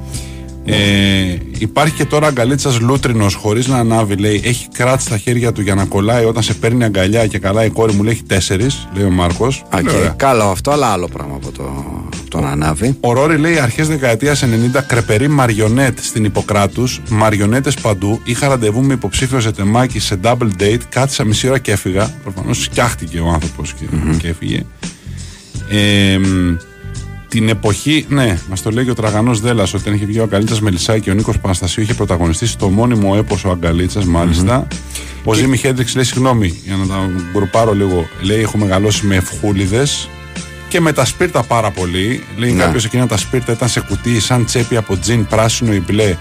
Ε, υπάρχει και τώρα αγκαλίτσας λούτρινος χωρίς να ανάβει. Λέει: Έχει κράτ στα χέρια του για να κολλάει όταν σε παίρνει αγκαλιά και καλά η κόρη μου λέει: Έχει τέσσερις, λέει ο Μάρκος. Α, και καλό αυτό, αλλά άλλο πράγμα από το, από το να ανάβει. Ο Ρόρι λέει αρχές δεκαετίας 90 κρεπερή μαριονέτ στην Ιπποκράτους, μαριονέτες παντού. Είχα ραντεβού με υποψήφιο σε τεμάκι σε double date. Κάθισα μισή ώρα και έφυγα. Προφανώς φτιάχτηκε ο άνθρωπος και, και έφυγε. Ε, μ, την εποχή, ναι, μας το λέει και ο Τραγανός Δέλλα, όταν είχε βγει ο Αγκαλίτσα Μελισσάκη και ο Νίκος Παναστασίου είχε πρωταγωνιστεί στο μόνιμο έπος ο Αγκαλίτσα, μάλιστα. Ο Ζήμι Χέντριξ λέει: Συγγνώμη, για να τα γκρουπάρω λίγο. Λέει: Έχω μεγαλώσει με ευχούλιδε και με τα σπίρτα πάρα πολύ. Λέει Ναι. κάποιος εκείνα τα σπίρτα ήταν σε κουτί σαν τσέπη από τζιν πράσινο ή μπλε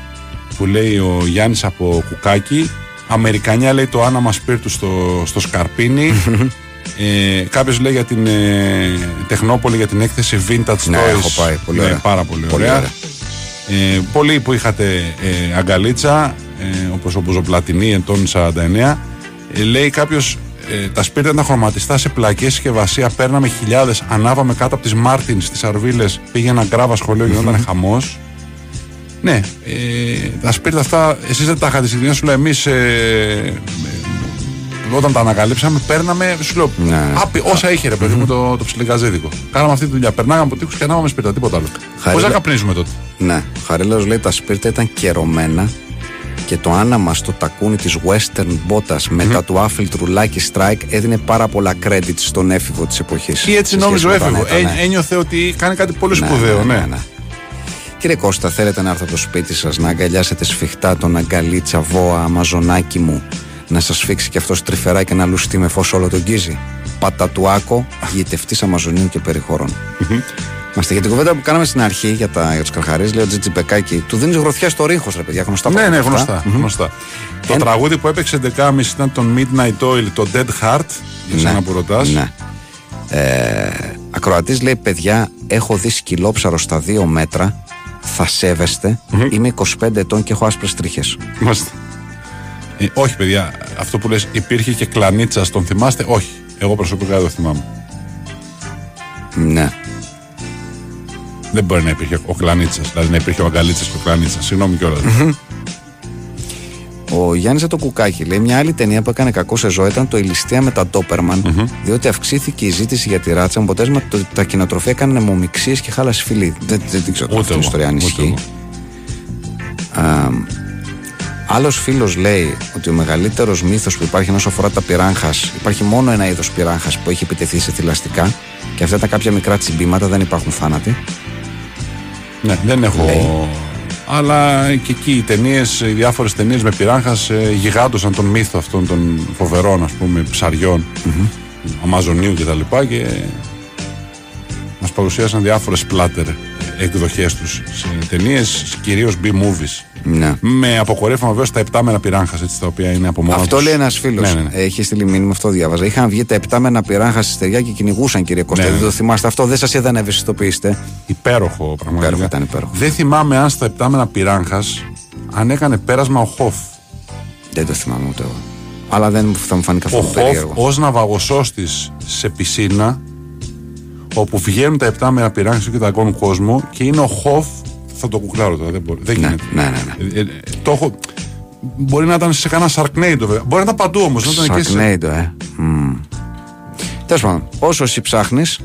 που λέει ο Γιάννης από κουκάκι. Αμερικανιά λέει το άναμα σπίρτου στο, στο σκαρπίνι. ε, Κάποιος λέει για την ε, Τεχνόπολη για την έκθεση Vintage Ναι, Toys. έχω πάει. Πολύ Ναι, ωραία. πάρα πολύ, Πολύ ωραία. ωραία. Ε, πολλοί που είχατε ε, αγκαλίτσα, ε, όπως ο Μπουζοπλατινή εντών 49, ε, λέει κάποιος. Ε, τα σπίρτα ήταν χρωματιστά σε πλακές συσκευασία. Παίρναμε χιλιάδες, ανάβαμε κάτω από τις Μάρτινς στι Αρβίλες. Πήγαινα γκράβα σχολείο, γινόταν χαμός. Ναι, ε, τα σπίρτα αυτά, εσείς δεν τα είχατε στην κοινωνία σου, λέω εμείς. Ε, ε, όταν τα ανακαλύψαμε, παίρναμε. Σου λέω, Ναι, ναι. άπει- όσα είχε ρε παιδί μου το, το ψιλικαζίδικο. Κάναμε αυτή τη δουλειά. Περνάγαμε από τείχους και ανάβαμε σπίρτα, τίποτα άλλο. Χαρίλα- Πώ να καπνίζουμε τότε. Ναι, ο Χαρίλαος λέει τα σπίρτα ήταν κερωμένα και το άναμα στο τακούνι της Western Bottas μετά του άφιλτρου Lucky Strike έδινε πάρα πολλά credit στον έφηβο της εποχής. Ή έτσι Σε νόμιζε ο σχέση με τον έφηβο. Έτα, ναι. Ε, ένιωθε ότι κάνει κάτι πολύ Ναι, σπουδαίο, ναι. Κύριε Κώστα, θέλετε να έρθω από το σπίτι σας να αγκαλιάσετε σφιχτά τον αγκαλίτσα βόα αμαζονάκι μου; Να σας φίξει και αυτός τρυφερά και να λουστεί με φως όλο τον γκίζι. Πατατουάκο, γητευτής Αμαζονίου και περιχωρών. Είμαστε για την κουβέντα που κάναμε στην αρχή για, τα, για τους καρχαρίες, λέει ο Τζίτζι Μπεκάκη. Του δίνεις γροθιά στο ρίχο, ρε παιδιά, γνωστά Ναι, ναι, πράγματα αυτά. γνωστά. Μμμ. γνωστά. Το Ένα- τραγούδι που έπαιξε 11.30 ήταν το Midnight Oil, το Dead Heart. Για σένα που ρωτάς. Ναι. Ε, Ακροατής λέει: Παιδιά, έχω δει σκυλόψαρο στα δύο μέτρα. Θα σεβεστε Είμαι 25 ετών και έχω άσπρες τρίχες. Είμαστε. Ε, όχι, παιδιά, αυτό που λες υπήρχε και κλανίτσα, τον θυμάστε; Όχι. Εγώ προσωπικά δεν το θυμάμαι. Ναι. Δεν μπορεί να υπήρχε ο κλανίτσας, δηλαδή να υπήρχε ο αγκαλίτσας και ο κλανίτσας. Συγγνώμη κιόλας. Ο Γιάννης το κουκάκι λέει: Μια άλλη ταινία που έκανε κακό σε ζωή ήταν το Η ληστεία με τα ντοπερμαν διότι αυξήθηκε η ζήτηση για τη ράτσα. Με αποτέλεσμα το, τα κοινοτροφία έκαναν αιμομηξίε και χάλασε φιλί. Δεν, δεν, δεν ξέρω Ούτε αυτή την εγώ, ιστορία αν ούτε ισχύει. Εγώ. Άλλος φίλος λέει ότι ο μεγαλύτερος μύθος που υπάρχει όσον αφορά τα πυράγχας, υπάρχει μόνο ένα είδος πυράγχας που έχει επιτεθεί σε θηλαστικά και αυτά τα κάποια μικρά τσιμπήματα, δεν υπάρχουν θάνατοι. Ναι, δεν έχω. Λέει. Αλλά και εκεί οι ταινίες, οι διάφορες ταινίες με πυράγχας ε, γιγάντωσαν τον μύθο αυτών των φοβερών ας πούμε ψαριών, Αμαζονίου κτλ. Και, και μας παρουσίασαν διάφορες πλάτερ εκδοχές τους σε ταινίες, κυρίως B-movies. Ναι. Με αποκορύφωμα βέβαια στα επτάμενα πυράγχας, έτσι τα οποία είναι από μόνος Αυτό τους. λέει ένας φίλος. Ναι, ναι, ναι. Έχει στείλει μήνυμα, αυτό διάβαζα. Είχαν βγει τα επτάμενα πυράγχας στη στεριά και κυνηγούσαν, κύριε Κώστα. Ναι, Δεν ναι. το θυμάστε αυτό, δεν σας είδα να ευαισθητοποιήσετε. Υπέροχο πραγματικά. Υπέροχο, ήταν υπέροχο. Δεν θυμάμαι αν στα επτάμενα πυράγχας αν έκανε πέρασμα ο Χοφ. Δεν το θυμάμαι ούτε εγώ. Αλλά δεν θα μου φάνει ο καθόλου Χοφ περίεργο. ως ναυαγοσώστης σε πισίνα όπου βγαίνουν τα επτάμενα πυράγχα και τα αγκώνουν κόσμο και είναι ο Χοφ. Θα το κουκλάρω τώρα, δεν μπορεί. Δεν Ναι, γίνεται. ναι, ναι. ναι. Ε, ε, το έχω. Μπορεί να ήταν σε κανένα Sharknado βέβαια. Μπορεί να ήταν παντού όμως. Να ήταν και σε... Sharknado, ε. Τέλος πάντων, όσο εσύ ψάχνεις,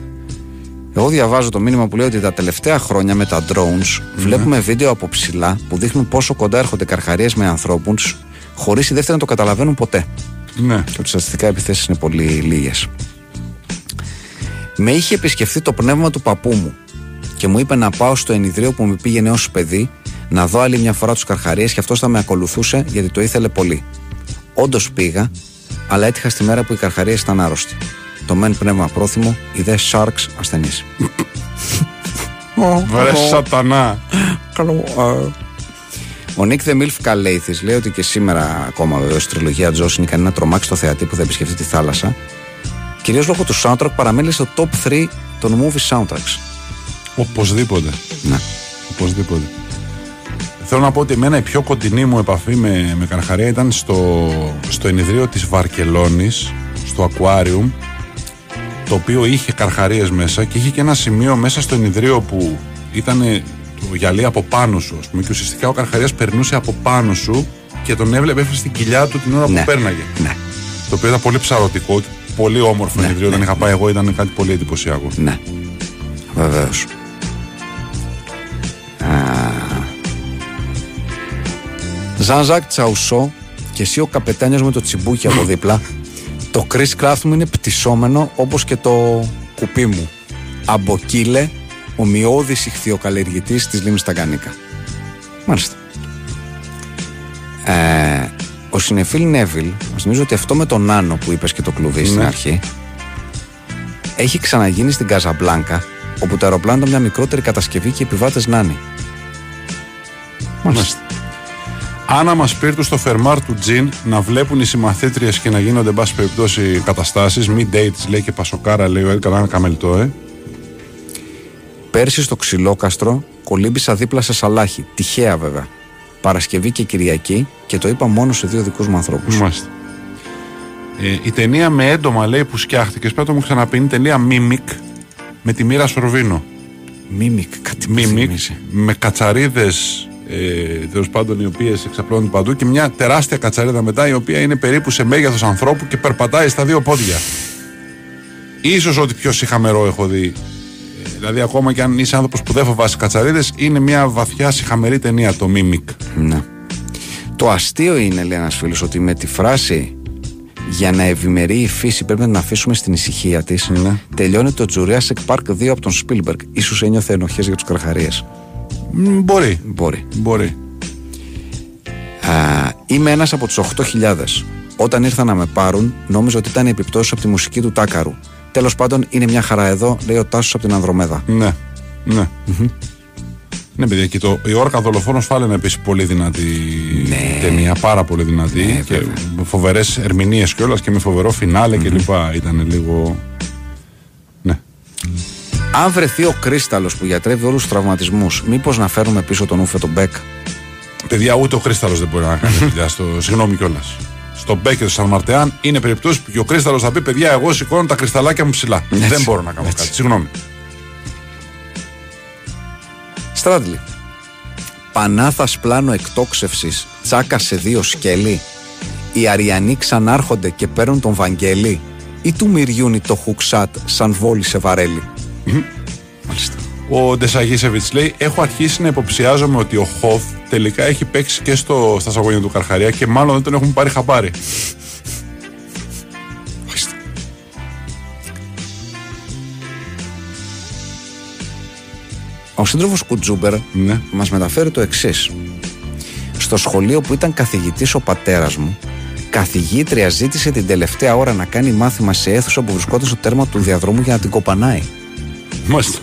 εγώ διαβάζω το μήνυμα που λέει ότι τα τελευταία χρόνια με τα drones βλέπουμε βίντεο από ψηλά που δείχνουν πόσο κοντά έρχονται καρχαρίες με ανθρώπους χωρίς οι δεύτεροι να το καταλαβαίνουν ποτέ. Ναι. Και ότι στατιστικά επιθέσεις είναι πολύ λίγες. Με είχε επισκεφθεί το πνεύμα του παππού μου και μου είπε να πάω στο ενιδρίο που με πήγαινε ως παιδί να δω άλλη μια φορά τους καρχαρίες και αυτός θα με ακολουθούσε γιατί το ήθελε πολύ. Όντως πήγα, αλλά έτυχα στη μέρα που οι καρχαρίες ήταν άρρωστοι. Το μεν πνεύμα πρόθυμο, οι δε sharks ασθενείς. Βρε σατανά. Καλό. Ο Νίκ Δεμίλφ Καλέιθης λέει ότι και σήμερα ακόμα βεβαίως στη τριλογία Τζος είναι κανένα τρομάξει το θεατή που θα επισκεφτεί τη θάλασσα. Κυρίως λόγω του soundtrack παραμένει στο top 3 των movie soundtracks. Οπωσδήποτε. Ναι. Οπωσδήποτε. Θέλω να πω ότι εμένα η πιο κοντινή μου επαφή με, με Καρχαρία ήταν στο, στο ενιδρίο της Βαρκελόνης, στο Aquarium, το οποίο είχε καρχαρίες μέσα και είχε και ένα σημείο μέσα στο ενιδρίο που ήταν το γυαλί από πάνω σου, ας πούμε, και ουσιαστικά ο Καρχαρίας περνούσε από πάνω σου και τον έβλεπε έφερε στην κοιλιά του την ώρα Ναι. που πέρναγε. Ναι. Το οποίο ήταν πολύ ψαρωτικό, πολύ όμορφο Ναι, ενιδρίο. Όταν είχα πάει εγώ ήταν κάτι πολύ εντυπωσιακό. Ναι. Βεβαίως. Ζανζάκ Τσαουσό και εσύ ο καπετάνιος με το τσιμπούκι από δίπλα. το Chris Craft μου είναι πτυσσόμενο όπως και το κουπί μου. Αμποκύλε, ομοιώδης ηχθειοκαλλιεργητής της Λίμνης Ταγκανίκα. Μάλιστα. Ε, ο συνεφίλ Νέβιλ, μας νομίζω ότι αυτό με τον Νάνο που είπες και το κλουβί στην Ναι. αρχή, έχει ξαναγίνει στην Καζαμπλάνκα, όπου το αεροπλάνο ήταν μια μικρότερη κατασκευή και οι επιβάτες να είναι. Μάλιστα. Άννα μας πήρε στο φερμάρ του Τζιν να βλέπουν οι συμμαθήτριες και να γίνονται, εν πάση περιπτώσει, καταστάσεις. Μη dates λέει και πασοκάρα, λέει ο Έλκανα Καμελτό, ε. Πέρσι στο Ξυλόκαστρο κολύμπησα δίπλα σε σαλάχη. Τυχαία βέβαια. Παρασκευή και Κυριακή και το είπα μόνο σε δύο δικούς μου ανθρώπους. Μάλιστα. Ε, η ταινία με έντομα λέει που σκιάχτηκες, πρέπει να το μου ξαναπεί, είναι η ταινία Mimic με τη μοίρα Σορβίνο. Μίμικ, κάτι μου Mimic θυμίζει. με κατσαρίδες ε, τέλος πάντων οι οποίες εξαπλώνονται παντού και μια τεράστια κατσαρίδα μετά η οποία είναι περίπου σε μέγεθος ανθρώπου και περπατάει στα δύο πόδια. Ίσως ότι πιο συχαμερό έχω δει. Ε, Δηλαδή, ακόμα και αν είσαι άνθρωπος που δεν φοβάσαι κατσαρίδες, είναι μια βαθιά συχαμερή ταινία το Mimic. Ναι. Το αστείο είναι, λέει ένας φίλος, ότι με τη φράση για να ευημερεί η φύση πρέπει να την αφήσουμε στην ησυχία της. Ναι. Τελειώνει το Jurassic Park 2 από τον Spielberg. σω ένιωθε ενοχές για τους καρχαρίε. Μ, Μπορεί. Μπορεί. Μπορεί. Α, είμαι ένας από τους 8.000. Όταν ήρθαν να με πάρουν, νόμιζα ότι ήταν επιπτώσεις από τη μουσική του Τάκαρου. Τέλος πάντων, είναι μια χαρά εδώ, λέει ο Τάσος από την Ανδρομέδα. Ναι. Ναι. Ναι, παιδιά, και το, η Όρκα Δολοφόνος φάλαινα επίσης πολύ δυνατή ταινία, πάρα πολύ δυνατή. Ναι, και βέβαια. με φοβερές ερμηνείες κιόλας και με φοβερό φινάλε κλπ. Ήταν λίγο. Ναι. Αν βρεθεί ο Κρίσταλος που γιατρεύει όλους τους τραυματισμούς, μήπως να φέρουμε πίσω τον Ούφε τον Μπέκ; Παιδιά, ούτε ο Κρίσταλος δεν μπορεί να κάνει δουλειά στο. Συγγνώμη κιόλας. Στο Μπέκ και στο Σαν Μαρτεάν είναι περιπτώσεις που και ο Κρίσταλος θα πει: Παιδιά, εγώ σηκώνω τα κρυσταλάκια μου ψηλά. Έτσι. Δεν μπορώ να κάνω Έτσι. κάτι. Συγγνώμη. Στράτλι. Πανάθας πλάνο εκτόξευσης, τσάκα σε δύο σκέλη. Οι Αριανοί ξανάρχονται και παίρνουν τον Βαγγέλη ή του μυριούνι το χουξάτ σαν βόλι σε βαρέλι. Μάλιστα. Ο Ντεσαγίσεβιτς λέει: Έχω αρχίσει να υποψιάζομαι ότι ο Χοφ τελικά έχει παίξει και στο, στα σαγόνια του Καρχαρία και μάλλον δεν τον έχουν πάρει χαμπάρι. Μάλιστα. Ο σύντροφος Κουτζούμπερ Ναι. μας μεταφέρει το εξής. Στο σχολείο που ήταν καθηγητής ο πατέρας μου, καθηγήτρια ζήτησε την τελευταία ώρα να κάνει μάθημα σε αίθουσα που βρισκόταν στο τέρμα του διαδρόμου για να την κοπανάει. Μάλιστα.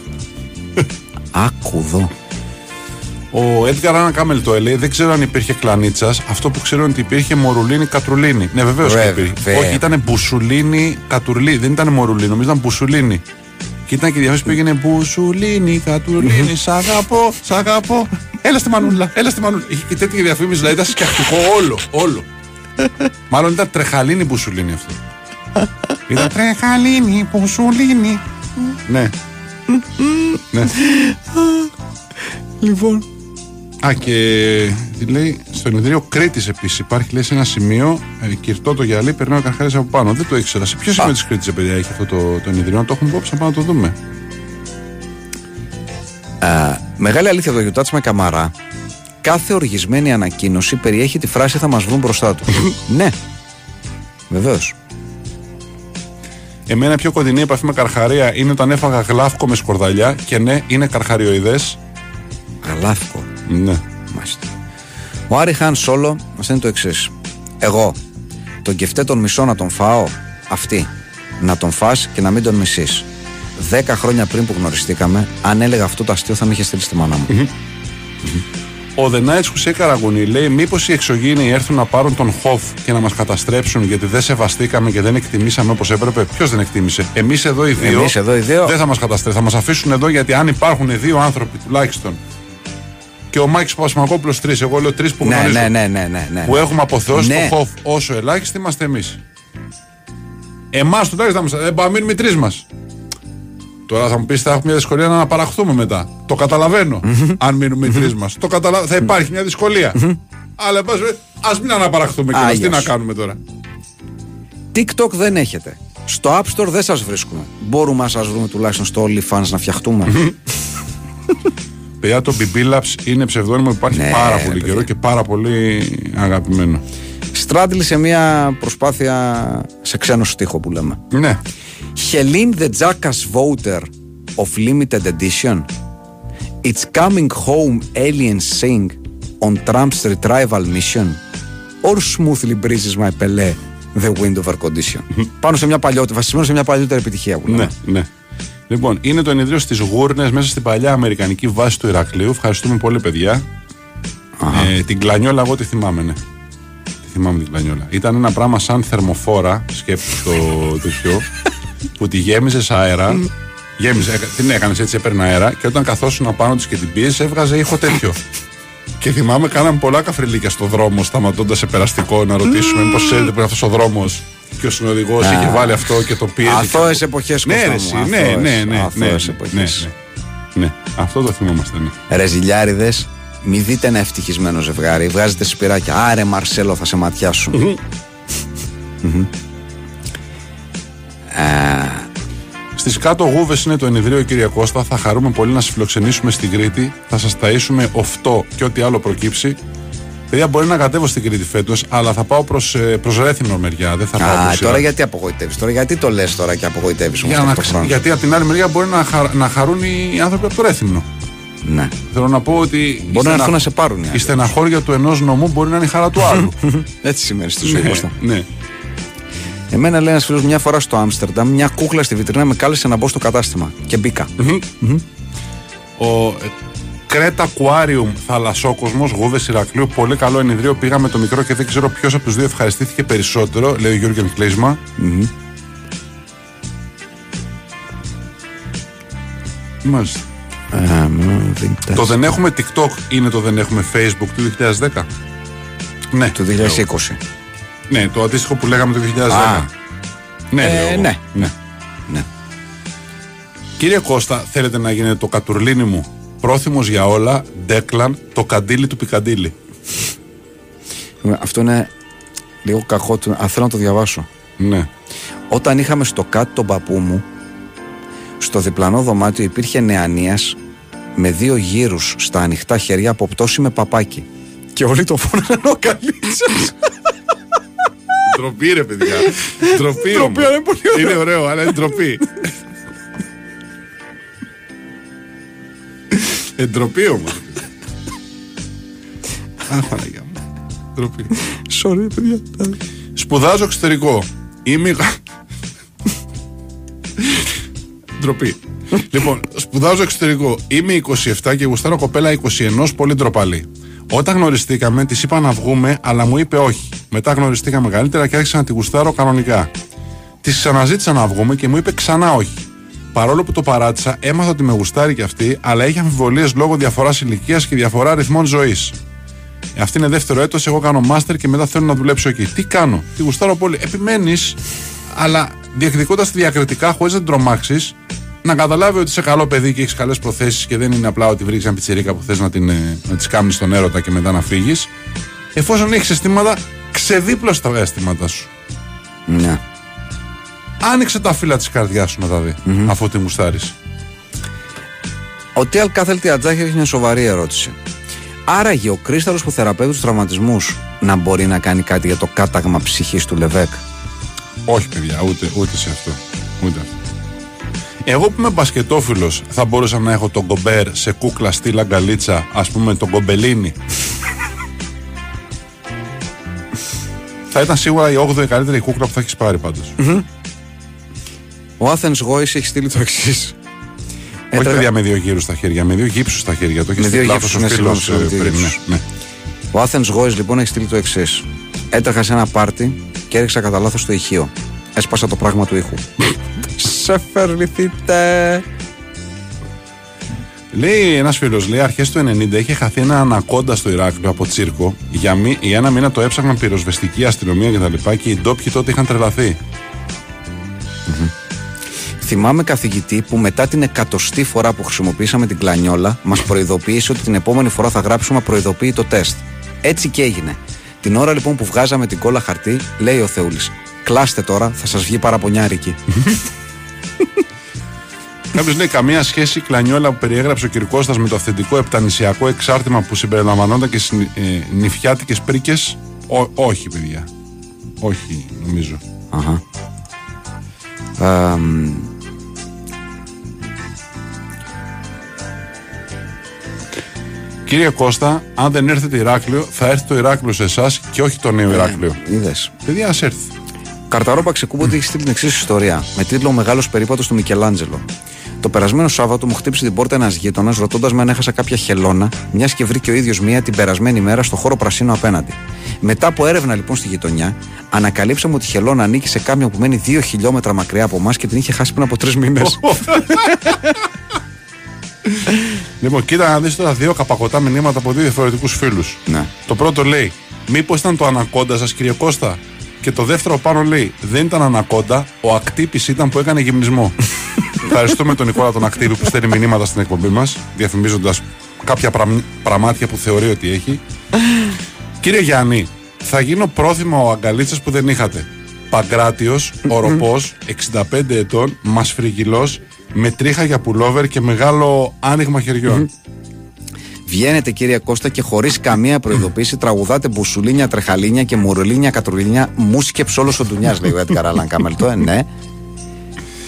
Άκου εδώ. Ο Έντγκαρ Άννα Κάμελ το λέει: Δεν ξέρω αν υπήρχε κλανίτσας. Αυτό που ξέρω είναι ότι υπήρχε μορουλίνη κατρουλίνη. Ναι, βεβαίως και Βέβαια, υπήρχε. βέβαια. Όχι, ήταν μπουσουλίνη κατουρλίνη. Δεν ήταν μορουλίνη, νομίζω ήταν μπουσουλίνη. Και ήταν και διαφήμιση που έγινε μπουσουλίνη κατουρλίνη. Σ' αγαπώ, σ' αγαπώ. Έλα στη μανούλα, έλα στη μανούλα. Είχε και τέτοια διαφήμιση, δηλαδή ήταν σκιαχτικό όλο, όλο. Μάλλον ήταν τρεχαλίνη μπουσουλίνη αυτό. ήταν τρεχαλίνη μπουσουλίνη. ναι. Ναι. Λοιπόν. Α, και τι λέει, στο ενιδρίο Κρήτης επίσης υπάρχει λέει, σε ένα σημείο ε, κυρτό το γυαλί, περνάει ο καρχάρι από πάνω. Δεν το ήξερα. Σε ποιο σημείο της Κρήτης, παιδιά, έχει αυτό το, το ενιδρίο, να το έχουμε υπόψη, να πάμε να το δούμε. Μεγάλη αλήθεια το γιουτάτς με καμαρά. Κάθε οργισμένη ανακοίνωση περιέχει τη φράση θα μας βρουν μπροστά τους. ναι. Βεβαίως. Εμένα η πιο κοντινή επαφή με καρχαρία είναι όταν έφαγα γλάφκο με σκορδαλιά και ναι, είναι καρχαριοειδές. Γαλάφικο. Ναι. Μάλιστα. Ο Άρη Χάν Σόλο μας είναι το εξής. Εγώ, τον κεφτέ τον μισό να τον φάω, αυτή. Να τον φας και να μην τον μισείς. 10 χρόνια πριν που γνωριστήκαμε, αν έλεγα αυτό το αστείο θα με είχε στείλει στη μάνα μου. Ο Δενάιτ Χουσέ Καραγουνή λέει: Μήπως οι εξωγήινοι έρθουν να πάρουν τον Χοφ και να μας καταστρέψουν γιατί δεν σεβαστήκαμε και δεν εκτιμήσαμε όπως έπρεπε. Ποιος δεν εκτίμησε; Εμείς εδώ οι δύο. Εμείς εδώ οι δύο. Δεν θα μας καταστρέψουν. Θα μας αφήσουν εδώ γιατί αν υπάρχουν δύο άνθρωποι τουλάχιστον. Και ο Μάκη Παπασμακόπουλο τρεις. Εγώ λέω τρεις που ναι, γνωρίζω. ναι, ναι, ναι, ναι, ναι. Που έχουμε αποθεώσει Ναι. τον Χοφ όσο ελάχιστοι είμαστε εμείς. Εμάς τουλάχιστον θα μας- δεν πάμε μείνουμε οι τρεις μας. Τώρα θα μου πεις θα έχουμε μια δυσκολία να αναπαραχθούμε μετά. Το καταλαβαίνω. αν μείνουμε οι τρεις μας. Καταλα... Θα υπάρχει μια δυσκολία. Αλλά ας μην αναπαραχθούμε και τι Άγιος. να κάνουμε τώρα; TikTok δεν έχετε. Στο App Store δεν σας βρίσκουμε. Μπορούμε να σας βρούμε τουλάχιστον στο OnlyFans να φτιαχτούμε. Παιδιά, το BB Labs είναι ψευδόνυμο που υπάρχει Ναι, πάρα ρε, πολύ παιδιά. καιρό και πάρα πολύ αγαπημένο. Στράτλι σε μια προσπάθεια σε ξένο στίχο που λέμε. Ναι. Helene the Jackass voter of limited edition. It's coming home aliens sing on Trump's retrieval mission. Or smoothly breezes my Pelé the wind of air condition. Πάνω σε μια παλιότερη, βασισμένο σε μια παλιότερη επιτυχία που λέμε. Ναι, ναι. Λοιπόν, είναι το ενιδρίο στις Γούρνες μέσα στην παλιά Αμερικανική βάση του Ηρακλείου. Ευχαριστούμε πολύ, παιδιά. Ε, την κλανιόλα, εγώ τη θυμάμαι, ναι. Τη θυμάμαι την κλανιόλα. Ήταν ένα πράγμα σαν θερμοφόρα, σκέψου το τέτοιο, που τη γέμιζε αέρα. Γέμιζε, έκα- την έκανες έτσι, έπαιρνε αέρα και όταν καθόσουν πάνω της και την πίεζε, έβγαζε ήχο τέτοιο. και θυμάμαι, κάναμε πολλά καφριλίκια στο δρόμο, σταματώντας σε περαστικό να ρωτήσουμε μήπως ξέρετε που είναι αυτός ο δρόμος. Και ο συνοδηγό είχε βάλει αυτό και το πίεζε. Αθώες εποχές, Ναι, Κώστα ρε, μου, εσύ, ναι, αθώες, ναι, ναι, ναι, αθώες ναι, εποχές. ναι, ναι. Αυτό το θυμόμαστε, ναι. Ρε ζηλιάριδες, μη δείτε ένα ευτυχισμένο ζευγάρι. Βγάζετε σπυράκια. Άρε Μαρσέλο, θα σε ματιάσουν. Μμμ. Στις κάτω γούβες είναι το ενιδρίο, κύριε Κώστα. Θα χαρούμε πολύ να σας φιλοξενήσουμε στην Κρήτη. Θα σας ταΐσουμε οφτό και ό,τι άλλο προκύψει. Παιδιά, μπορεί να κατέβω στην Κρήτη φέτος, αλλά θα πάω προς προς Ρέθινο μεριά. Δεν θα πάω Α, προς τώρα Ιrak. γιατί απογοητεύεις; Τώρα γιατί το λες τώρα και απογοητεύεις όμως Για να, ταυτόχρονα. γιατί από την άλλη μεριά μπορεί να, χαρ- να χαρούν οι άνθρωποι από το Ρέθινο. Ναι. Θέλω να πω ότι. η Μπορεί να στενα- έρθουν να σε πάρουν οι Η άλλοι. στεναχώρια του ενός νομού μπορεί να είναι η χαρά του άλλου. Έτσι σημαίνει στη ζωή ναι, Κώστα. ναι. Εμένα λέει ένας φίλος μια φορά στο Άμστερνταμ, μια κούκλα στη βιτρίνα με κάλεσε να μπω στο κατάστημα. Και μπήκα. Ο ε, Κρέτα Aquarium Θαλασσόκοσμος, Γούδε Ηρακλείου. Πολύ καλό ενιδρίο. Πήγαμε το μικρό και δεν ξέρω ποιος από τους δύο ευχαριστήθηκε περισσότερο, λέει ο Γιώργο Κλείσμα. Μάλιστα. Ε, μ, δεν- Το δεν έχουμε TikTok είναι το δεν έχουμε Facebook του 2010. Ναι. Το 2020. Ναι, το αντίστοιχο που λέγαμε το 2010. Α. Ναι, Ε, λέω εγώ. ναι. ναι. Ναι. Κύριε Κώστα, θέλετε να γίνετε το κατουρλίνι μου. Πρόθυμος για όλα, Ντέκλαν, το καντήλι του Πικαντήλι. Αυτό είναι λίγο κακό. του- Α, θέλω να το διαβάσω. Ναι. Όταν είχαμε στο κάτω τον παππού μου, στο διπλανό δωμάτιο υπήρχε νεανίας με δύο γύρους στα ανοιχτά χέρια από πτώση με παπάκι. Και όλοι το φώνανε ο Καλίτσας. Ντροπή ρε παιδιά. Ντροπή Ντροπή, όμως. αλλά είναι πολύ ωραίο. Είναι ωραίο, αλλά είναι ντροπή. Εντροπή όμως. Α, Παναγιά μου. Ντροπή. Sorry, παιδιά. Σπουδάζω εξωτερικό. Είμαι. Ντροπή. λοιπόν, σπουδάζω εξωτερικό. Είμαι 27 και γουστάρω κοπέλα 21, πολύ ντροπαλή. Όταν γνωριστήκαμε, της είπα να βγούμε, αλλά μου είπε όχι. Μετά γνωριστήκαμε καλύτερα και άρχισα να τη γουστάρω κανονικά. Της ξαναζήτησα να βγούμε και μου είπε ξανά όχι. Παρόλο που το παράτησα, έμαθα ότι με γουστάρει και αυτή, αλλά έχει αμφιβολίες λόγω διαφοράς ηλικίας και διαφορά ρυθμών ζωής. Ε, Αυτή είναι δεύτερο έτος. Εγώ κάνω μάστερ και μετά θέλω να δουλέψω εκεί. Τι κάνω, τη γουστάρω πολύ. Επιμένεις, αλλά διεκδικώντας τη διακριτικά χωρίς να την τρομάξεις, να καταλάβει ότι είσαι καλό παιδί και έχεις καλές προθέσεις και δεν είναι απλά ότι βρήκες μια πιτσιρίκα που θες να, την, ε, να της κάνει στον έρωτα και μετά να φύγεις. Εφόσον έχεις αισθήματα, ξεδίπλωσε τα αισθήματά σου. Ναι. Άνοιξε τα φύλλα της καρδιάς σου να τα δει, αφού τη μουστάρεις. Ο Τίαλ Κάθελ Τιατζάχη έχει μια σοβαρή ερώτηση. Άραγε ο κρίσταλος που θεραπεύει τους τραυματισμούς να μπορεί να κάνει κάτι για το κάταγμα ψυχής του Λεβέκ; Όχι, παιδιά, ούτε, ούτε σε αυτό. Ούτε αυτό. Εγώ που είμαι μπασκετόφιλος, θα μπορούσα να έχω τον κομπέρ σε κούκλα στήλα γκαλίτσα, ας πούμε τον κομπελίνι. θα ήταν σίγουρα η 8η καλύτερη κούκλα που θα έχεις πάρει πάντως. Ο Ο Athens Voice έχει στείλει το εξής. Όχι παιδιά με δύο γύρους στα χέρια, με δύο γύψους στα χέρια. Το έχεις Με δύο στείλει λάθος ο γύψους, ναι, φίλος, συγγνώμη, ε, δύο πριν, ναι, γύψους. ναι. Ο Athens Voice λοιπόν έχει στείλει το εξής. Έτρεχα σε ένα πάρτι και έριξα κατά λάθος το ηχείο. Έσπασα το πράγμα του ήχου. σε φερληθείτε. Λέει ένας φίλος, λέει αρχές του 90 είχε χαθεί ένα ανακόντα στο Ηράκλειο από τσίρκο. Για, μη, για ένα μήνα το έψαχναν πυροσβεστική αστυνομία κτλ. Και, και οι ντόπιοι τότε είχαν τρελαθεί. Θυμάμαι καθηγητή που μετά την εκατοστή φορά που χρησιμοποίησαμε την κλανιόλα μας προειδοποίησε ότι την επόμενη φορά θα γράψουμε προειδοποιεί το τεστ. Έτσι και έγινε. Την ώρα λοιπόν που βγάζαμε την κόλλα χαρτί, λέει ο Θεούλης. Κλάστε τώρα, θα σας βγει παραπονιάρικη. Κάποιος λέει καμία σχέση η κλανιόλα που περιέγραψε ο Κυρκώστας με το αυθεντικό επτανησιακό εξάρτημα που συμπεριλαμβανόταν και στι ε, νηφιάτικε πρίκες. όχι, παιδιά. Όχι, νομίζω. Αχα. Αμ, Κύριε Κώστα, αν δεν έρθετε Ηράκλειο, θα έρθει το Ηράκλειο σε εσάς και όχι το νέο Ηράκλειο. είδες. Παιδιά, ας έρθει. Καρταρόπα ξεκούμπονται έχεις στείλει την εξής ιστορία. Με τίτλο Μεγάλος περίπατος του Μικελάντζελο. Το περασμένο Σάββατο μου χτύπησε την πόρτα ένας γείτονας ρωτώντας με αν έχασα κάποια χελώνα, μιας και βρήκε ο ίδιος μία την περασμένη μέρα στο χώρο πρασίνου απέναντι. Μετά από έρευνα λοιπόν στη γειτονιά, ανακαλύψαμε ότι η χελώνα ανήκει σε κάμια που μένει 2 χιλιόμετρα μακριά από εμάς και την είχε χάσει πριν από τρεις μήνες. Λοιπόν, κοίτα να δεις τώρα δύο καπακωτά μηνύματα από δύο διαφορετικούς φίλους. ναι. Το πρώτο λέει, Μήπως ήταν το ανακόντα σας, κύριε Κώστα; Και το δεύτερο πάνω λέει, Δεν ήταν ανακόντα, ο ακτύπης ήταν που έκανε γυμνισμό. Ευχαριστούμε τον Νικόλα τον Ακτύπη που στέλνει μηνύματα στην εκπομπή μας, διαφημίζοντας κάποια πραμ- πραμάτια που θεωρεί ότι έχει. Κύριε Γιάννη, θα γίνω πρόθυμα ο αγκαλίτσας που δεν είχατε. Παγκράτιος, οροπός, 65 ετών, μασφριγγυλό, με τρίχα για πουλόβερ και μεγάλο άνοιγμα χεριών. Βγαίνετε κύριε Κώστα και χωρίς καμία προειδοποίηση τραγουδάτε μπουσουλίνια, τρεχαλίνια και μουρουλίνια, κατρουλίνια. Μου σκέψε όλο ο Ντουνιά, λέει ο Έντγκαρ Αλάν Καμελτό, ε, ναι.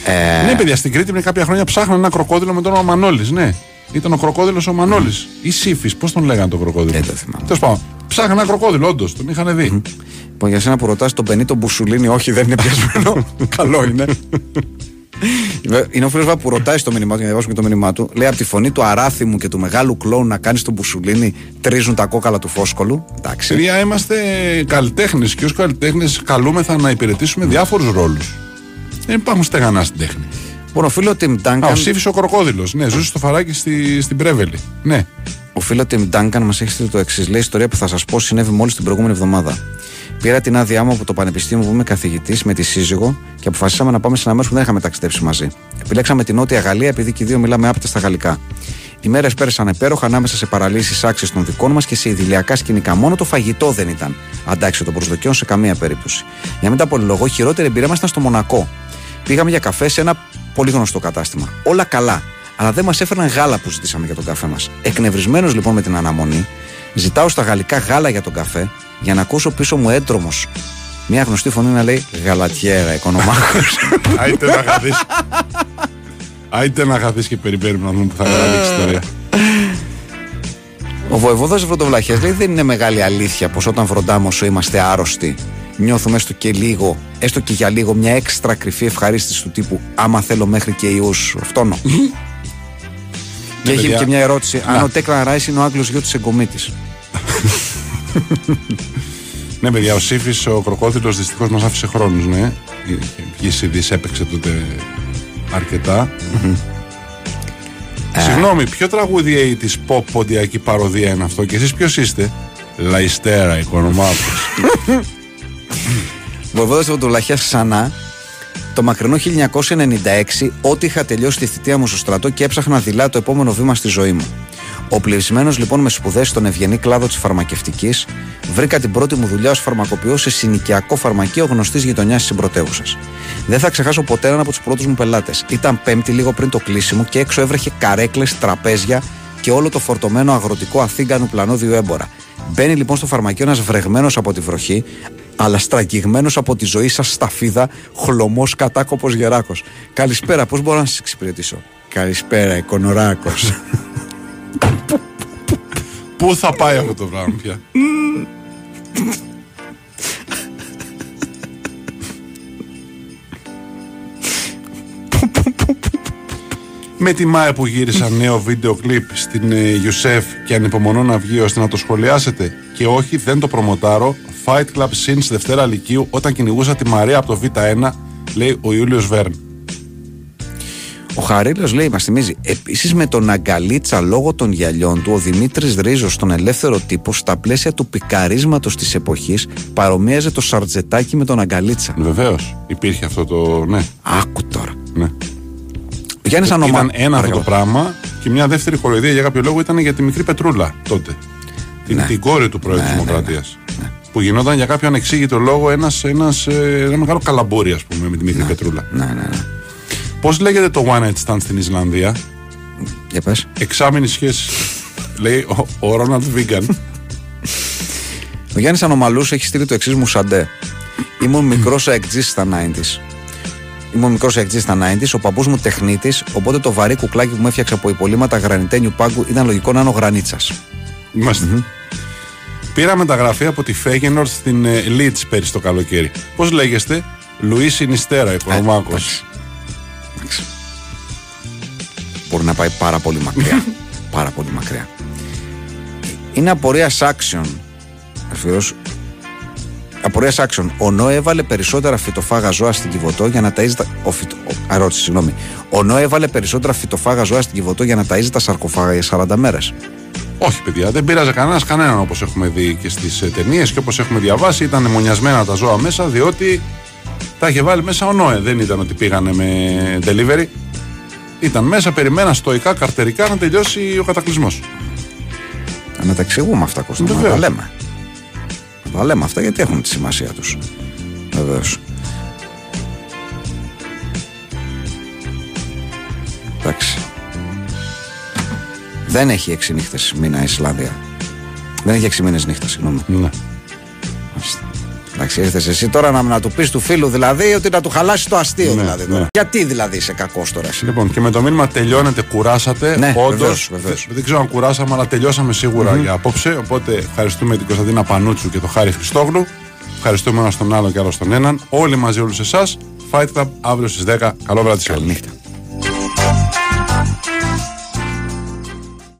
Ε, Ναι, παιδιά, στην Κρήτη πριν κάποια χρόνια ψάχναν ένα κροκόδιλο με τον όνομα Μανώλης. Ναι, ήταν ο κροκόδιλος ο Μανώλης. Ή Σύφης, πώς τον λέγανε τον κροκόδιλο; Δεν το θυμάμαι. Τέλος πάντων, ψάχναν ένα κροκόδιλο, όντως, τον είχαν δει. Λοιπόν, για σένα που ρωτάς τον Πενίτο Μπουσουλίνη, όχι, δεν είναι πιασμένο. Καλό είναι. Είναι ο φίλος που ρωτάει στο μήνυμά του, για να διαβάσουμε και το μήνυμά του. Λέει από τη φωνή του αράθιμου και του μεγάλου κλόουν να κάνεις τον Μπουσουλίνη, τρίζουν τα κόκαλα του φόσκολου. Εντάξει. Παιδιά, είμαστε καλλιτέχνες και ως καλλιτέχνες καλούμεθα να υπηρετήσουμε διάφορους ρόλους. Δεν υπάρχουν στεγανά στην τέχνη. Λοιπόν, ο φίλο Τιμ Α, ο Ντάγκαν, Σύφη ο κροκόδιλο. Ναι, ζούσε στο φαράκι στη, στην Πρέβελη. Ναι. ο φίλο Τιμ Ντάγκαν μας έχει στείλει το εξής. Λέει ιστορία που θα σας πω συνέβη μόλις την προηγούμενη εβδομάδα. Πήρα την άδειά μου από το πανεπιστήμιο που είμαι καθηγητής με τη σύζυγο και αποφασίσαμε να πάμε σε ένα μέρος που δεν είχαμε ταξιδέψει μαζί. Επιλέξαμε τη Νότια Γαλλία επειδή και οι δύο μιλάμε άπειτα στα γαλλικά. Οι μέρες πέρασαν υπέροχα ανάμεσα σε παραλύσεις άξιες των δικών μας και σε ιδηλιακά σκηνικά. Μόνο το φαγητό δεν ήταν αντάξει των προσδοκιών σε καμία περίπτωση. Για να μην τα πολυλογώ, η χειρότερη εμπειρία μας ήταν στο Μονακό. Πήγαμε για καφέ σε ένα πολύ γνωστό κατάστημα. Όλα καλά. Αλλά δεν μας έφεραν γάλα που ζητήσαμε για τον καφέ μας. Εκνευρισμένος λοιπόν με την αναμονή, ζητάω στα γαλλικά γάλα για τον καφέ για να ακούσω πίσω μου έντρομος. Μια γνωστή φωνή να λέει Γαλατιέρα, οικονομάχο. Άιτε να χαθεί. Άιτε να χαθεί και περιμένουμε να δούμε που θα καταλήξει η ιστορία. Ο βοεβόδα Βροντοβλαχέ λέει: Δεν είναι μεγάλη αλήθεια πως όταν βροντάμε όσο είμαστε άρρωστοι, νιώθουμε έστω και λίγο, έστω και για λίγο, μια έξτρα κρυφή ευχαρίστηση του τύπου Άμα θέλω μέχρι και ιούς, φτώνω. και έχει παιδιά. και μια ερώτηση: Αν Να. ο Τέκλαν Ράις είναι ο Άγγλος γιος της εγκομίτης. Ναι, παιδιά, ο Σύφη, ο κροκόδιλο, δυστυχώς μας άφησε χρόνους, ναι. Βγει ειδήσει, έπαιξε τότε αρκετά. Συγγνώμη, ποιο τραγούδι τη pop ποντιακή παροδία είναι αυτό και εσείς ποιος είστε; Λαϊστέρα, οικονομάκο. Βοηθώντα από τον Λαχιάς ξανά, το μακρινό 1996, ό,τι είχα τελειώσει τη θητεία μου στο στρατό και έψαχνα δειλά το επόμενο βήμα στη ζωή μου. Ο πλησμένο λοιπόν με σπουδές στον ευγενή κλάδο της φαρμακευτικής, βρήκα την πρώτη μου δουλειά ως φαρμακοποιός σε συνοικιακό φαρμακείο γνωστής γειτονιάς της συμπρωτεύουσα. Δεν θα ξεχάσω ποτέ έναν από τους πρώτους μου πελάτες. Ήταν πέμπτη λίγο πριν το κλείσιμο και έξω έβρεχε καρέκλες, τραπέζια και όλο το φορτωμένο αγροτικό αθήγκανου πλανόδιο έμπορα. Μπαίνει λοιπόν στο φαρμακείο ένας βρεγμένος από τη βροχή, αλλά στραγγιγμένος από τη ζωή σας σταφίδα, χλωμός κατάκοπος γεράκος. Καλησπέρα, πώς μπορώ να σας εξυπηρετήσω; Καλησπέρα, Εκονοράκο. Πού θα πάει αυτό το πράγμα πια; Με τη ΜΑΕ που γύρισαν νέο βίντεο κλιπ στην ε, Ιουσέφ και ανυπομονώ να βγει ώστε να το σχολιάσετε. Και όχι, δεν το προμοτάρω. Fight Club Sins Δευτέρα Λυκείου όταν κυνηγούσα τη Μαρία από το Β1, λέει ο Ιούλιος Βέρν. Ο Χαρίλο λέει, μας θυμίζει, επίσης με τον Αγκαλίτσα λόγω των γυαλιών του, ο Δημήτρης Ρίζος στον ελεύθερο τύπο, στα πλαίσια του πικαρίσματος της εποχής, παρομοίαζε το Σαρτζετάκι με τον Αγκαλίτσα. Βεβαίως. Υπήρχε αυτό το. Ναι. Άκου τώρα. ναι. Ο Γιάννη Ανομα... Ήταν ένα αυτό Παρακαλώ. το πράγμα και μια δεύτερη χοροϊδία για κάποιο λόγο ήταν για τη μικρή Πετρούλα τότε. Την, Ναι. την κόρη του Πρόεδρου Ναι, της ναι, Δημοκρατίας. Που γινόταν για κάποιο ανεξήγητο λόγο ένας, ένας, ε, ένα μεγάλο καλαμπούρι, ας πούμε, με τη μικρή Πετρούλα. Ναι, ναι, ναι. Πώς λέγεται το one night stand στην Ισλανδία, Για πες. Εξάμηνη σχέση. Λέει ο, ο Ρόναλντ Βίγκαν. Ο Γιάννης Ανομαλούς έχει στείλει το εξής μου σαντέ. Ήμουν μικρός αεκτζή στα 90s. Ήμουν μικρός αεκτζή στα 90s, ο παππούς μου τεχνίτης, οπότε το βαρύ κουκλάκι που μου έφτιαξε από υπολείμματα γρανιτένιου πάγκου ήταν λογικό να είναι ο γρανίτσας. Είμαστε. Πήρα μεταγραφή από τη Φέγενορ στην ε, Leeds πέρυσι το καλοκαίρι. Πώς λέγεστε, Λουίς Σινιστέρα, οικονομάκος. Εντάξει. Εντάξει. Μπορεί να πάει πάρα πολύ μακριά. πάρα πολύ μακριά. Είναι απορίας άξιον. Αφιερώσου. Απορίας άξιον. Ο Νό έβαλε περισσότερα φυτοφάγα ζώα στην Κιβωτό για να ταΐζει τα. Ο φυτο... ο... Ερώτηση, συγγνώμη. Ο Νό έβαλε περισσότερα φυτοφάγα ζώα στην Κιβωτό για να ταΐζει τα σαρκοφάγα για 40 μέρες. Όχι, παιδιά, δεν πειράζει κανένας κανέναν όπως έχουμε δει και στις ταινίες και όπως έχουμε διαβάσει. Ήταν μονιασμένα τα ζώα μέσα διότι τα είχε βάλει μέσα ο Νόε. Δεν ήταν ότι πήγανε με delivery. Ήταν μέσα, περιμέναν στοικά, καρτερικά να τελειώσει ο κατακλυσμός. Να τα εξηγούμε αυτά, Κώστα. μου, Να Βεβαίως. τα λέμε. Να τα λέμε αυτά γιατί έχουν τη σημασία τους. Βεβαίως. Εντάξει. Δεν έχει έξι νύχτες μήνα η Ισλανδία. Δεν έχει έξι μήνες νύχτα, συγγνώμη. Ναι. Μάλιστα. Εντάξει, ήρθε εσύ τώρα να, να του πεις του φίλου δηλαδή ότι να του χαλάσει το αστείο Ναι, δηλαδή. τώρα. ναι. Γιατί δηλαδή είσαι κακός τώρα εσύ; Λοιπόν, και με το μήνυμα τελειώνετε, κουράσατε. Ναι, Όντως, βεβαίως, βεβαίως. Δεν, δεν ξέρω αν κουράσαμε, αλλά τελειώσαμε σίγουρα για απόψε. Οπότε ευχαριστούμε την Κωνσταντίνα Πανούτσου και τον Χάρη Χριστόγλου. Ευχαριστούμε ένα τον άλλο και άλλο τον έναν. Όλοι μαζί, όλους εσάς. Fight Club αύριο στις 10. Καλό βράδυ σε όλους. Καληνύχτα.